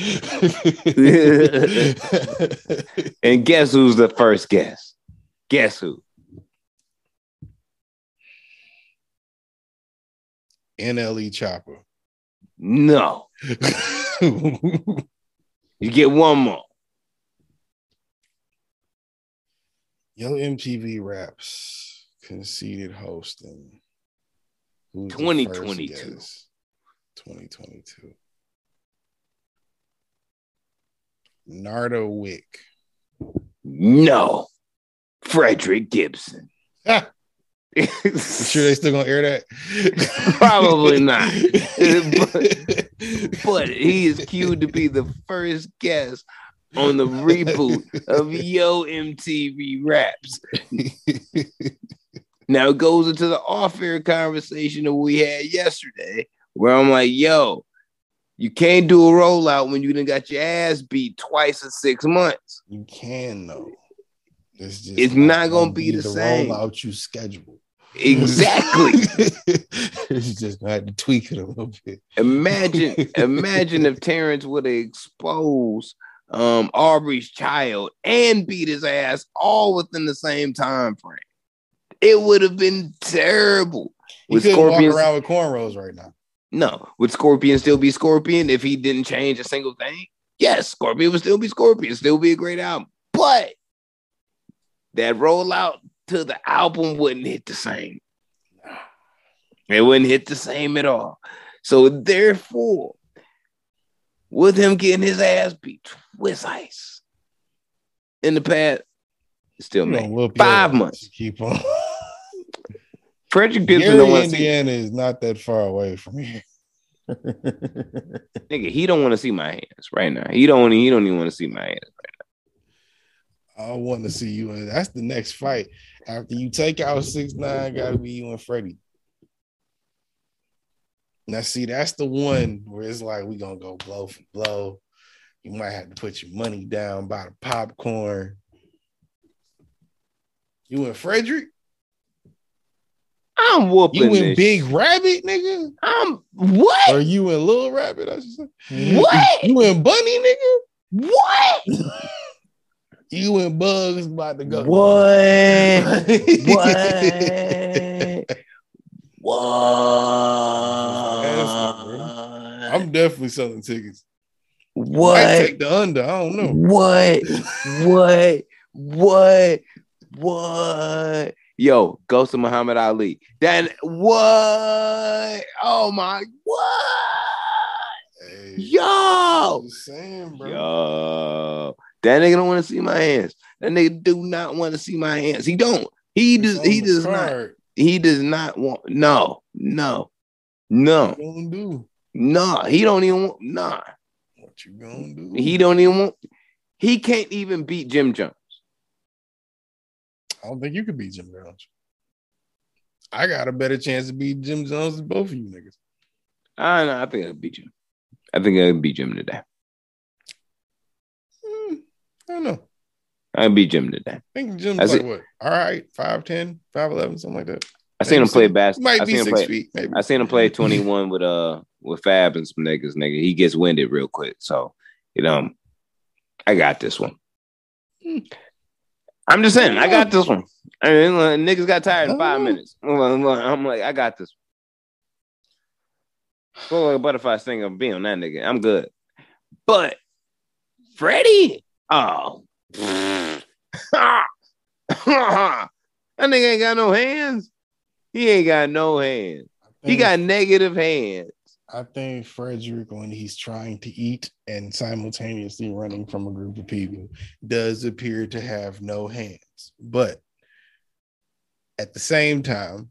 And guess who's the first guest? Guess who? NLE Chopper. No. You get one more. Yo MTV Raps Conceited hosting. Who's 2022. 2022. Nardo Wick. No. Frederick Gibson. Ah, you sure they still gonna air that? Probably not. but he is cued to be the first guest on the reboot of Yo MTV Raps. Now it goes into the off-air conversation that we had yesterday, where I'm like, "Yo, you can't do a rollout when you done got your ass beat twice in six months." you can though. It's just It's not gonna be the same. rollout you schedule. Exactly. you just gonna tweak it a little bit. imagine, imagine if Terrence would have exposed um Aubrey's child and beat his ass all within the same time frame. It would have been terrible. He couldn't walk around with cornrows right now. no. Would Scorpion still be Scorpion if he didn't change a single thing? Yes, Scorpion would still be Scorpion, still be a great album. But that rollout to the album wouldn't hit the same. It wouldn't hit the same at all. So therefore, with him getting his ass beat with ice in the past, still man. Five months. Keep on. Frederick Gibson Gary, don't want to see Indiana is not that far away from here. nigga. He don't want to see my hands right now. He don't. He don't even want to see my hands. I want to see you. in That's the next fight. After you take out six nine, gotta be you and Freddie. Now, see, that's the one where it's like we gonna go blow for blow. You might have to put your money down, buy the popcorn. You and Frederick? I'm whooping You and Big Rabbit, nigga? I'm what? Or you and Little Rabbit? I should say. What? You and Bunny, nigga? What? You and Bugs about to go. What? What? what? I'm definitely selling tickets. I What? take the under. I don't know. What? What? What? What? Yo, Ghost of Muhammad Ali. Then what? Oh my what? Hey, Yo, saying, bro. yo, that nigga don't want to see my hands. That nigga do not want to see my hands. He don't. He does. He does not. He does not want. No, no, no, What you gonna do? no. He don't even want. Nah. What you gonna do? He don't even want. He can't even beat Jim Jones. I don't think you could beat Jim Jones. I got a better chance to beat Jim Jones than both of you niggas. I know. I think I could beat Jim. I think I could beat Jim today. I don't know. I beat Jim today. I think Jim's That's like it. what? All right, 5'10, 5'11, something like that. I seen him play basketball. Might I be seen him six play. feet, maybe. I seen him play 21 with uh with Fab and some niggas, nigga. He gets winded real quick. So, you know, I got this one. I'm just saying, I got this one. I mean, niggas got tired in five minutes. I'm like, like, I got this. Go like a butterfly singer be on that nigga. I'm good. But Freddie, oh, that nigga ain't got no hands. He ain't got no hands. He got negative hands. I think Frederick, when he's trying to eat and simultaneously running from a group of people, does appear to have no hands. But at the same time,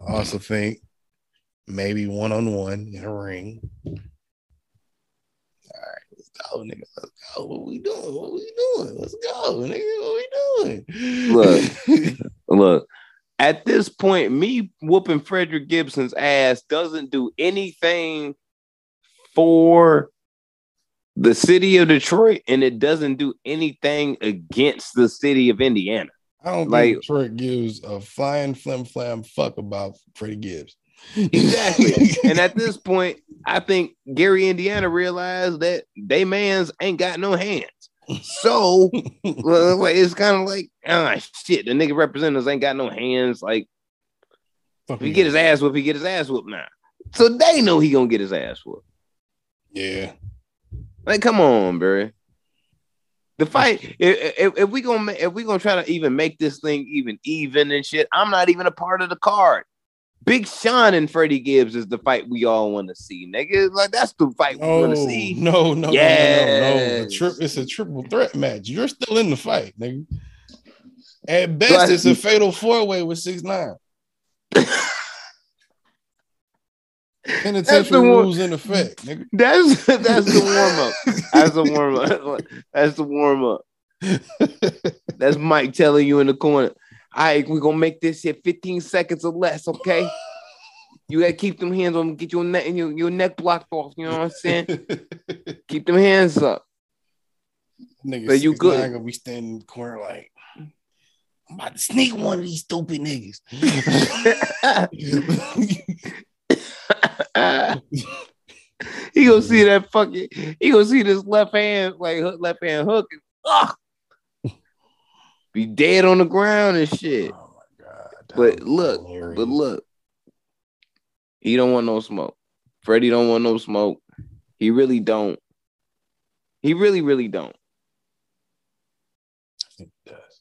I also think maybe one on one in a ring. All right, let's go, nigga. Let's go. What we doing? What we doing? Let's go, nigga. What we doing? Look. Look, at this point, me whooping Frederick Gibson's ass doesn't do anything for the city of Detroit, and it doesn't do anything against the city of Indiana. I don't Like- think Detroit gives a flying flim flam fuck about Freddie Gibbs. Exactly. and at this point, I think Gary Indiana realized that they man's ain't got no hands. So it's kind of like ah shit. The nigga representatives ain't got no hands. Like if he get his ass whooped, he get his ass whooped now. So they know he gonna get his ass whooped. Yeah. Like, come on, bro. The fight. If, if, if we gonna if we gonna try to even make this thing even even and shit, I'm not even a part of the card. Big Sean and Freddie Gibbs is the fight we all want to see, nigga. Like that's the fight we Oh want to see. no, no, no, no, no, no. Tri- it's a triple threat match. You're still in the fight, nigga. At best, it's a fatal four way with six nine. Penitentiary rules in effect, nigga. That's that's the warm up. That's the warm up. That's the warm up. That's Mike telling you in the corner. All right, we're gonna make this shit 15 seconds or less, okay? You gotta keep them hands on, get your neck and your, your neck blocked off. You know what I'm saying? keep them hands up. Nigga, But you good. Gonna be standing in the corner like, I'm about to sneak one of these stupid niggas. he gonna see that fucking. He gonna see this left hand like left hand hook. And, be dead on the ground and shit. oh my god! But look, hilarious. But look, he don't want no smoke. Freddie don't want no smoke. He really don't. He really, really don't. I think it does.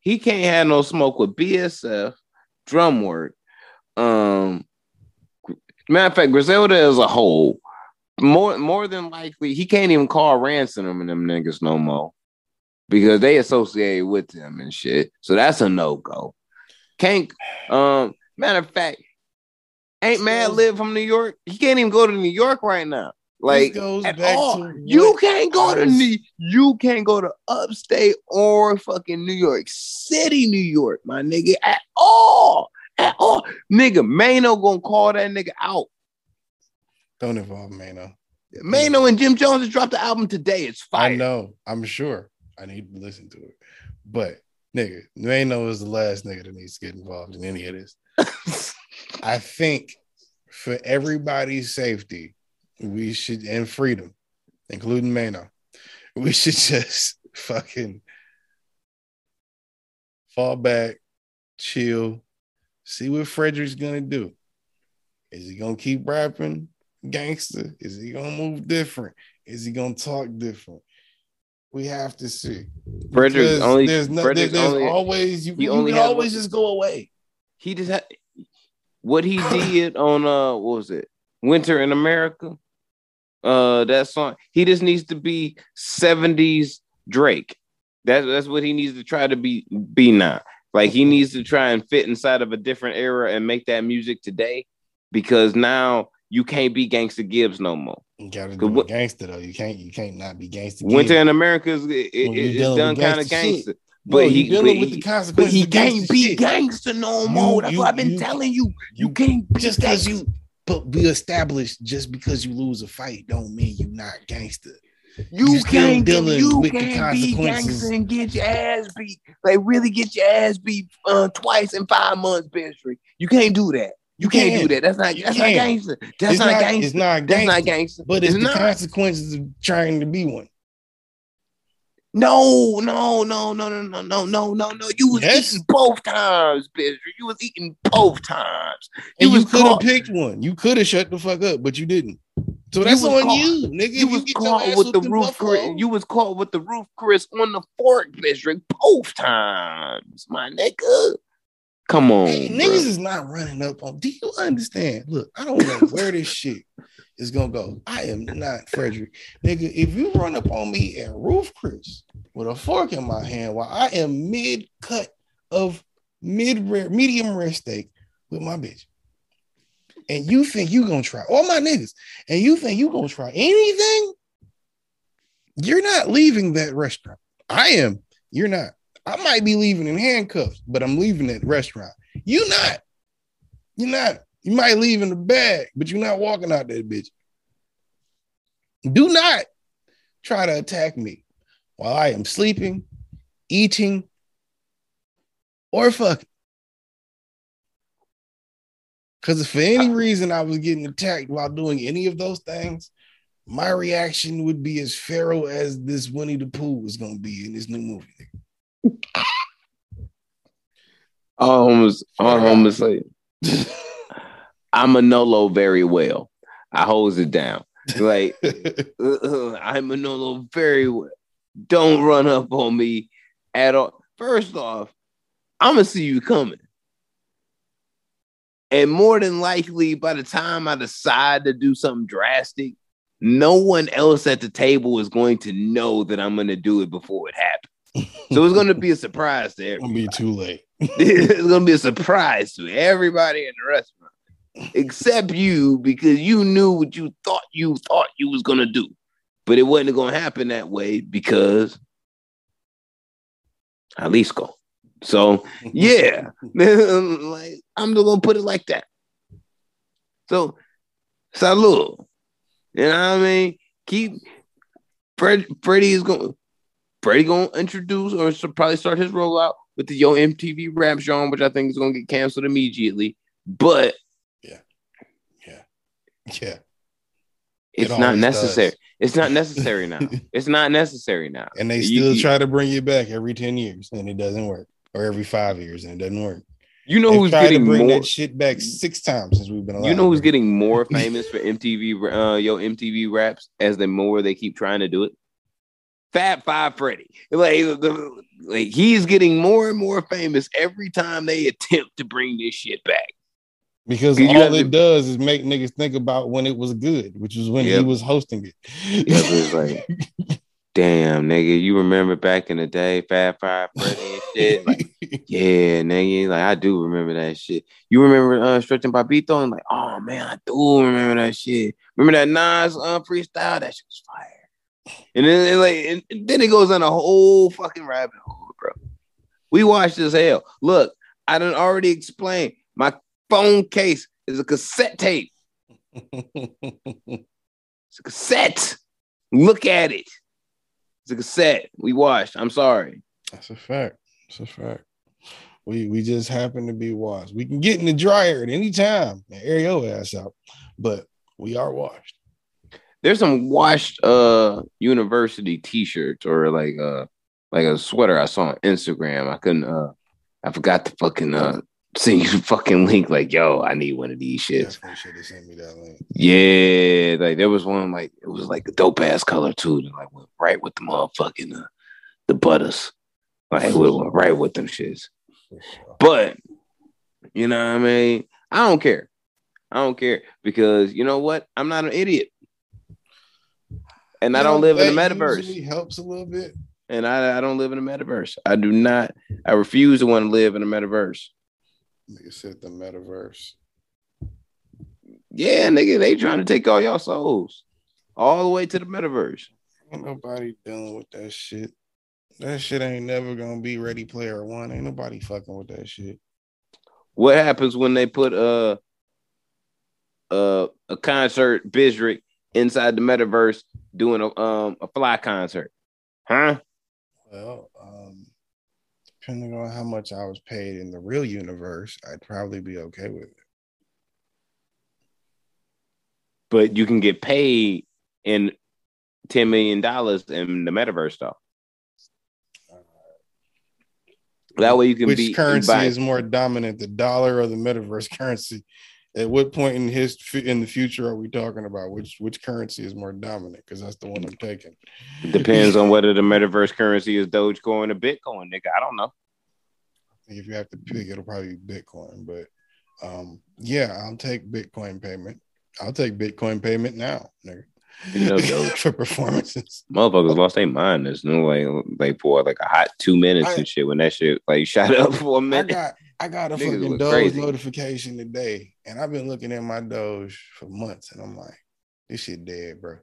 He can't have no smoke with BSF, Drumwork. Um, matter of fact, Griselda as a whole, more more than likely, he can't even call ransom and them niggas no more because they associate with him and shit. So that's a no go. Can't. Um, matter of fact, ain't Mad live from New York? He can't even go to New York right now. Like at all. You can't go to New you can't go to upstate or fucking New York City, New York, my nigga, at all. At all. Nigga, Maino gonna call that nigga out. Don't involve Maino. Maino and Jim Jones just dropped the album today. It's fire. I know. I'm sure. I need to listen to it. But nigga, Maino is the last nigga that needs to get involved in any of this. I think for everybody's safety, we should and freedom, including Maino, we should just fucking fall back, chill, see what Frederick's gonna do. Is he gonna keep rapping gangster? Is he gonna move different? Is he gonna talk different? We have to see. Frederick Because only there's no, there's only always you, he you only can always one- just go away. he just had what he did on uh what was it? Winter in America. Uh that song. He just needs to be 70s Drake. That's that's what he needs to try to be be now. Like he needs to try and fit inside of a different era and make that music today because now you can't be Gangsta Gibbs no more. You gotta do what- gangster though. You can't you can't not be gangster. Winter in America is it, it- it's done kind of gangsta shit. gangster. but But he dealing but with he, the but consequences. he can't be shit. gangster no more. That's you- what I've been you- telling you. You you- can't be just because you but be established just because you lose a fight don't mean you not gangster. You You can't dealing you with the can't be consequences. gangster and get your ass beat. Like really get your ass beat uh, twice in five months, Bistry. You can't do that. You can't can. do that. That's not You that's not gangster. That's not, not, gangster. It's not that's gangster. not gangster. but it's, it's the not. consequences of trying to be one. No, no, no, no, no, no, no, no, no, no. You was Yes. eating both times, Bistry. You was eating both times. And You you could have picked one. You could have shut the fuck up, but you didn't. So that's was on caught- you, nigga. You was caught with the Ruth's Chris. You was caught with the Ruth's Chris, on the fork, Bistry, both times, my nigga. Come on, Hey, niggas is not running up on. Do you understand? Look, I don't know where this shit is gonna go. I am not Frederick, nigga. If you run up on me at Ruth's Chris with a fork in my hand while I am mid cut of mid rare, medium rare steak, with my bitch, and you think you gonna try all my niggas, and you think you gonna try anything, you're not leaving that restaurant. I am. You're not. I might be leaving in handcuffs, but I'm leaving that restaurant. You not. You're not. You might leave in the bag, but you're not walking out that bitch. Do not try to attack me while I am sleeping, eating, or fucking. Because if for any reason I was getting attacked while doing any of those things, my reaction would be as feral as this Winnie the Pooh is going to be in this new movie. All homies, all homies say, I'm Manolo very well. I holds it down. Like uh, I Manolo very well. Don't run up on me at all. First off, I'm gonna see you coming. And more than likely, by the time I decide to do something drastic, no one else at the table is going to know that I'm gonna do it before it happens. So it's gonna be a surprise to It'll everybody. be too late. it's gonna be a surprise to everybody in the restaurant, except you, because you knew what you thought you thought you was gonna do, but it wasn't gonna happen that way because Jalisco. So yeah, like I'm just gonna put it like that. So salud. You know what I mean? Keep Fred Freddie is going Freddie gonna introduce or probably start his rollout with the Yo MTV rap genre, which I think is gonna get canceled immediately. But Yeah. Yeah. Yeah. It's It not necessary. does. It's not necessary now. it's not necessary now. And they still you- try to bring you back every 10 years and it doesn't work. Or every five years and it doesn't work. You know They've who's to getting bring more that shit back six times since we've been alive. you know who's getting more famous for MTV uh yo MTV raps as the more they keep trying to do it? Fab Five Freddy. Like, the- like he's getting more and more famous every time they attempt to bring this shit back. because all it to- does is make niggas think about when it was good, which was when Yep. he was hosting it. But it's like, damn, nigga, you remember back in the day, Fab Five Freddy and shit? Like, yeah, nigga, like I do remember that shit. You remember uh Stretch and Bobbito? And like, oh man, I do remember that shit. Remember that Nas uh, freestyle? That shit was fire. And then like, and, and then it goes on a whole fucking rabbit hole, bro. We watched as hell. Look, I done already explained. My phone case is a cassette tape. It's a cassette. Look at it. It's a cassette. We watched. I'm sorry. That's a fact. That's a fact. We we just happen to be washed. We can get in the dryer at any time and air your ass out, but we are washed. There's some washed uh university t-shirts or like uh like a sweater I saw on Instagram. I couldn't uh I forgot to fucking uh send you the fucking link like yo, I need one of these shits. Definitely should have sent me that link. Yeah, like there was one like it was like a dope ass color too. That like went right with the motherfucking uh, the butters. Like went went right with them shits. But you know what I mean? I don't care. I don't care because you know what? I'm not an idiot. And I don't live in the metaverse. Helps a little bit. And I, I don't live in the metaverse. I do not. I refuse to want to live in the metaverse. Nigga said the metaverse. Yeah, nigga, they trying to take all y'all souls all the way to the metaverse. Ain't nobody dealing with that shit. That shit ain't never gonna be Ready Player One. Ain't nobody fucking with that shit. What happens when they put uh uh a concert Bizrick inside the metaverse doing a um a fly concert? Huh? Well, um, depending on how much I was paid in the real universe, I'd probably be okay with it. But you can get paid in ten million dollars in the metaverse though. That way you can Which be currency buy- is more dominant, the dollar or the metaverse currency? At what point in his in the future are we talking about? Which which currency is more dominant? Because that's the one I'm taking. Depends on whether the metaverse currency is Dogecoin or Bitcoin, nigga. I don't know. if you have to pick, it'll probably be Bitcoin. But um, yeah, I'll take Bitcoin payment. I'll take Bitcoin payment now, nigga. You know, Doge. for performances. Motherfuckers lost their mind. There's no like like for like a hot two minutes I- and shit when that shit like shot up for a minute. got I got a Niggas fucking Doge crazy. notification today, and I've been looking at my Doge for months, and I'm like, this shit dead, bro.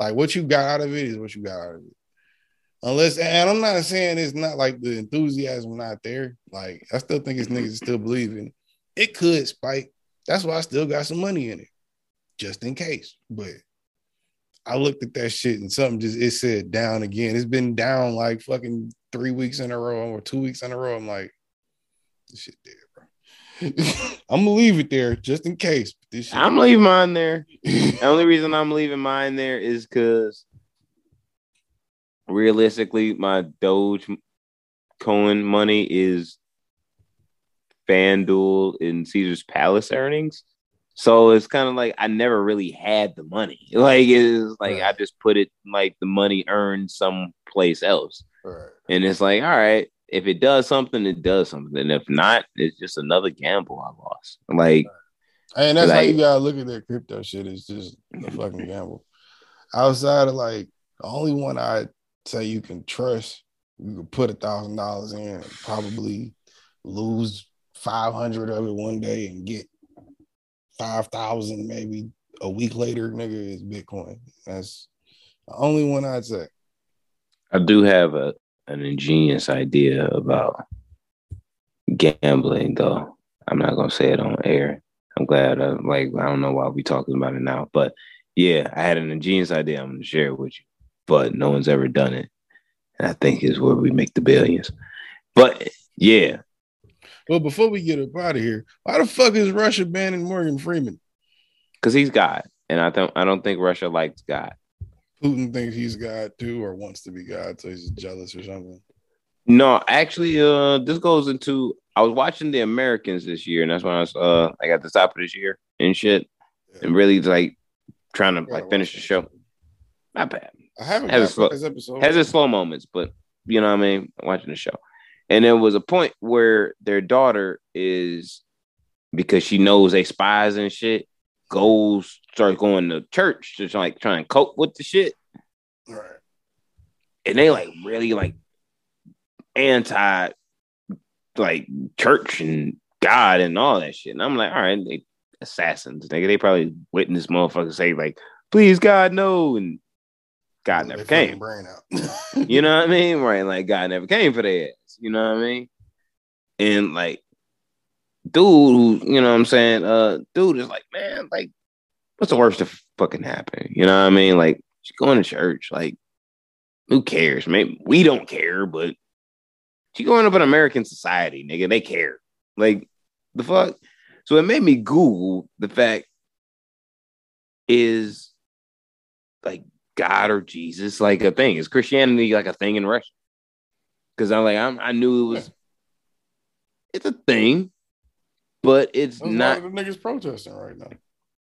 Like what you got out of it is what you got out of it. Unless, and I'm not saying it's not like the enthusiasm not there. Like I still think it's niggas still believe in it. It could spike. That's why I still got some money in it, just in case. But I looked at that shit and something just it said down again. It's been down like fucking three weeks in a row or two weeks in a row. I'm like, this shit dead, bro. I'm gonna leave it there just in case. But this shit I'm leaving mine there. The only reason I'm leaving mine there is because realistically, my Doge Coin money is FanDuel and Caesar's Palace earnings. So it's kind of like I never really had the money. Like it's like I just put it like the money earned someplace else. Right. And it's like, all right, if it does something, it does something. And if not, it's just another gamble I lost. Like And that's how you gotta look at that crypto shit. It's just a fucking gamble. Outside of like the only one I say you can trust, you can put a thousand dollars in and probably lose five hundred of it one day and get five thousand maybe a week later, nigga, is Bitcoin. That's the only one I'd say. I do have a an ingenious idea about gambling, though. I'm not gonna say it on air. I'm glad. I, like I don't know why we talking about it now, but yeah, I had an ingenious idea. I'm gonna share it with you, but no one's ever done it, and I think is where we make the billions. But yeah, Well, before we get up out of here, why the fuck is Russia banning Morgan Freeman? because he's God, and I don't. I don't think Russia likes God. Putin thinks he's God too, or wants to be God, so he's jealous or something. No, actually, uh, this goes into. I was watching the Americans this year, and that's when I was uh, like at the top of this year and shit, and really like trying to like finish the show. Not bad. I haven't Has got slow- this episode. Has its slow moments, but you know what I mean. Watching the show, and there was a point where their daughter is because she knows they spies and shit. Goes starts going to church to like try and cope with the shit, Right. and they like really like anti like church and God and all that shit. And I'm like, all right, they assassins. Nigga, they probably witnessed motherfuckers say like, please God no, and God never came. Brain out. You know what I mean? Right, like God never came for their ass. You know what I mean? And like, dude, who you know what I'm saying? Uh, dude is like, man, like, what's the worst to fucking happen? You know what I mean? Like, she's going to church. Like, who cares? Maybe we don't care, but she growing up in American society, nigga. They care. Like, the fuck. So it made me Google the fact is like God or Jesus like a thing? Is Christianity like a thing in Russia? Because I'm like, I'm, I knew it was. It's a thing, but it's Those not. the niggas protesting right now.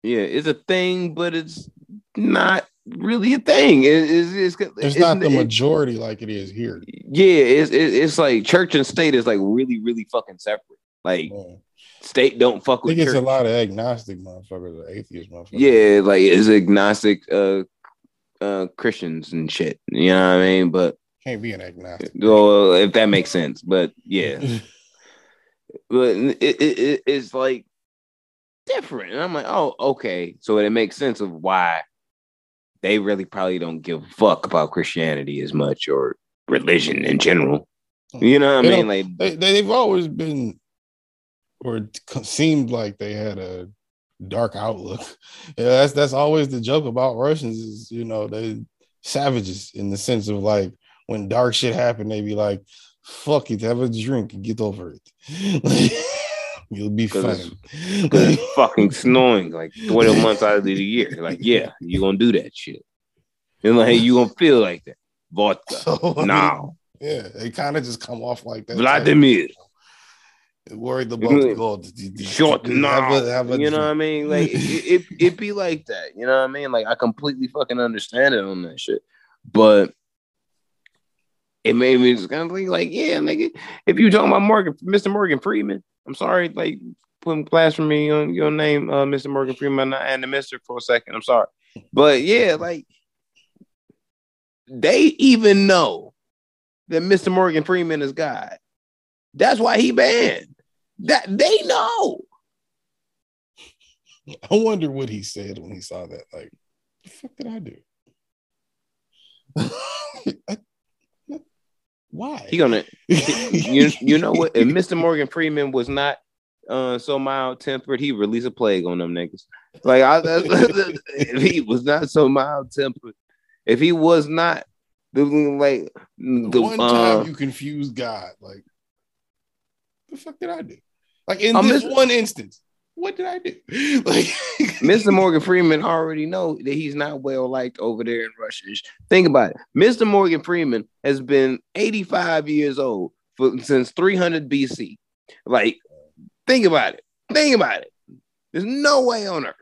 Yeah, it's a thing, but it's not really a thing. It- it's, it's, It's, not the it- majority like it is here. Yeah, it's it, it's like church and state is like really really fucking separate. Like state don't fuck I with think it's a lot of agnostic motherfuckers or atheist motherfuckers. Yeah, like it's agnostic uh uh Christians and shit. You know what I mean? But Can't be an agnostic. well, if that makes sense. But yeah, but it, it, it it's like different. And I'm like, oh, okay. So it makes sense of why they really probably don't give a fuck about Christianity as much or religion in general. You know what I mean? Like they, they've always been, or seemed like they had a dark outlook. Yeah, that's that's always the joke about Russians is you know they savages in the sense of like when dark shit happen, they be like, "Fuck it, have a drink and get over it." You'll be fine. Because fucking snowing like 12 months out of the year. Like, yeah, you're gonna do that shit. And like you gonna feel like that. Vodka. So, I mean, yeah, they kind of just come off like that. Vladimir. worried about the gold. Short Have now. a- have a you know what I mean? Like it, it it be like that. You know what I mean? Like I completely fucking understand it on that shit. But it made me just kind of think like, yeah, nigga, if you talking about Morgan, Mr. Morgan Freeman, I'm sorry, like putting blasphemy on your name, uh, Mr. Morgan Freeman, and the Mister for a second. I'm sorry, but yeah, like they even know that Mr. Morgan Freeman is God. That's why he banned. That they know. I wonder what he said when he saw that. Like, the fuck did I do? I- why? He gonna you you know what? If Mr. Morgan Freeman was not uh so mild tempered, he release a plague on them niggas. Like I, if he was not so mild tempered, if he was not the like the one uh, time you confuse God, like, the fuck did I do? Like in this this- one instance, what did I do? Like, Mr. Morgan Freeman already know that he's not well liked over there in Russia. Think about it. Mr. Morgan Freeman has been 85 years old for, since 300 BC. Like, think about it. Think about it. There's no way on earth.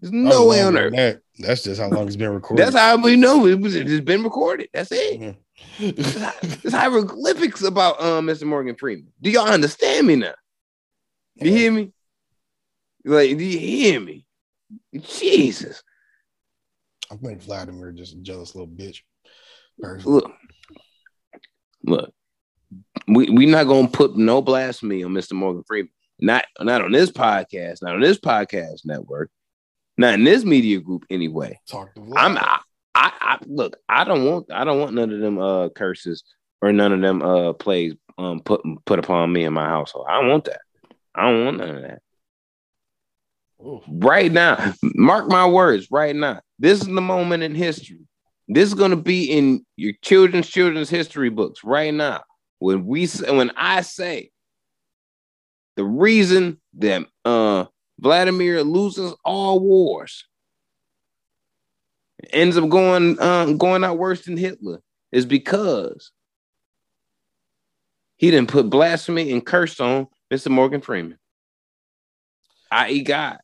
There's no Probably way on earth. That. That's just how long it's been recorded. That's how we know it was. It's been recorded. That's it. There's hieroglyphics about um Mr. Morgan Freeman. Do y'all understand me now? You hear me? Like, do you hear me? Jesus. I think Vladimir just a jealous little bitch. person. Look, look. We we not gonna put no blasphemy on Mr. Morgan Freeman. Not not on this podcast, not on this podcast network, not in this media group anyway. Talk to Vlad. I'm I, I, I look, I don't want I don't want none of them uh curses or none of them uh plays um put put upon me and my household. I don't want that. I don't want none of that. Right now, mark my words, right now. This is the moment in history. This is gonna be in your children's children's history books right now. When we when I say the reason that uh Vladimir loses all wars ends up going uh, going out worse than Hitler is because he didn't put blasphemy and curse on Mr. Morgan Freeman, i.e., God,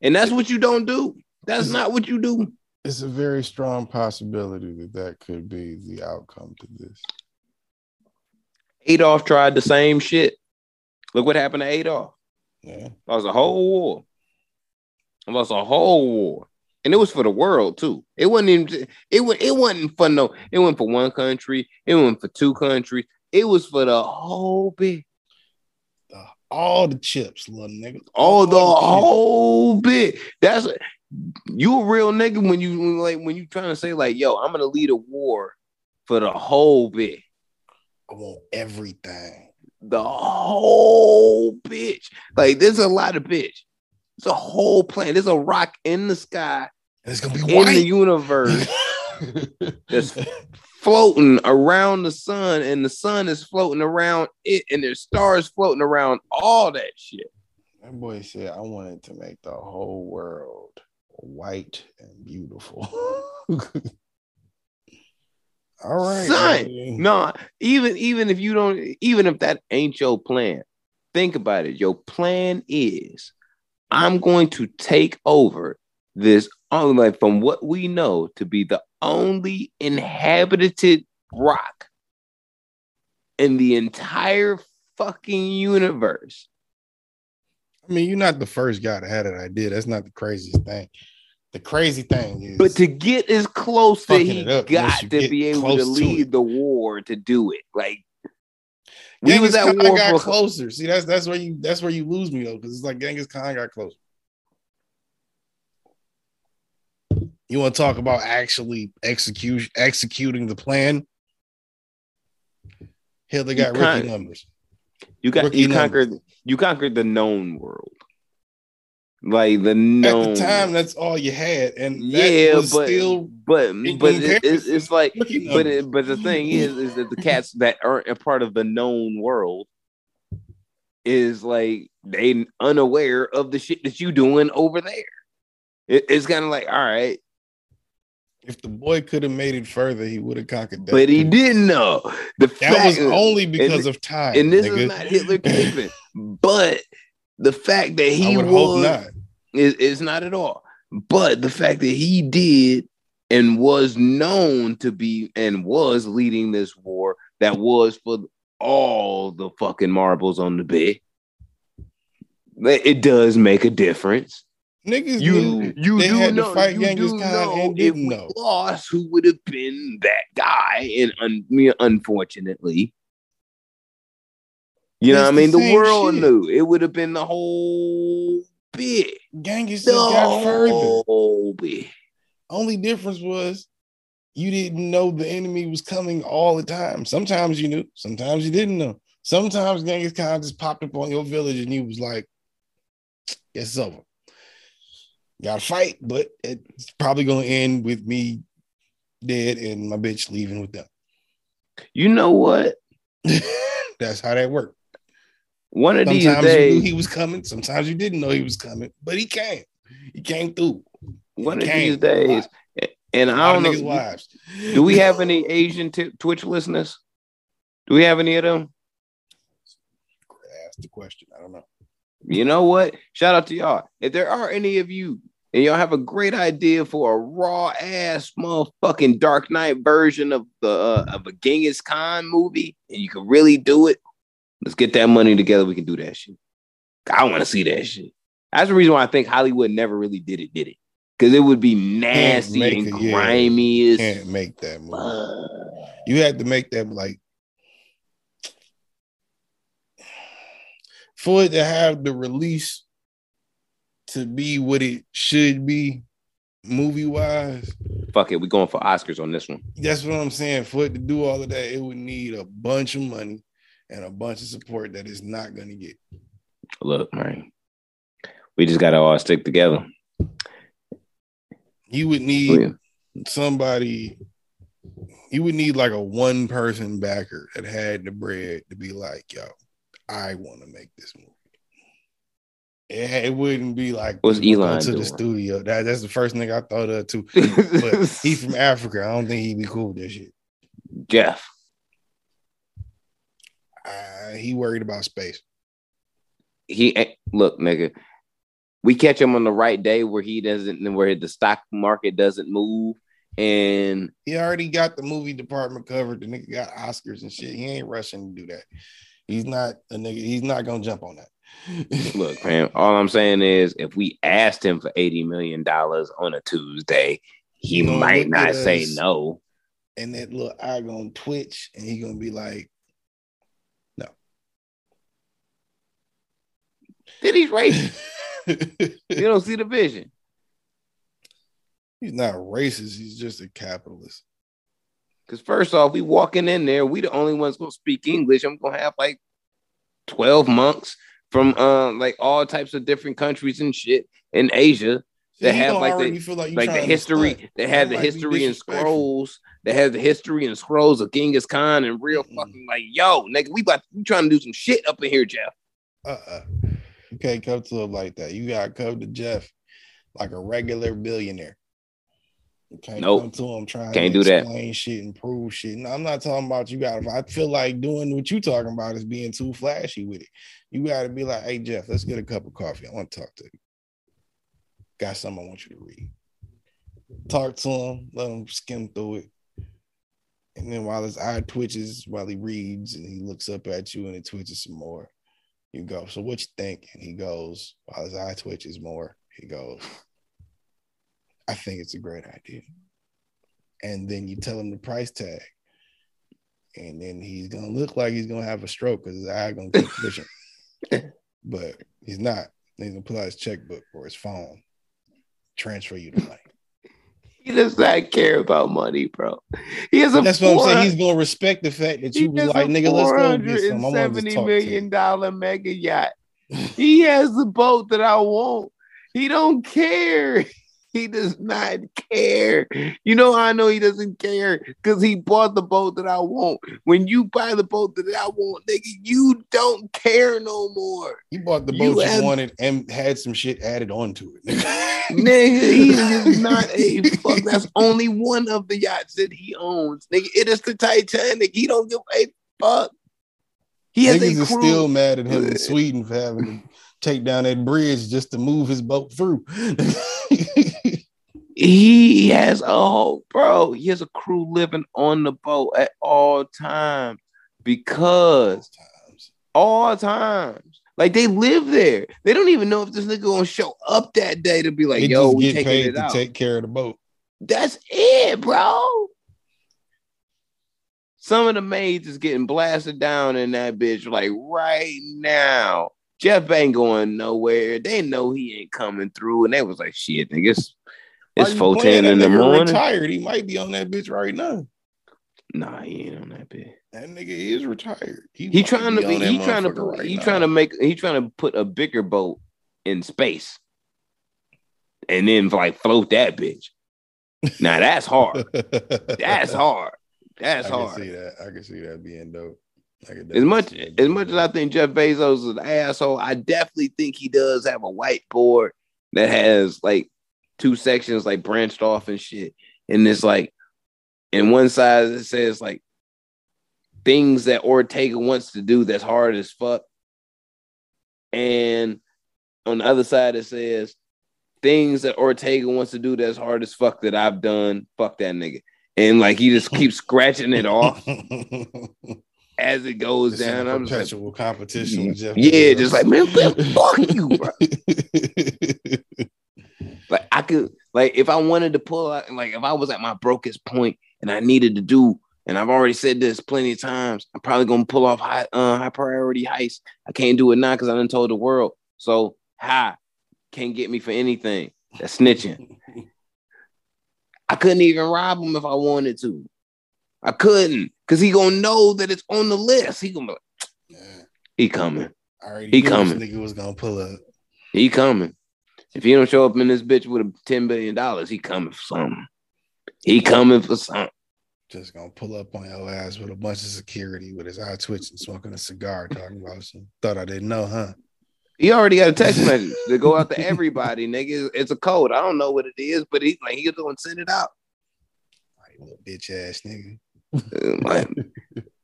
and that's what you don't do. That's not what you do. It's a very strong possibility that that could be the outcome to this. Adolf tried the same shit. Look what happened to Adolf. Yeah. Lost a whole war. Lost a whole war. And it was for the world too. It wasn't even it was it wasn't for no, it wasn't for one country, it wasn't for two countries, it was for the whole bit. All the chips, little nigga. All the chips. whole bit. That's you a real nigga when you when, like when you trying to say like, yo, I'm gonna lead a war for the whole bit. I want everything. The whole bitch. Like there's a lot of bitch. It's a whole planet. There's a rock in the sky And it's gonna be one in the universe that's floating around the sun, and the sun is floating around it, and there's stars floating around all that shit. That boy said, I wanted to make the whole world white and beautiful. All right. Son, man. No, even even if you don't, even if that ain't your plan, think about it. Your plan is, I'm going to take over this, like from what we know to be the only inhabited rock in the entire fucking universe. I mean, you're not the first guy to have that idea. That's not the craziest thing. The crazy thing is, But to get as close to Fucking he got to be able to to lead it. the war to do it. Like we Genghis was at Khan war got for closer. See, that's that's where you that's where you lose me though, because it's like Genghis Khan got closer. You want to talk about actually execute executing the plan? Hitler You got rookie can't- numbers. You got Rookie you numbers. conquered you conquered the known world. Like the known. At the time, that's all you had, and that yeah, was but still but but it, it's, it's like but it, but the thing is is that the cats that aren't a part of the known world is like they unaware of the shit that you doing over there. It, it's kind of like all right, if the boy could have made it further, he would have conquered that. but he didn't know the That fact, was only because of time. and this nigga. is not Hitler caping, but the fact that he I would was not. is is not at all. But the fact that he did and was known to be and was leading this war that was for all the fucking marbles on the bed. It does make a difference. Niggas You knew you they do had to know, fight you Genghis Khan and if didn't we know. lost, who would have been that guy? And un, unfortunately, You know what I mean? The world shit. knew. It would have been the whole bit. Genghis The just got further. whole bit. Only difference was you didn't know the enemy was coming all the time. Sometimes you knew, sometimes you didn't know. Sometimes Genghis Khan just popped up on your village and he was like, it's over. Gotta fight, but it's probably gonna end with me dead and my bitch leaving with them. You know what? That's how that worked. One of these Sometimes you knew days, he was coming, sometimes you didn't know he was coming, but he came. He came through. one of these days, and I don't know. wives. Do we have any Asian t- Twitch listeners? Do we have any of them? Ask the question. I don't know. You know what? Shout out to y'all. If there are any of you and y'all have a great idea for a raw ass motherfucking Dark Knight version of the uh, of a Genghis Khan movie, and you can really do it, let's get that money together. We can do that shit. I want to see that shit. That's the reason why I think Hollywood never really did it. Did it? Because it would be nasty and it, yeah. as Can't make that movie. fuck. You had to make that like for it to have the release to be what it should be movie wise. Fuck it, we going for Oscars on this one. That's what I'm saying. For it to do all of that, it would need a bunch of money and a bunch of support that it's not gonna get. Look, man, we just gotta all stick together. You would Oh, need yeah. somebody, you would need like a one person backer that had the bread to be like, yo, I want to make this movie. Yeah, it wouldn't be like was Elon to doing? the studio. That, that's the first thing I thought of too. But he from Africa. I don't think he'd be cool with that shit. Jeff. Uh, he worried about space. he look, nigga. We catch him on the right day where he doesn't, where the stock market doesn't move, and He already got the movie department covered. The nigga got Oscars and shit. He ain't rushing to do that. He's not a nigga. He's not gonna jump on that. look, man. All I'm saying is, if we asked him for eighty million dollars on a Tuesday, he He gonna might not say no. and that little eye gonna twitch, and he gonna be like, he racist? he's you don't see the vision. He's not racist. He's just a capitalist. Because first off, we walking in there, we the only ones gonna speak English. I'm gonna have like 12 monks from uh like all types of different countries and shit in Asia that have, like, the- like, like the history that they have the be history and scrolls that have the history and scrolls of Genghis Khan and real Mm-mm. fucking like yo nigga we about we trying to do some shit up in here Jeff Uh-uh. You can't come to him like that. You gotta come to Jeff like a regular billionaire. You can't Nope. come to him trying Can't to do that. explain shit and prove shit. No, I'm not talking about you gotta I feel like doing what you talking about is being too flashy with it. You gotta be like, hey Jeff, let's get a cup of coffee. I want to talk to you. Got something I want you to read. Talk to him, let him skim through it. And then while his eye twitches, while he reads and he looks up at you and it twitches some more, you go, So what you think? And he goes, while his eye twitches more, he goes, I think it's a great idea. And then you tell him the price tag. And then he's gonna look like he's gonna have a stroke because his eye gonna keep twitching. but he's not. He's gonna pull out his checkbook or his phone, transfer you the money. he does not care about money bro he has a That's what I'm saying. He's gonna respect the fact that you was like, nigga, let's go get some. I want to $470 to million dollar mega yacht he has the boat that I want he don't care he does not care you know how I know he doesn't care because he bought the boat that I want when you buy the boat that I want nigga you don't care no more He bought the boat you have- wanted and had some shit added onto it. Nigga, he is not a fuck. That's only one of the yachts that he owns. Nigga, it is the Titanic. He don't give a fuck. He has Niggas a crew. still mad at him in Sweden for having to take down that bridge just to move his boat through. He has a whole bro. He has a crew living on the boat at all times because all times. Like they live there. They don't even know if this nigga gonna show up that day to be like, they yo, we get taking paid it to out. take care of the boat. That's it, bro. Some of the maids is getting blasted down in that bitch like right now. Jeff ain't going nowhere. They know he ain't coming through, and they was like, "Shit, nigga, it's, it's four ten in the morning." Retired. He might be on that bitch right now. Nah, he ain't on that bitch. That nigga is retired. He might trying to be. He trying to. put- right he now. trying to make. He trying to put a bigger boat in space, and then like float that bitch. Now that's hard. That's hard. That's hard. I can see that. I can see that being dope. As much definitely see that as much as I think Jeff Bezos is an asshole, I definitely think he does have a whiteboard that has like two sections like branched off and shit. And it's like in one side it says like things that Ortega wants to do that's hard as fuck. And on the other side it says things that Ortega wants to do that's hard as fuck that I've done. Fuck that nigga. And like he just keeps scratching it off as it goes It's down. I'm just like, perpetual competition with Jeff. Yeah, just like, man, fuck you, bro. Like I could, like, if I wanted to pull out, like, if I was at my brokest point and I needed to do, and I've already said this plenty of times, I'm probably gonna pull off high, uh, high priority heist. I can't do it now because I done told the world. So high can't get me for anything. That's snitching. I couldn't even rob him if I wanted to. I couldn't, cause he gonna know that it's on the list. He gonna be like, Yeah, he coming. I already He coming. This nigga was gonna pull up. He coming. If he don't show up in this bitch with a ten billion dollars, he coming for something. He coming for something. Just gonna pull up on your ass with a bunch of security with his eye twitching, smoking a cigar, talking about some. Thought I didn't know, huh? He already got a text message to go out to everybody, nigga. It's a code. I don't know what it is, but he like he's gonna send it out. Like, little bitch ass nigga. Uh, Like,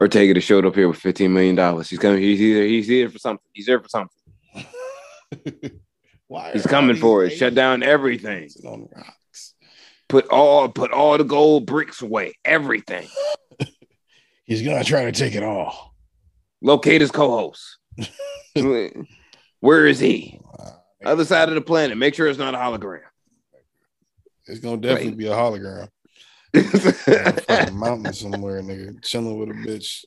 Ortega just showed up here with fifteen million dollars. He's coming. He's here. He's here for something. He's here for something. Why? He's coming for it. Shut down everything. on the rocks? Put all put all the gold bricks away. Everything. He's gonna try to take it all. Locate his co-host. Where is he? Other side of the planet. Make sure it's not a hologram. It's gonna definitely Right. be a hologram. On a fucking mountain somewhere, nigga, chilling with a bitch,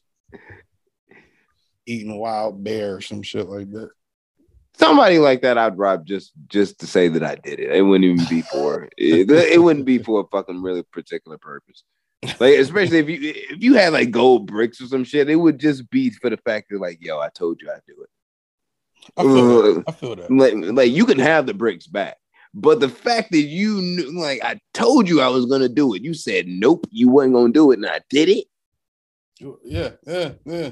eating wild bear or some shit like that. Somebody like that, I'd rob just just to say that I did it. It wouldn't even be for it, it wouldn't be for a fucking really particular purpose. Like especially if you if you had like gold bricks or some shit, it would just be for the fact that like, yo, I told you I'd do it. I feel that. I feel that. Like like you can have the bricks back, but the fact that you knew, like I told you I was gonna do it, you said nope, you wasn't gonna do it, and I did it. Yeah, yeah, yeah.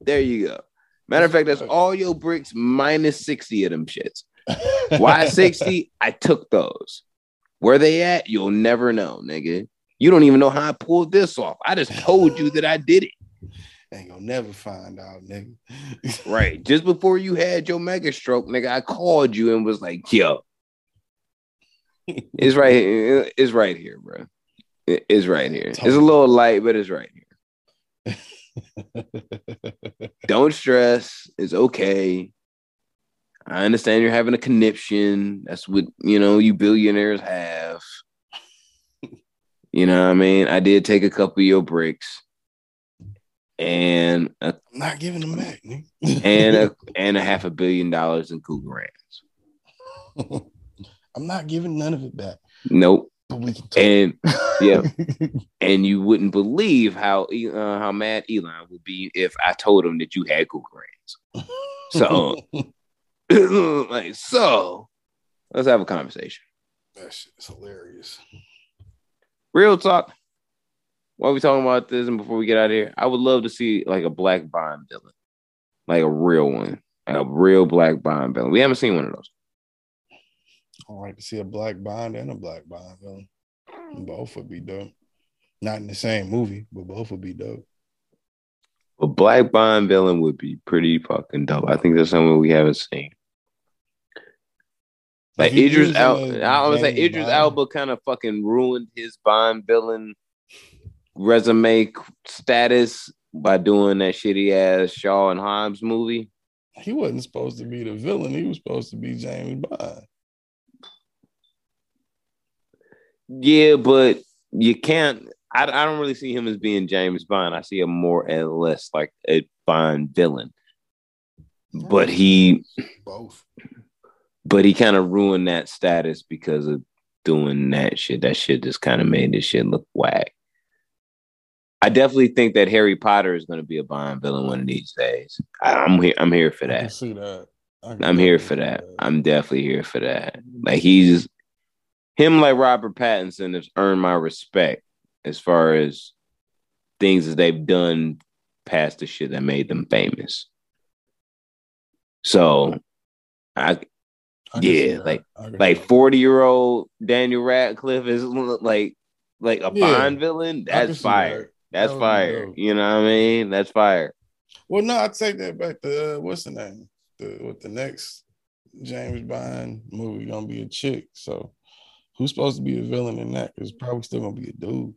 There you go. Matter of fact, that's all your bricks minus sixty of them shits. Why 60? I took those. Where they at? You'll never know, nigga. You don't even know how I pulled this off. I just told you that I did it. Ain't gonna never find out, nigga. Right. Just before you had your mega stroke, nigga, I called you and was like, yo, it's right here. It's right here, bro. It's right here. It's a little light, but it's right here. Don't stress. It's okay. I understand you're having a conniption. That's what you know you billionaires have. You know what I mean? I did take a couple of your bricks and a, I'm not giving them back, and a, and a half a billion dollars in Krugerrands. I'm not giving none of it back. Nope. But we can talk. And yeah, and you wouldn't believe how uh, how mad Elon would be if I told him that you had Krugerrands. So like so, let's have a conversation. that shit's hilarious. Real talk. While we talking about this, and before we get out of here, I would love to see like a black Bond villain, like a real one, like a real black Bond villain. We haven't seen one of those. I like to see a black bond and a black bond villain. Both would be dope. Not in the same movie, but both would be dope. A black Bond villain would be pretty fucking dope. I think that's something we haven't seen. Like Idris in I was like Idris Elba kind of fucking ruined his Bond villain resume status by doing that shitty ass Shaw and Himes movie. He wasn't supposed to be the villain. He was supposed to be James Bond. Yeah, but you can't. I, I don't really see him as being James Bond. I see him more or less like a Bond villain. But he Both. but he kind of ruined that status because of doing that shit. That shit just kind of made this shit look whack. I definitely think that Harry Potter is going to be a Bond villain one of these days. I, I'm here. I'm here for that. see that. I I'm here for see that. I'm definitely here for that. Like he's him, like Robert Pattinson, has earned my respect as far as things that they've done past the shit that made them famous. So, I I yeah, like I like 40 year old Daniel Radcliffe is like like a Yeah, Bond villain. That's fire. that. That's That fire. You know what I mean? That's fire. Well, no, I take that back to uh, what's the name? The with the next James Bond movie gonna be a chick. So who's supposed to be the villain in that? It's probably still gonna be a dude.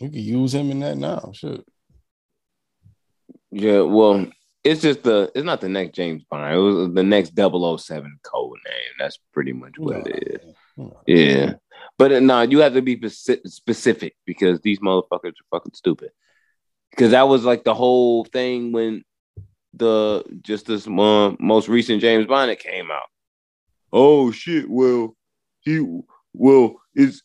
You could use him in that now. Shit. Yeah, well, it's just the it's not the next James Bond. It was the next 007 code name. That's pretty much what it is. mean. Yeah. But uh, no, you have to be specific because these motherfuckers are fucking stupid. Because that was like the whole thing when the just this uh, most recent James Bond that came out. Oh shit! Well, he well is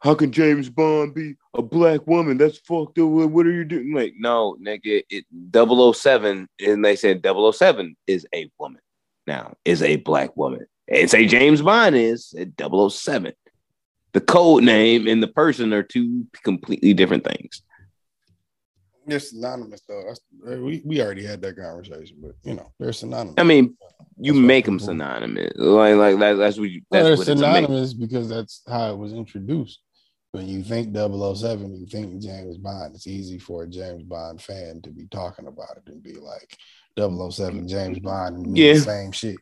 how can James Bond be a black woman? That's fucked up. What are you doing? Like, no, nigga, it 007, and they said 007 is a woman now, is a black woman. And say James Bond is at 007. The code name and the person are two completely different things. They're synonymous though. Uh, we we already had that conversation, but you know they're synonymous. I mean, you That's make them synonymous. Like, like that, that's what you. Well, That's they're what it's synonymous because that's how it was introduced. When you think 007, you think James Bond. It's easy for a James Bond fan to be talking about it and be like 007 James Bond and Yeah. the same shit.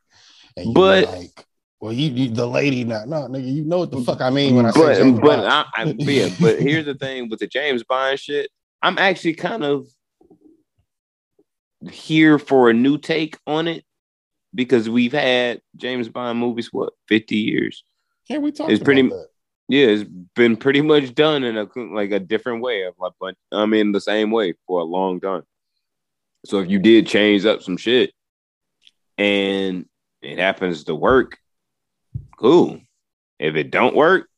And you But- like, well, you, you the lady not no nigga, you know what the fuck I mean when I say But James but Bond. I, I, yeah, but here's the thing with the James Bond shit. I'm actually kind of here for a new take on it because we've had James Bond movies what 50 years. yeah, we talked it's about pretty- that. Yeah, it's been pretty much done in a like a different way of like, but I mean the same way for a long time. So if you did change up some shit and it happens to work, cool. If it don't work,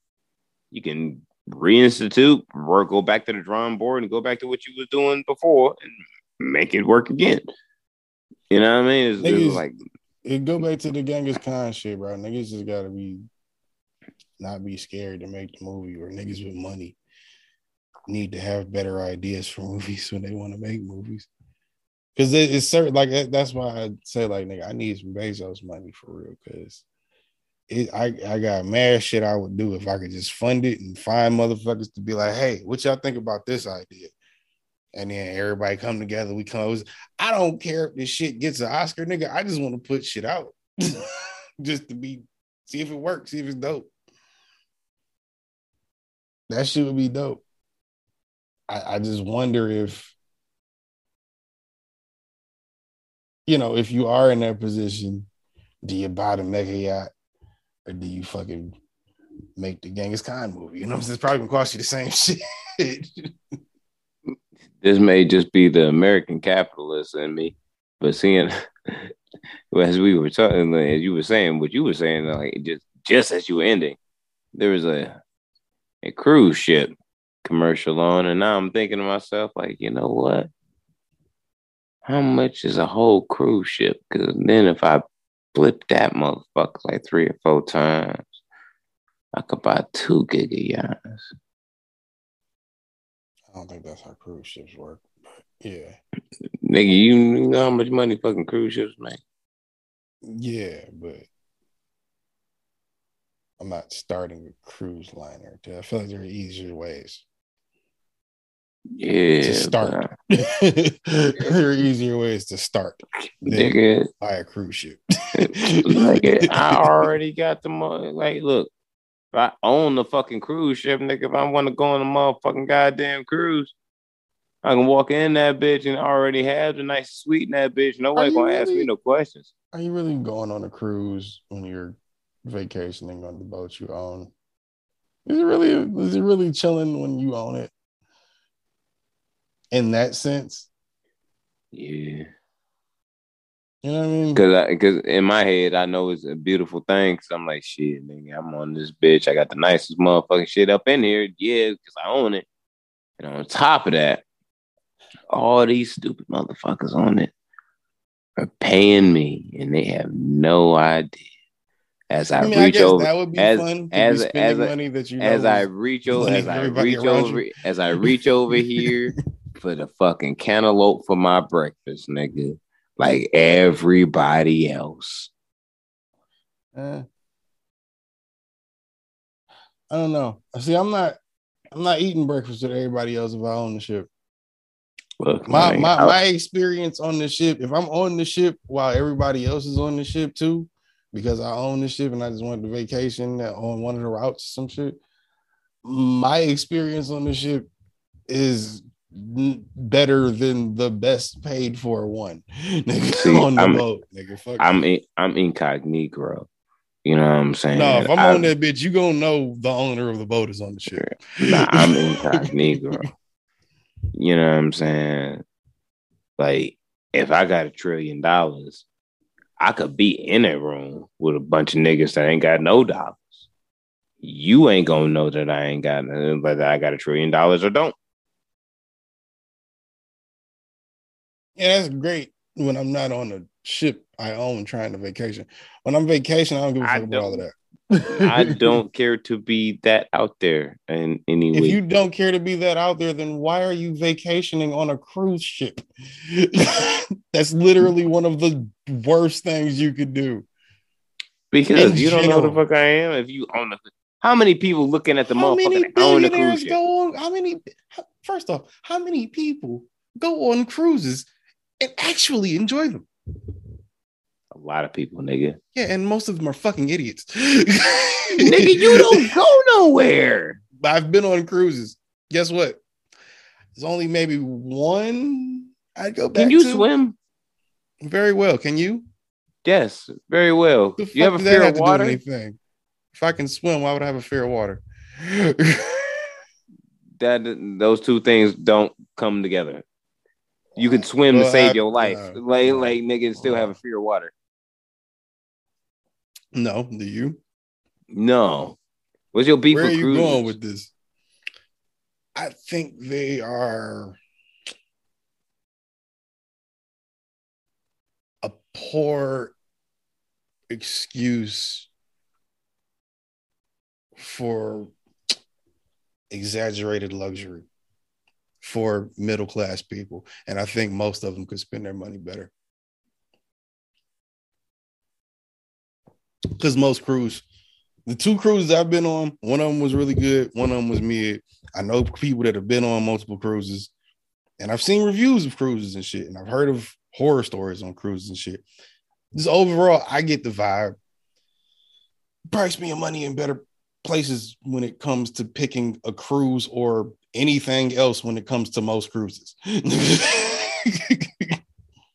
you can reinstitute, or go back to the drawing board and go back to what you was doing before and make it work again. You know what I mean? It's, it's like It go back to the Genghis Khan shit, bro. Niggas just gotta be not be scared to make the movie, or niggas with money need to have better ideas for movies when they want to make movies. Cause it, it's certain like that's why I say like nigga, I need some Bezos money for real. Cause it I, I got mad shit I would do if I could just fund it and find motherfuckers to be like, hey, what y'all think about this idea? And then everybody come together, we close. I don't care if this shit gets an Oscar, nigga. I just want to put shit out just to be see if it works, see if it's dope. That shit would be dope. I, I just wonder if you know, if you are in that position, do you buy the mega yacht or do you fucking make the Genghis Khan movie? You know? It's probably gonna cost you the same shit. this may just be the American capitalist in me, but seeing as we were talking, as you were saying, what you were saying, like just just as you were ending, there was a a cruise ship commercial on, and now I'm thinking to myself, like, you know what? How much is a whole cruise ship? Because then if I flip that motherfucker like three or four times, I could buy two giga yachts. I don't think that's how cruise ships work. Yeah. Nigga, you know how much money fucking cruise ships make? Yeah, but I'm not starting a cruise liner. I feel like there are easier ways Yeah. to start. there are easier ways to start than Nigga, buy a cruise ship. like it, I already got the money. Like, look, if I own the fucking cruise ship, nigga, if I want to go on a motherfucking goddamn cruise, I can walk in that bitch and already have the nice suite in that bitch. Nobody gonna ask me no questions. Are you really going on a cruise when you're vacationing on the boat you own? Is it really is it really chilling when you own it? In that sense, Yeah. you know what I mean? Cause, I, cause in my head, I know it's a beautiful thing. Cause I'm like, shit, nigga, I'm on this bitch. I got the nicest motherfucking shit up in here. Yeah, cause I own it. And on top of that, all these stupid motherfuckers on it are paying me, and they have no idea. As I, I mean, I reach guess over, that would be as- fun as- spending as money that you know as I reach over, as I reach over, as I reach over here for the fucking cantaloupe for my breakfast, nigga. Like everybody else. Eh. I don't know. See, I'm not. I'm not eating breakfast with everybody else if I own the ship. Look, My man, my, I- my experience on the ship. If I'm on the ship while everybody else is on the ship too, because I own the ship and I just went to vacation on one of the routes or some shit. My experience on the ship is better than the best paid for one nigga See, on the I'm- boat. Nigga, fuck I'm in, I'm incognito. You know what I'm saying? No, if I'm I- on that bitch, you gonna know the owner of the boat is on the ship. Nah, I'm incognito. you know what I'm saying? Like, if I got a trillion dollars, I could be in a room with a bunch of niggas that ain't got no dollars. You ain't gonna know that I ain't got nothing, whether I got a trillion dollars or don't. Yeah, that's great when I'm not on a ship I own trying to vacation. When I'm vacation, I don't give a fuck about all of that. I don't care to be that out there in any If you don't care to be that out there, then why are you vacationing on a cruise ship? That's literally one of the worst things you could do. because in you don't know the fuck I am. If you own the how many people looking at the how many motherfucker that own the billionaires cruise ship? go on? How many? First off, how many people go on cruises and actually enjoy them? A lot of people, nigga. Yeah, and most of them are fucking idiots. nigga, you don't go nowhere. I've been on cruises. Guess what? There's only maybe one I'd go back Can you to. swim? Very well. Can you? Yes, very well. The You have a fear have of to do with water? anything? If I can swim, why would I have a fear of water? That those two things don't come together. You can swim to save I- your life. uh, like, like niggas still have a fear of water. no, do you? No. What's your beef Where are with you cruises? going with this? I think they are a poor excuse for exaggerated luxury for middle class people. And I think most of them could spend their money better. Because most cruise, the two cruises I've been on, one of them was really good, one of them was mid. I know people that have been on multiple cruises, and I've seen reviews of cruises and shit, and I've heard of horror stories on cruises and shit. Just overall, I get the vibe. Probably spend money in better places when it comes to picking a cruise or anything else when it comes to most cruises.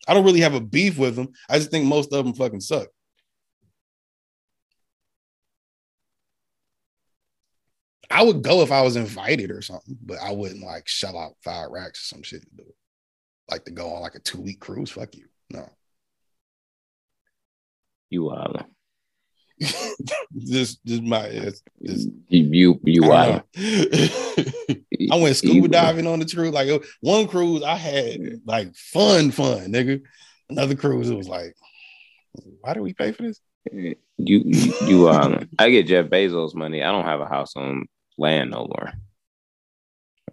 I don't really have a beef with them. I just think most of them fucking suck. I would go if I was invited or something, but I wouldn't like shell out five racks or some shit to do it. Like to go on like a two week cruise. Fuck you. No. You wild. just just my it's, You you, you wild. I went scuba diving on the cruise. Like one cruise I had like fun, fun, nigga. Another cruise, it was like, why do we pay for this? Eh, you you, you wild. I get Jeff Bezos money. I don't have a house on land no more.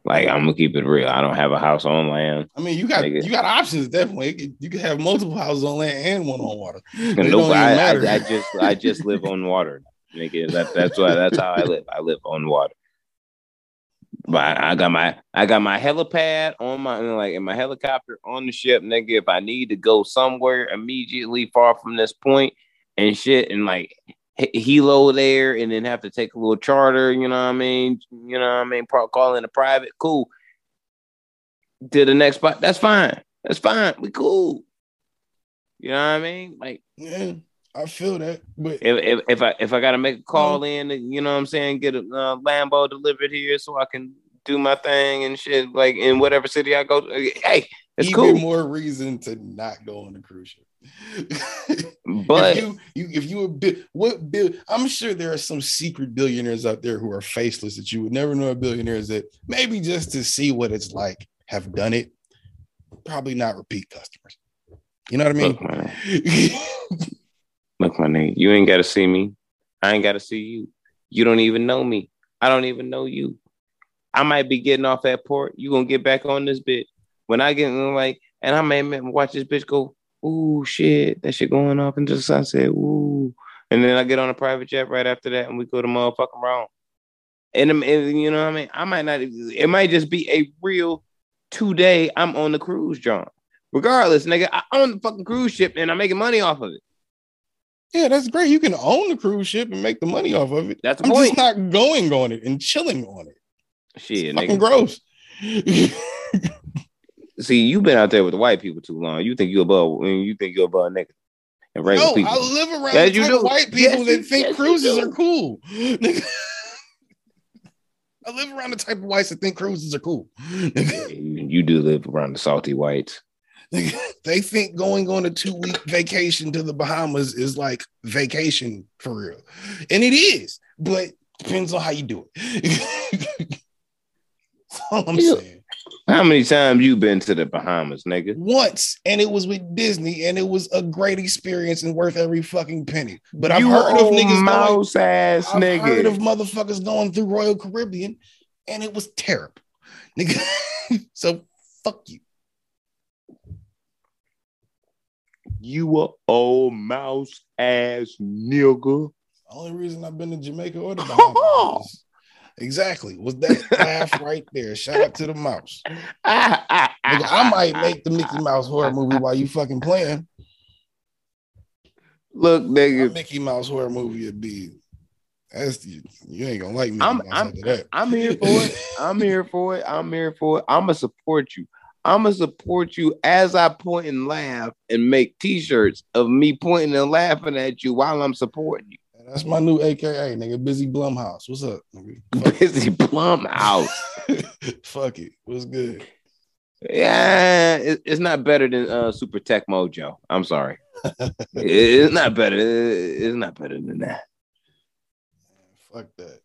Like I'm gonna keep it real. I don't have a house on land. I mean, you got Nigga. you got options definitely. You can have multiple houses on land and one on water. It Nope, I, I, matter. I just I just live on water. Nigga, that, that's why that's how I live. I live on water. But I got my I got my helipad on my like in my helicopter on the ship, nigga. If I need to go somewhere immediately far from this point and shit, and like helo there, and then have to take a little charter, you know what I mean? You know what I mean? Call in a private, cool. To the next spot, that's fine. That's fine. We cool. You know what I mean? Like. I feel that, but If, if if I if I gotta make a call in, you know what I'm saying, get a uh, Lambo delivered here so I can do my thing and shit, like in whatever city I go. To. Hey, it's even cool. more reason to not go on a cruise ship. But if you, you if you bit what bill I'm sure there are some secret billionaires out there who are faceless that you would never know are billionaires that maybe just to see what it's like have done it. Probably not repeat customers. You know what I mean? look, look, my nigga, you ain't gotta see me. I ain't gotta see you. You don't even know me. I don't even know you. I might be getting off that port. You gonna get back on this bitch. When I get like, and I may watch this bitch go, ooh, shit, that shit going off into the sunset. Ooh. And then I get on a private jet right after that and we go to motherfucking wrong. And, and you know what I mean? I might not, it might just be a real two day I'm on the cruise, John. Regardless, nigga, I own the fucking cruise ship and I'm making money off of it. Yeah, that's great. You can own the cruise ship and make the money off of it. That's the I'm point. just not going on it and chilling on it. Shit, Fucking gross. See, you've been out there with the white people too long. You think you're above, and you think you're above nigga and regular no, people. I live around Yes, the you do. white people Yes, that think yes, cruises are cool. I live around the type of whites that think cruises are cool. You, you do live around the salty whites. They think going on a two week vacation to the Bahamas is like vacation for real. And it is, but depends on how you do it. That's all I'm saying. How many times you been to the Bahamas, nigga? Once, and it was with Disney, and it was a great experience and worth every fucking penny. But I've you heard of niggas going, mouse ass I've nigga. heard of motherfuckers going through Royal Caribbean, and it was terrible. Nigga. so fuck you. You a old mouse ass nigga. Only reason I've been to Jamaica or the Bahamas. exactly. Was that laugh right there. Shout out to the mouse. Nigga, I might make the Mickey Mouse horror movie while you fucking playing. Look, nigga, Mickey Mouse horror movie would be that's you, you ain't gonna like me. I'm- I'm-. I'm here for it. I'm here for it. I'm here for it. I'ma support you. I'ma support you as I point and laugh and make t-shirts of me pointing and laughing at you while I'm supporting you. That's my new AKA, nigga. Busy Blumhouse. What's up? nigga? Busy Plum House. fuck it. What's good? Yeah, it- it's not better than uh, Super Tech Mojo. I'm sorry. It- it's not better. It's not better than that. Fuck that.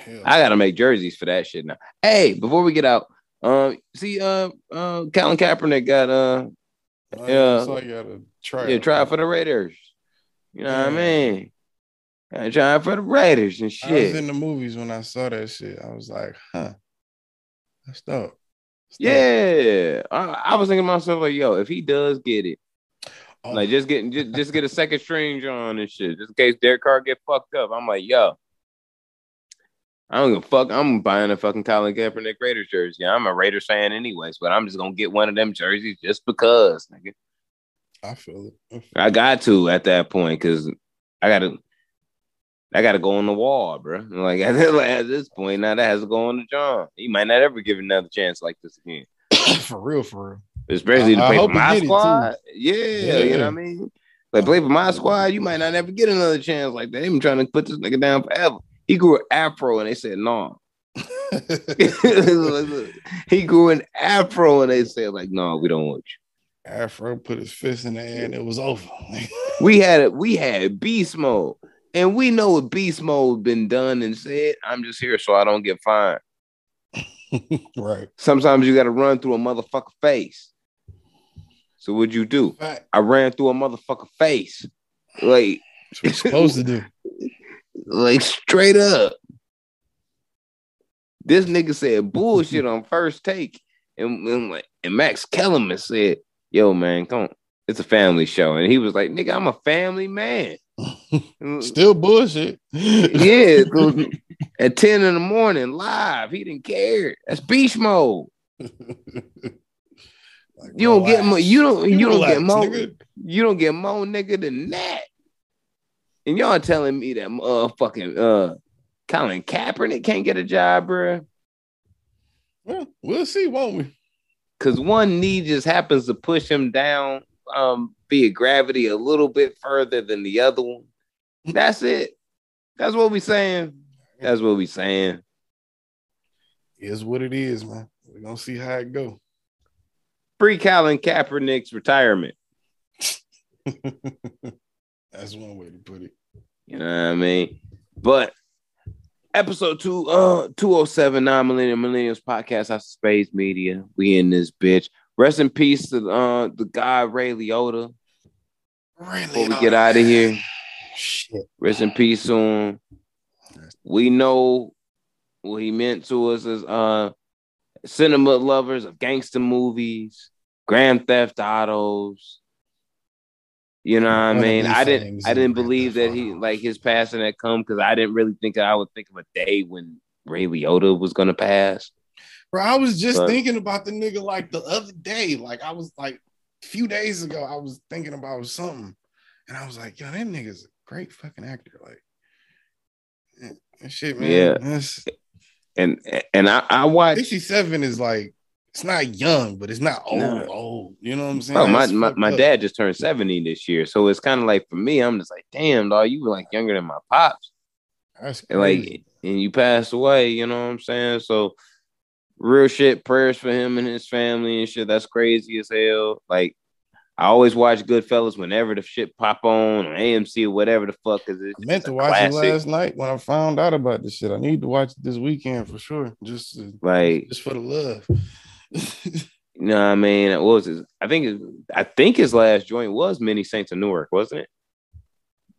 Hell, I gotta make jerseys for that shit now. Hey, before we get out, um, see, uh, uh, Colin Kaepernick got uh, yeah. So I gotta try. yeah, try for the Raiders. You know what I mean? Gotta try for the Raiders and shit. I was in the movies when I saw that shit. I was like, huh. That's dope. That's dope. Yeah, I, I was thinking to myself like, yo, if he does get it, Oh, like just get just, just get a second string on and shit, just in case Derek Carr get fucked up. I'm like, yo, I don't give a fuck. I'm buying a fucking Colin Kaepernick Raiders jersey. I'm a Raiders fan anyways, but I'm just gonna get one of them jerseys just because, nigga. I feel it. I feel I got to at that point because I gotta, I gotta go on the wall, bro. Like at, this point, now that has to go on the John. He might not ever give another chance like this again. for real, for real. Especially to I- I play for my get it, too. squad. Yeah, Yeah. you know what I mean. Like play for my squad, you might not ever get another chance like that. They've been trying to put this nigga down forever. He grew an afro and they said no. he grew an afro and they said like no, we don't want you. Afro put his fist in the air and it was over. We had it. We had beast mode, and we know what beast mode been done and said. I'm just here so I don't get fined. right. Sometimes you got to run through a motherfucker face. So what'd you do? Fact. I ran through a motherfucker face, like That's what you're supposed to do. Like straight up. This nigga said bullshit on first take, and, and like and Max Kellerman said, "Yo, man, come on, it's a family show," and he was like, "Nigga, I'm a family man." Still bullshit. yeah. at 10 in the morning, live. He didn't care. That's beast mode. Like, You don't get more, you don't you don't get relax, more nigga. you don't get more nigga than that. And y'all telling me that motherfucking uh Colin Kaepernick can't get a job, bruh. Well, we'll see, won't we? Cause one knee just happens to push him down um fear gravity a little bit further than the other one. That's it. That's what we saying. That's what we saying. Is what it is, man. We're gonna see how it go. Free Colin Kaepernick's retirement. That's one way to put it. You know what I mean? But episode two, uh, 207 non millennium millennials podcast, of Space Media. We in this bitch. Rest in peace to uh the guy Ray Liotta. Really? Before we get out of here, Shit. rest in peace to him. We know what he meant to us as uh cinema lovers of gangster movies, Grand Theft Autos. You know what I mean? I didn't I didn't believe that he like his passing had come because I didn't really think that I would think of a day when Ray Liotta was gonna pass. Bro, I was just But- thinking about the nigga like the other day. Like I was like a few days ago, I was thinking about something, and I was like, yo, that nigga's a great fucking actor. Like that shit, man. Yeah. That's, And and I, I watched 67 is like it's not young, but it's not old, No. old. You know what I'm saying? Oh, my, my, my dad just turned 70 this year. So it's kind of like for me, I'm just like, damn, dog, you were like younger than my pops. That's And like and you passed away, you know what I'm saying? So real shit, prayers for him and his family and shit. That's crazy as hell. Like I always watch Goodfellas whenever the shit pop on on AMC or whatever the fuck is it. I meant to watch it last night when I found out about this shit. I need to watch it this weekend for sure. Just to, Like, just for the love. You know what I mean? What was his I think it, I think his last joint was Many Saints of Newark, wasn't it?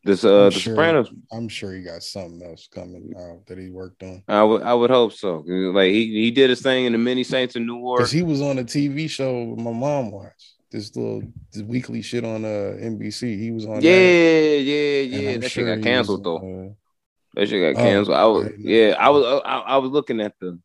This uh I'm the sure. Sopranos I'm sure he got something else coming out that he worked on. I would I would hope so. Like he, he did his thing in the many saints in Newark. Because he was on a TV show my mom watched. This little this weekly shit on uh NBC. He was on Yeah, that. yeah, yeah. That sure shit got canceled was, though. uh, That shit got Oh, canceled. I was I didn't know. yeah, I was I, I was looking at the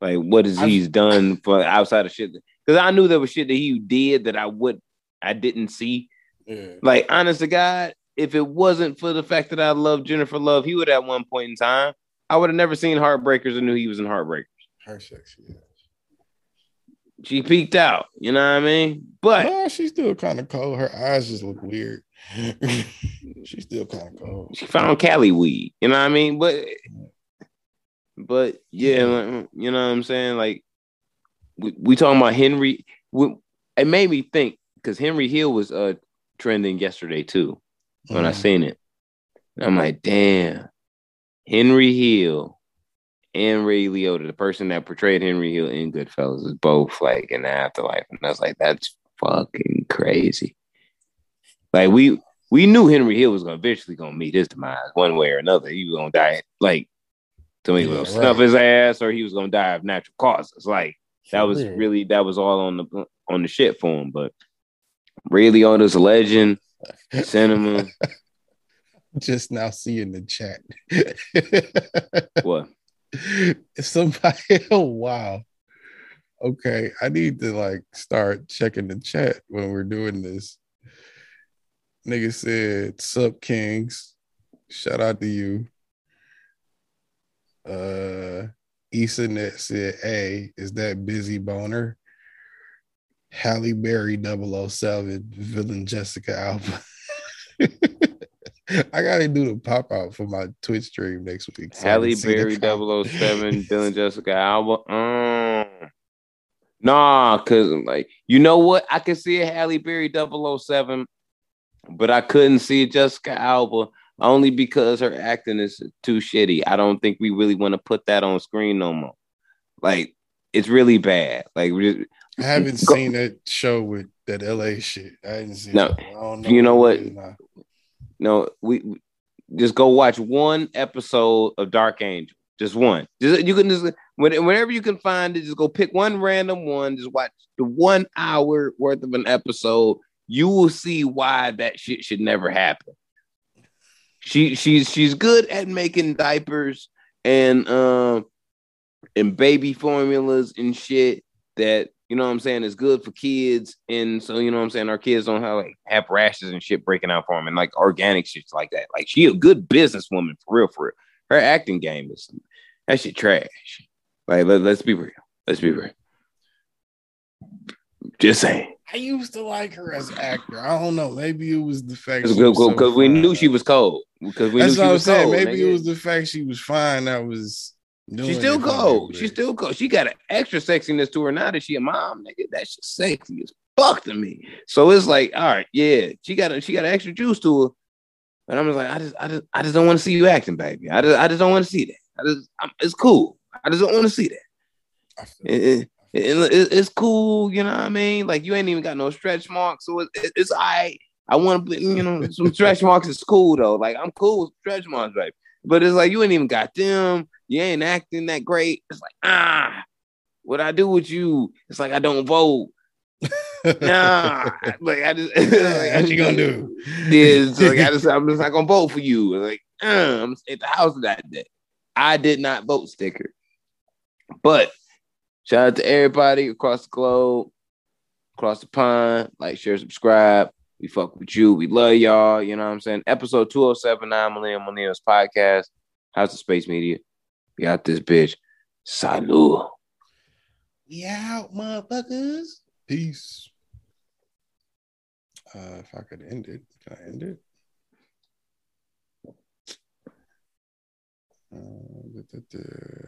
like what is I've- he's done for outside of shit because I knew there was shit that he did that I would I didn't see. yeah. Like honest to God, if it wasn't for the fact that I love Jennifer Love, he would at one point in time I would have never seen Heartbreakers and knew he was in Heartbreakers. Her sexy. Yeah. She peeked out, you know what I mean? But No, she's still kind of cold. Her eyes just look weird. she's still kind of cold. she found Cali weed. You know what I mean? But but yeah, like, you know what I'm saying? Like we, we talking about Henry. We, it made me think because Henry Hill was uh trending yesterday too when I Mhm. seen it. And I'm like, damn, Henry Hill and Ray Liotta, the person that portrayed Henry Hill in Goodfellas, is both like in the afterlife, and I was like, that's fucking crazy. Like we we knew Henry Hill was gonna eventually gonna meet his demise one way or another. He was gonna die like somebody Yeah, was gonna snuff his ass, or he was gonna die of natural causes. Like that was real. really that was all on the on the shit for him. But really on a legend, cinema. just now seeing the chat. what? Somebody, oh wow. Okay, I need to like start checking the chat when we're doing this. Nigga said, "Sup, Kings." Shout out to you. Uh, Ethernet said, "Hey, is that busy boner?" Halle Berry 007, villain Jessica Alba. I gotta do the pop out for my Twitch stream next week. so Halle Berry the com- 007, Dylan Jessica Alba. Um, nah, cause like you know what? I could see a Halle Berry 007, but I couldn't see Jessica Alba only because her acting is too shitty. I don't think we really want to put that on screen no more. Like it's really bad. Like we just, I haven't Go- seen that show with that LA shit. I didn't see No. don't You know what what? it is now. no, we we- just go watch one episode of Dark Angel. Just one. Just you can just when- whenever you can find it, just go pick one random one. Just watch the one hour worth of an episode. You will see why that shit should never happen. She she's she's good at making diapers and um and baby formulas and shit that you know what I'm saying is good for kids. And so you know what I'm saying our kids don't have like have rashes and shit breaking out for them and like organic shit like that. Like she a good businesswoman for real, for real. Her acting game is that shit trash. Like let, let's be real. Let's be real. Just saying. I used to like her as an actor. I don't know. Maybe it was the fact Because she so we knew she was cold. Because we That's knew she what I'm was saying. cold. Maybe nigga. it was the fact she was fine that was. She's still it for me, cold. She's still cold. She got an extra sexiness to her now that she a mom, nigga. That shit sexy as fuck to me. So it's like, all right, yeah, she got a, she got an extra juice to her. And I'm just like, I just, I just, I just don't want to see you acting, baby. I just, I just don't want to see that. I just, I'm, it's cool. I just don't want to see that. It- it- it- it- it's cool, you know what I mean? Like you ain't even got no stretch marks, so it, it- it's right. I want to, you know, some stretch marks is cool though. Like I'm cool with stretch marks, right? But it's like you ain't even got them. You ain't acting that great. It's like ah, what I do with you? It's like I don't vote. Nah, like I just, like, what you gonna do? Is like I just, I'm just not gonna vote for you. Like uh, I'm at the house that day. I did not vote sticker, but shout out to everybody across the globe, across the pond. Like, share, subscribe. We fuck with you. We love y'all. You know what I'm saying? Episode 207, 9 Millennium Millennials Podcast. House of Space Media. We got this bitch. Salud. We out, motherfuckers. Peace. Uh, if I could end it, can I end it? Uh, da, da, da.